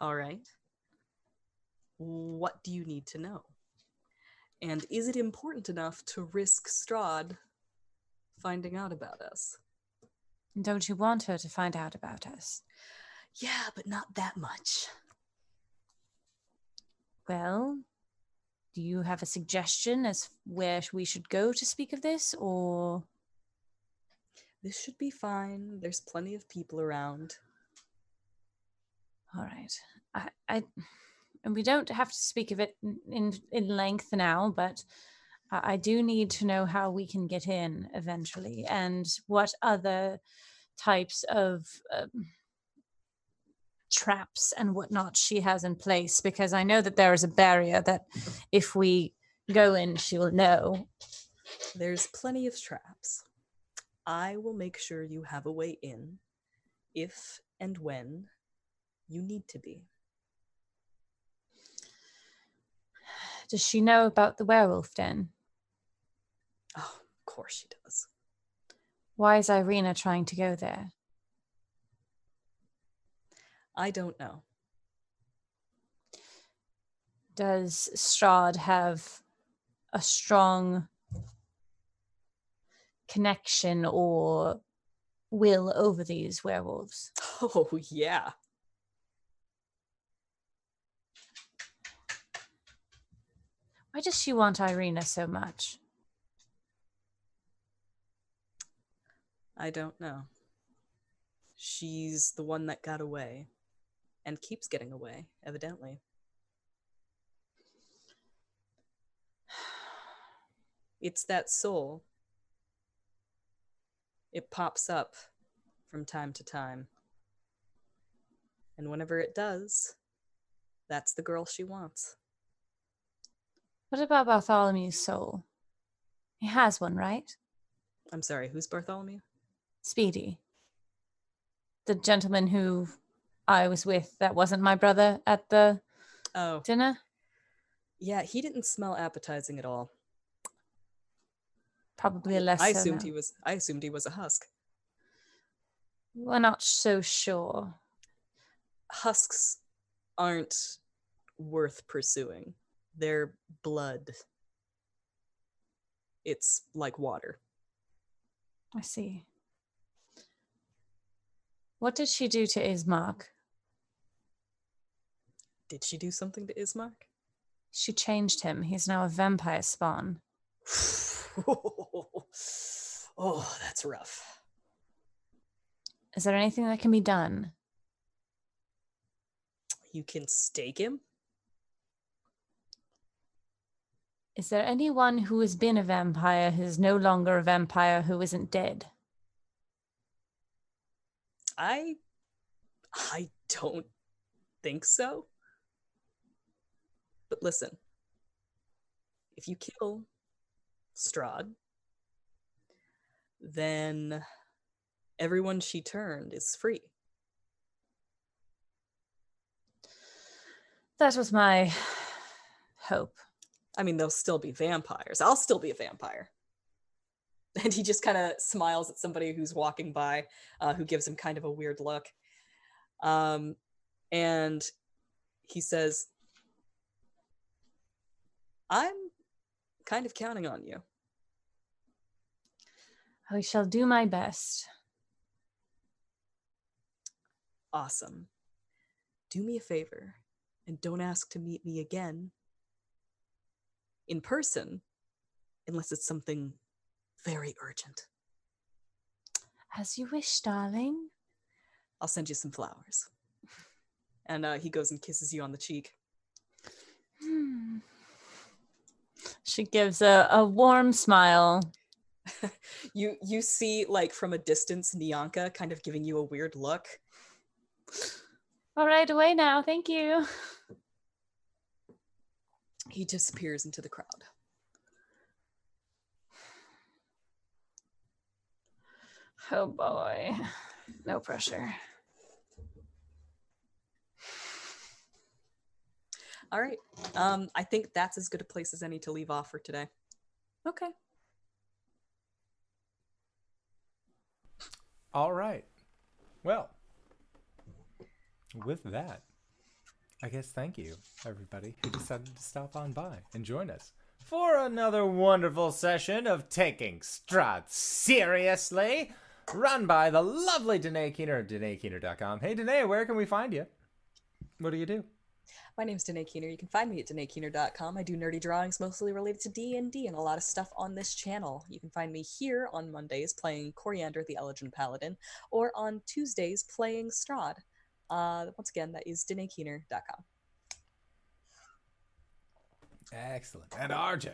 All right. What do you need to know? And is it important enough to risk Strahd finding out about us? Don't you want her to find out about us? Yeah, but not that much. Well, do you have a suggestion as where we should go to speak of this, or This should be fine. There's plenty of people around. all right? I, I and we don't have to speak of it in in, length now, but I, I do need to know how we can get in eventually, and what other types of um, traps and whatnot she has in place, because I know that there is a barrier that if we go in, she will know. There's plenty of traps. I will make sure you have a way in if and when you need to be. Does she know about the werewolf den? Oh, of course she does. Why is Ireena trying to go there? I don't know. Does Strahd have a strong connection or will over these werewolves? Oh, yeah. Why does she want Ireena so much? I don't know. She's the one that got away and keeps getting away, evidently. It's that soul. It pops up from time to time. And whenever it does, that's the girl she wants. What about Bartholomew's soul? He has one, right? I'm sorry, who's Bartholomew? Speedy. The gentleman who I was with that wasn't my brother at the Oh, dinner? yeah, he didn't smell appetizing at all. Probably a less. I assumed he was I assumed he was a husk. We're not so sure. husks aren't worth pursuing. They're blood. It's like water. I see. What did she do to Ismark? Did she do something to Ismark? She changed him. He's now a vampire spawn. oh, that's rough. Is there anything that can be done? You can stake him? Is there anyone who has been a vampire who is no longer a vampire who isn't dead? I I don't think so. But listen. If you kill Strahd, then everyone she turned is free. That was my hope. I mean, they'll still be vampires. I'll still be a vampire. And he just kind of smiles at somebody who's walking by, uh, who gives him kind of a weird look. Um, and he says, I'm kind of counting on you. I shall do my best. Awesome. Do me a favor and don't ask to meet me again in person unless it's something very urgent. As you wish, darling. I'll send you some flowers. And uh, he goes and kisses you on the cheek. Hmm. She gives a, a warm smile. You you see like from a distance Nyanka kind of giving you a weird look. All right, away now. Thank you. He disappears into the crowd. Oh boy. No pressure. All right. Um, I think that's as good a place as any to leave off for today. Okay. All right. Well, with that, I guess thank you, everybody who decided to stop on by and join us for another wonderful session of Taking Strahd Seriously, run by the lovely Danae Keener of DanaeKeener.com. Hey, Danae, where can we find you? What do you do? My name's Danae Keener. You can find me at DanaeKeener.com. I do nerdy drawings mostly related to D&D and a lot of stuff on this channel. You can find me here on Mondays playing Coriander the Elegant Paladin or on Tuesdays playing Strahd. Uh, once again, that is DanaeKeener.com. Excellent. And RJ.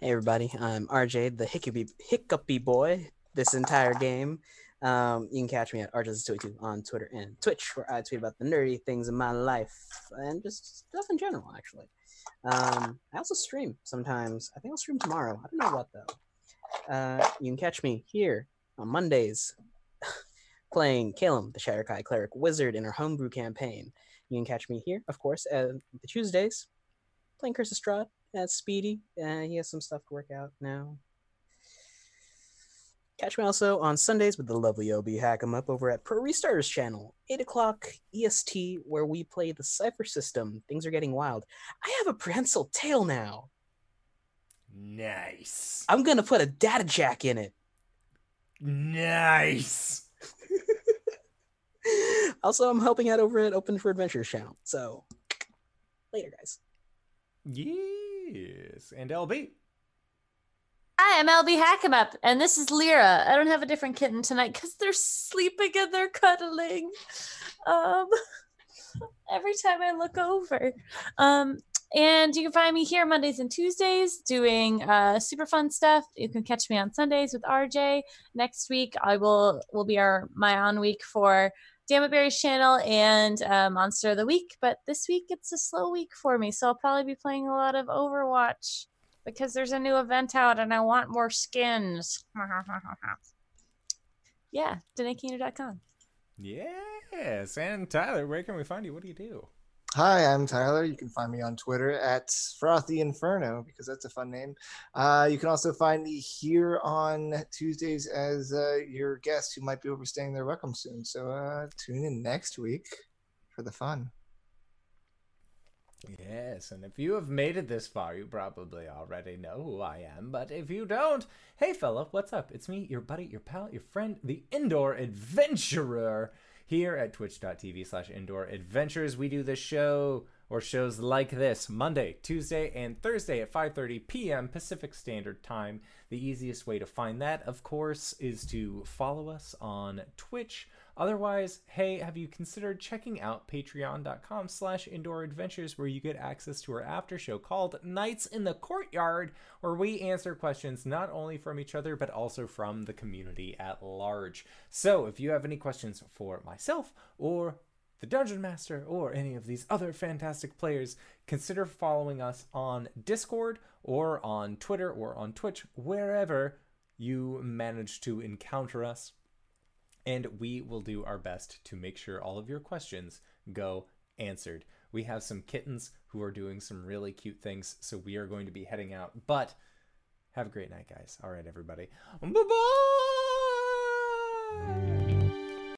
Hey everybody, I'm RJ, the hiccupy, hiccupy boy. This entire game, um, you can catch me at RJ22 on Twitter and Twitch, where I tweet about the nerdy things in my life and just stuff in general. Actually, um, I also stream sometimes. I think I'll stream tomorrow. I don't know what though. Uh, you can catch me here on Mondays, playing Calum, the Shatterkai cleric wizard in our homebrew campaign. You can catch me here, of course, uh, the Tuesdays, playing Curse of Strahd as Speedy. Uh, he has some stuff to work out now. Catch me also on Sundays with the lovely OB Hack 'em Up over at Pro Restarters channel, 8 o'clock EST, where we play the Cypher system. Things are getting wild. I have a prehensile tail now. Nice. I'm gonna put a data jack in it. Nice. also, I'm helping out over at Open for Adventures channel. So, later, guys. Yes. And LB. Hi, I'm LB Hackemup, and this is Lyra. I don't have a different kitten tonight because they're sleeping and they're cuddling. Um, every time I look over. Um, and you can find me here Mondays and Tuesdays doing uh, super fun stuff. You can catch me on Sundays with RJ. Next week I will will be our my on week for Damn It Berry's channel and uh, Monster of the Week. But this week it's a slow week for me, so I'll probably be playing a lot of Overwatch because there's a new event out and I want more skins. yeah, DanaeKeener.com. Yes. And Tyler, where can we find you? What do you do? Hi, I'm Tyler. You can find me on Twitter at Frothy Inferno because that's a fun name. Uh, you can also find me here on Tuesdays as uh, your guest who might be overstaying their welcome soon. So uh, tune in next week for the fun. Yes, and if you have made it this far, you probably already know who I am. But if you don't, hey fella, what's up? It's me, your buddy, your pal, your friend, the indoor adventurer here at twitch.tv slash indoor adventures. We do this show or shows like this Monday, Tuesday, and Thursday at 5:30 p.m. Pacific Standard Time. The easiest way to find that, of course, is to follow us on Twitch. Otherwise, hey, have you considered checking out patreon.com slash indoor adventures where you get access to our after show called Nights in the Courtyard, where we answer questions not only from each other but also from the community at large. So if you have any questions for myself or the Dungeon Master or any of these other fantastic players, consider following us on Discord or on Twitter or on Twitch, wherever you manage to encounter us and we will do our best to make sure all of your questions go answered. We have some kittens who are doing some really cute things, so we are going to be heading out. But have a great night, guys. All right, everybody. Bye bye.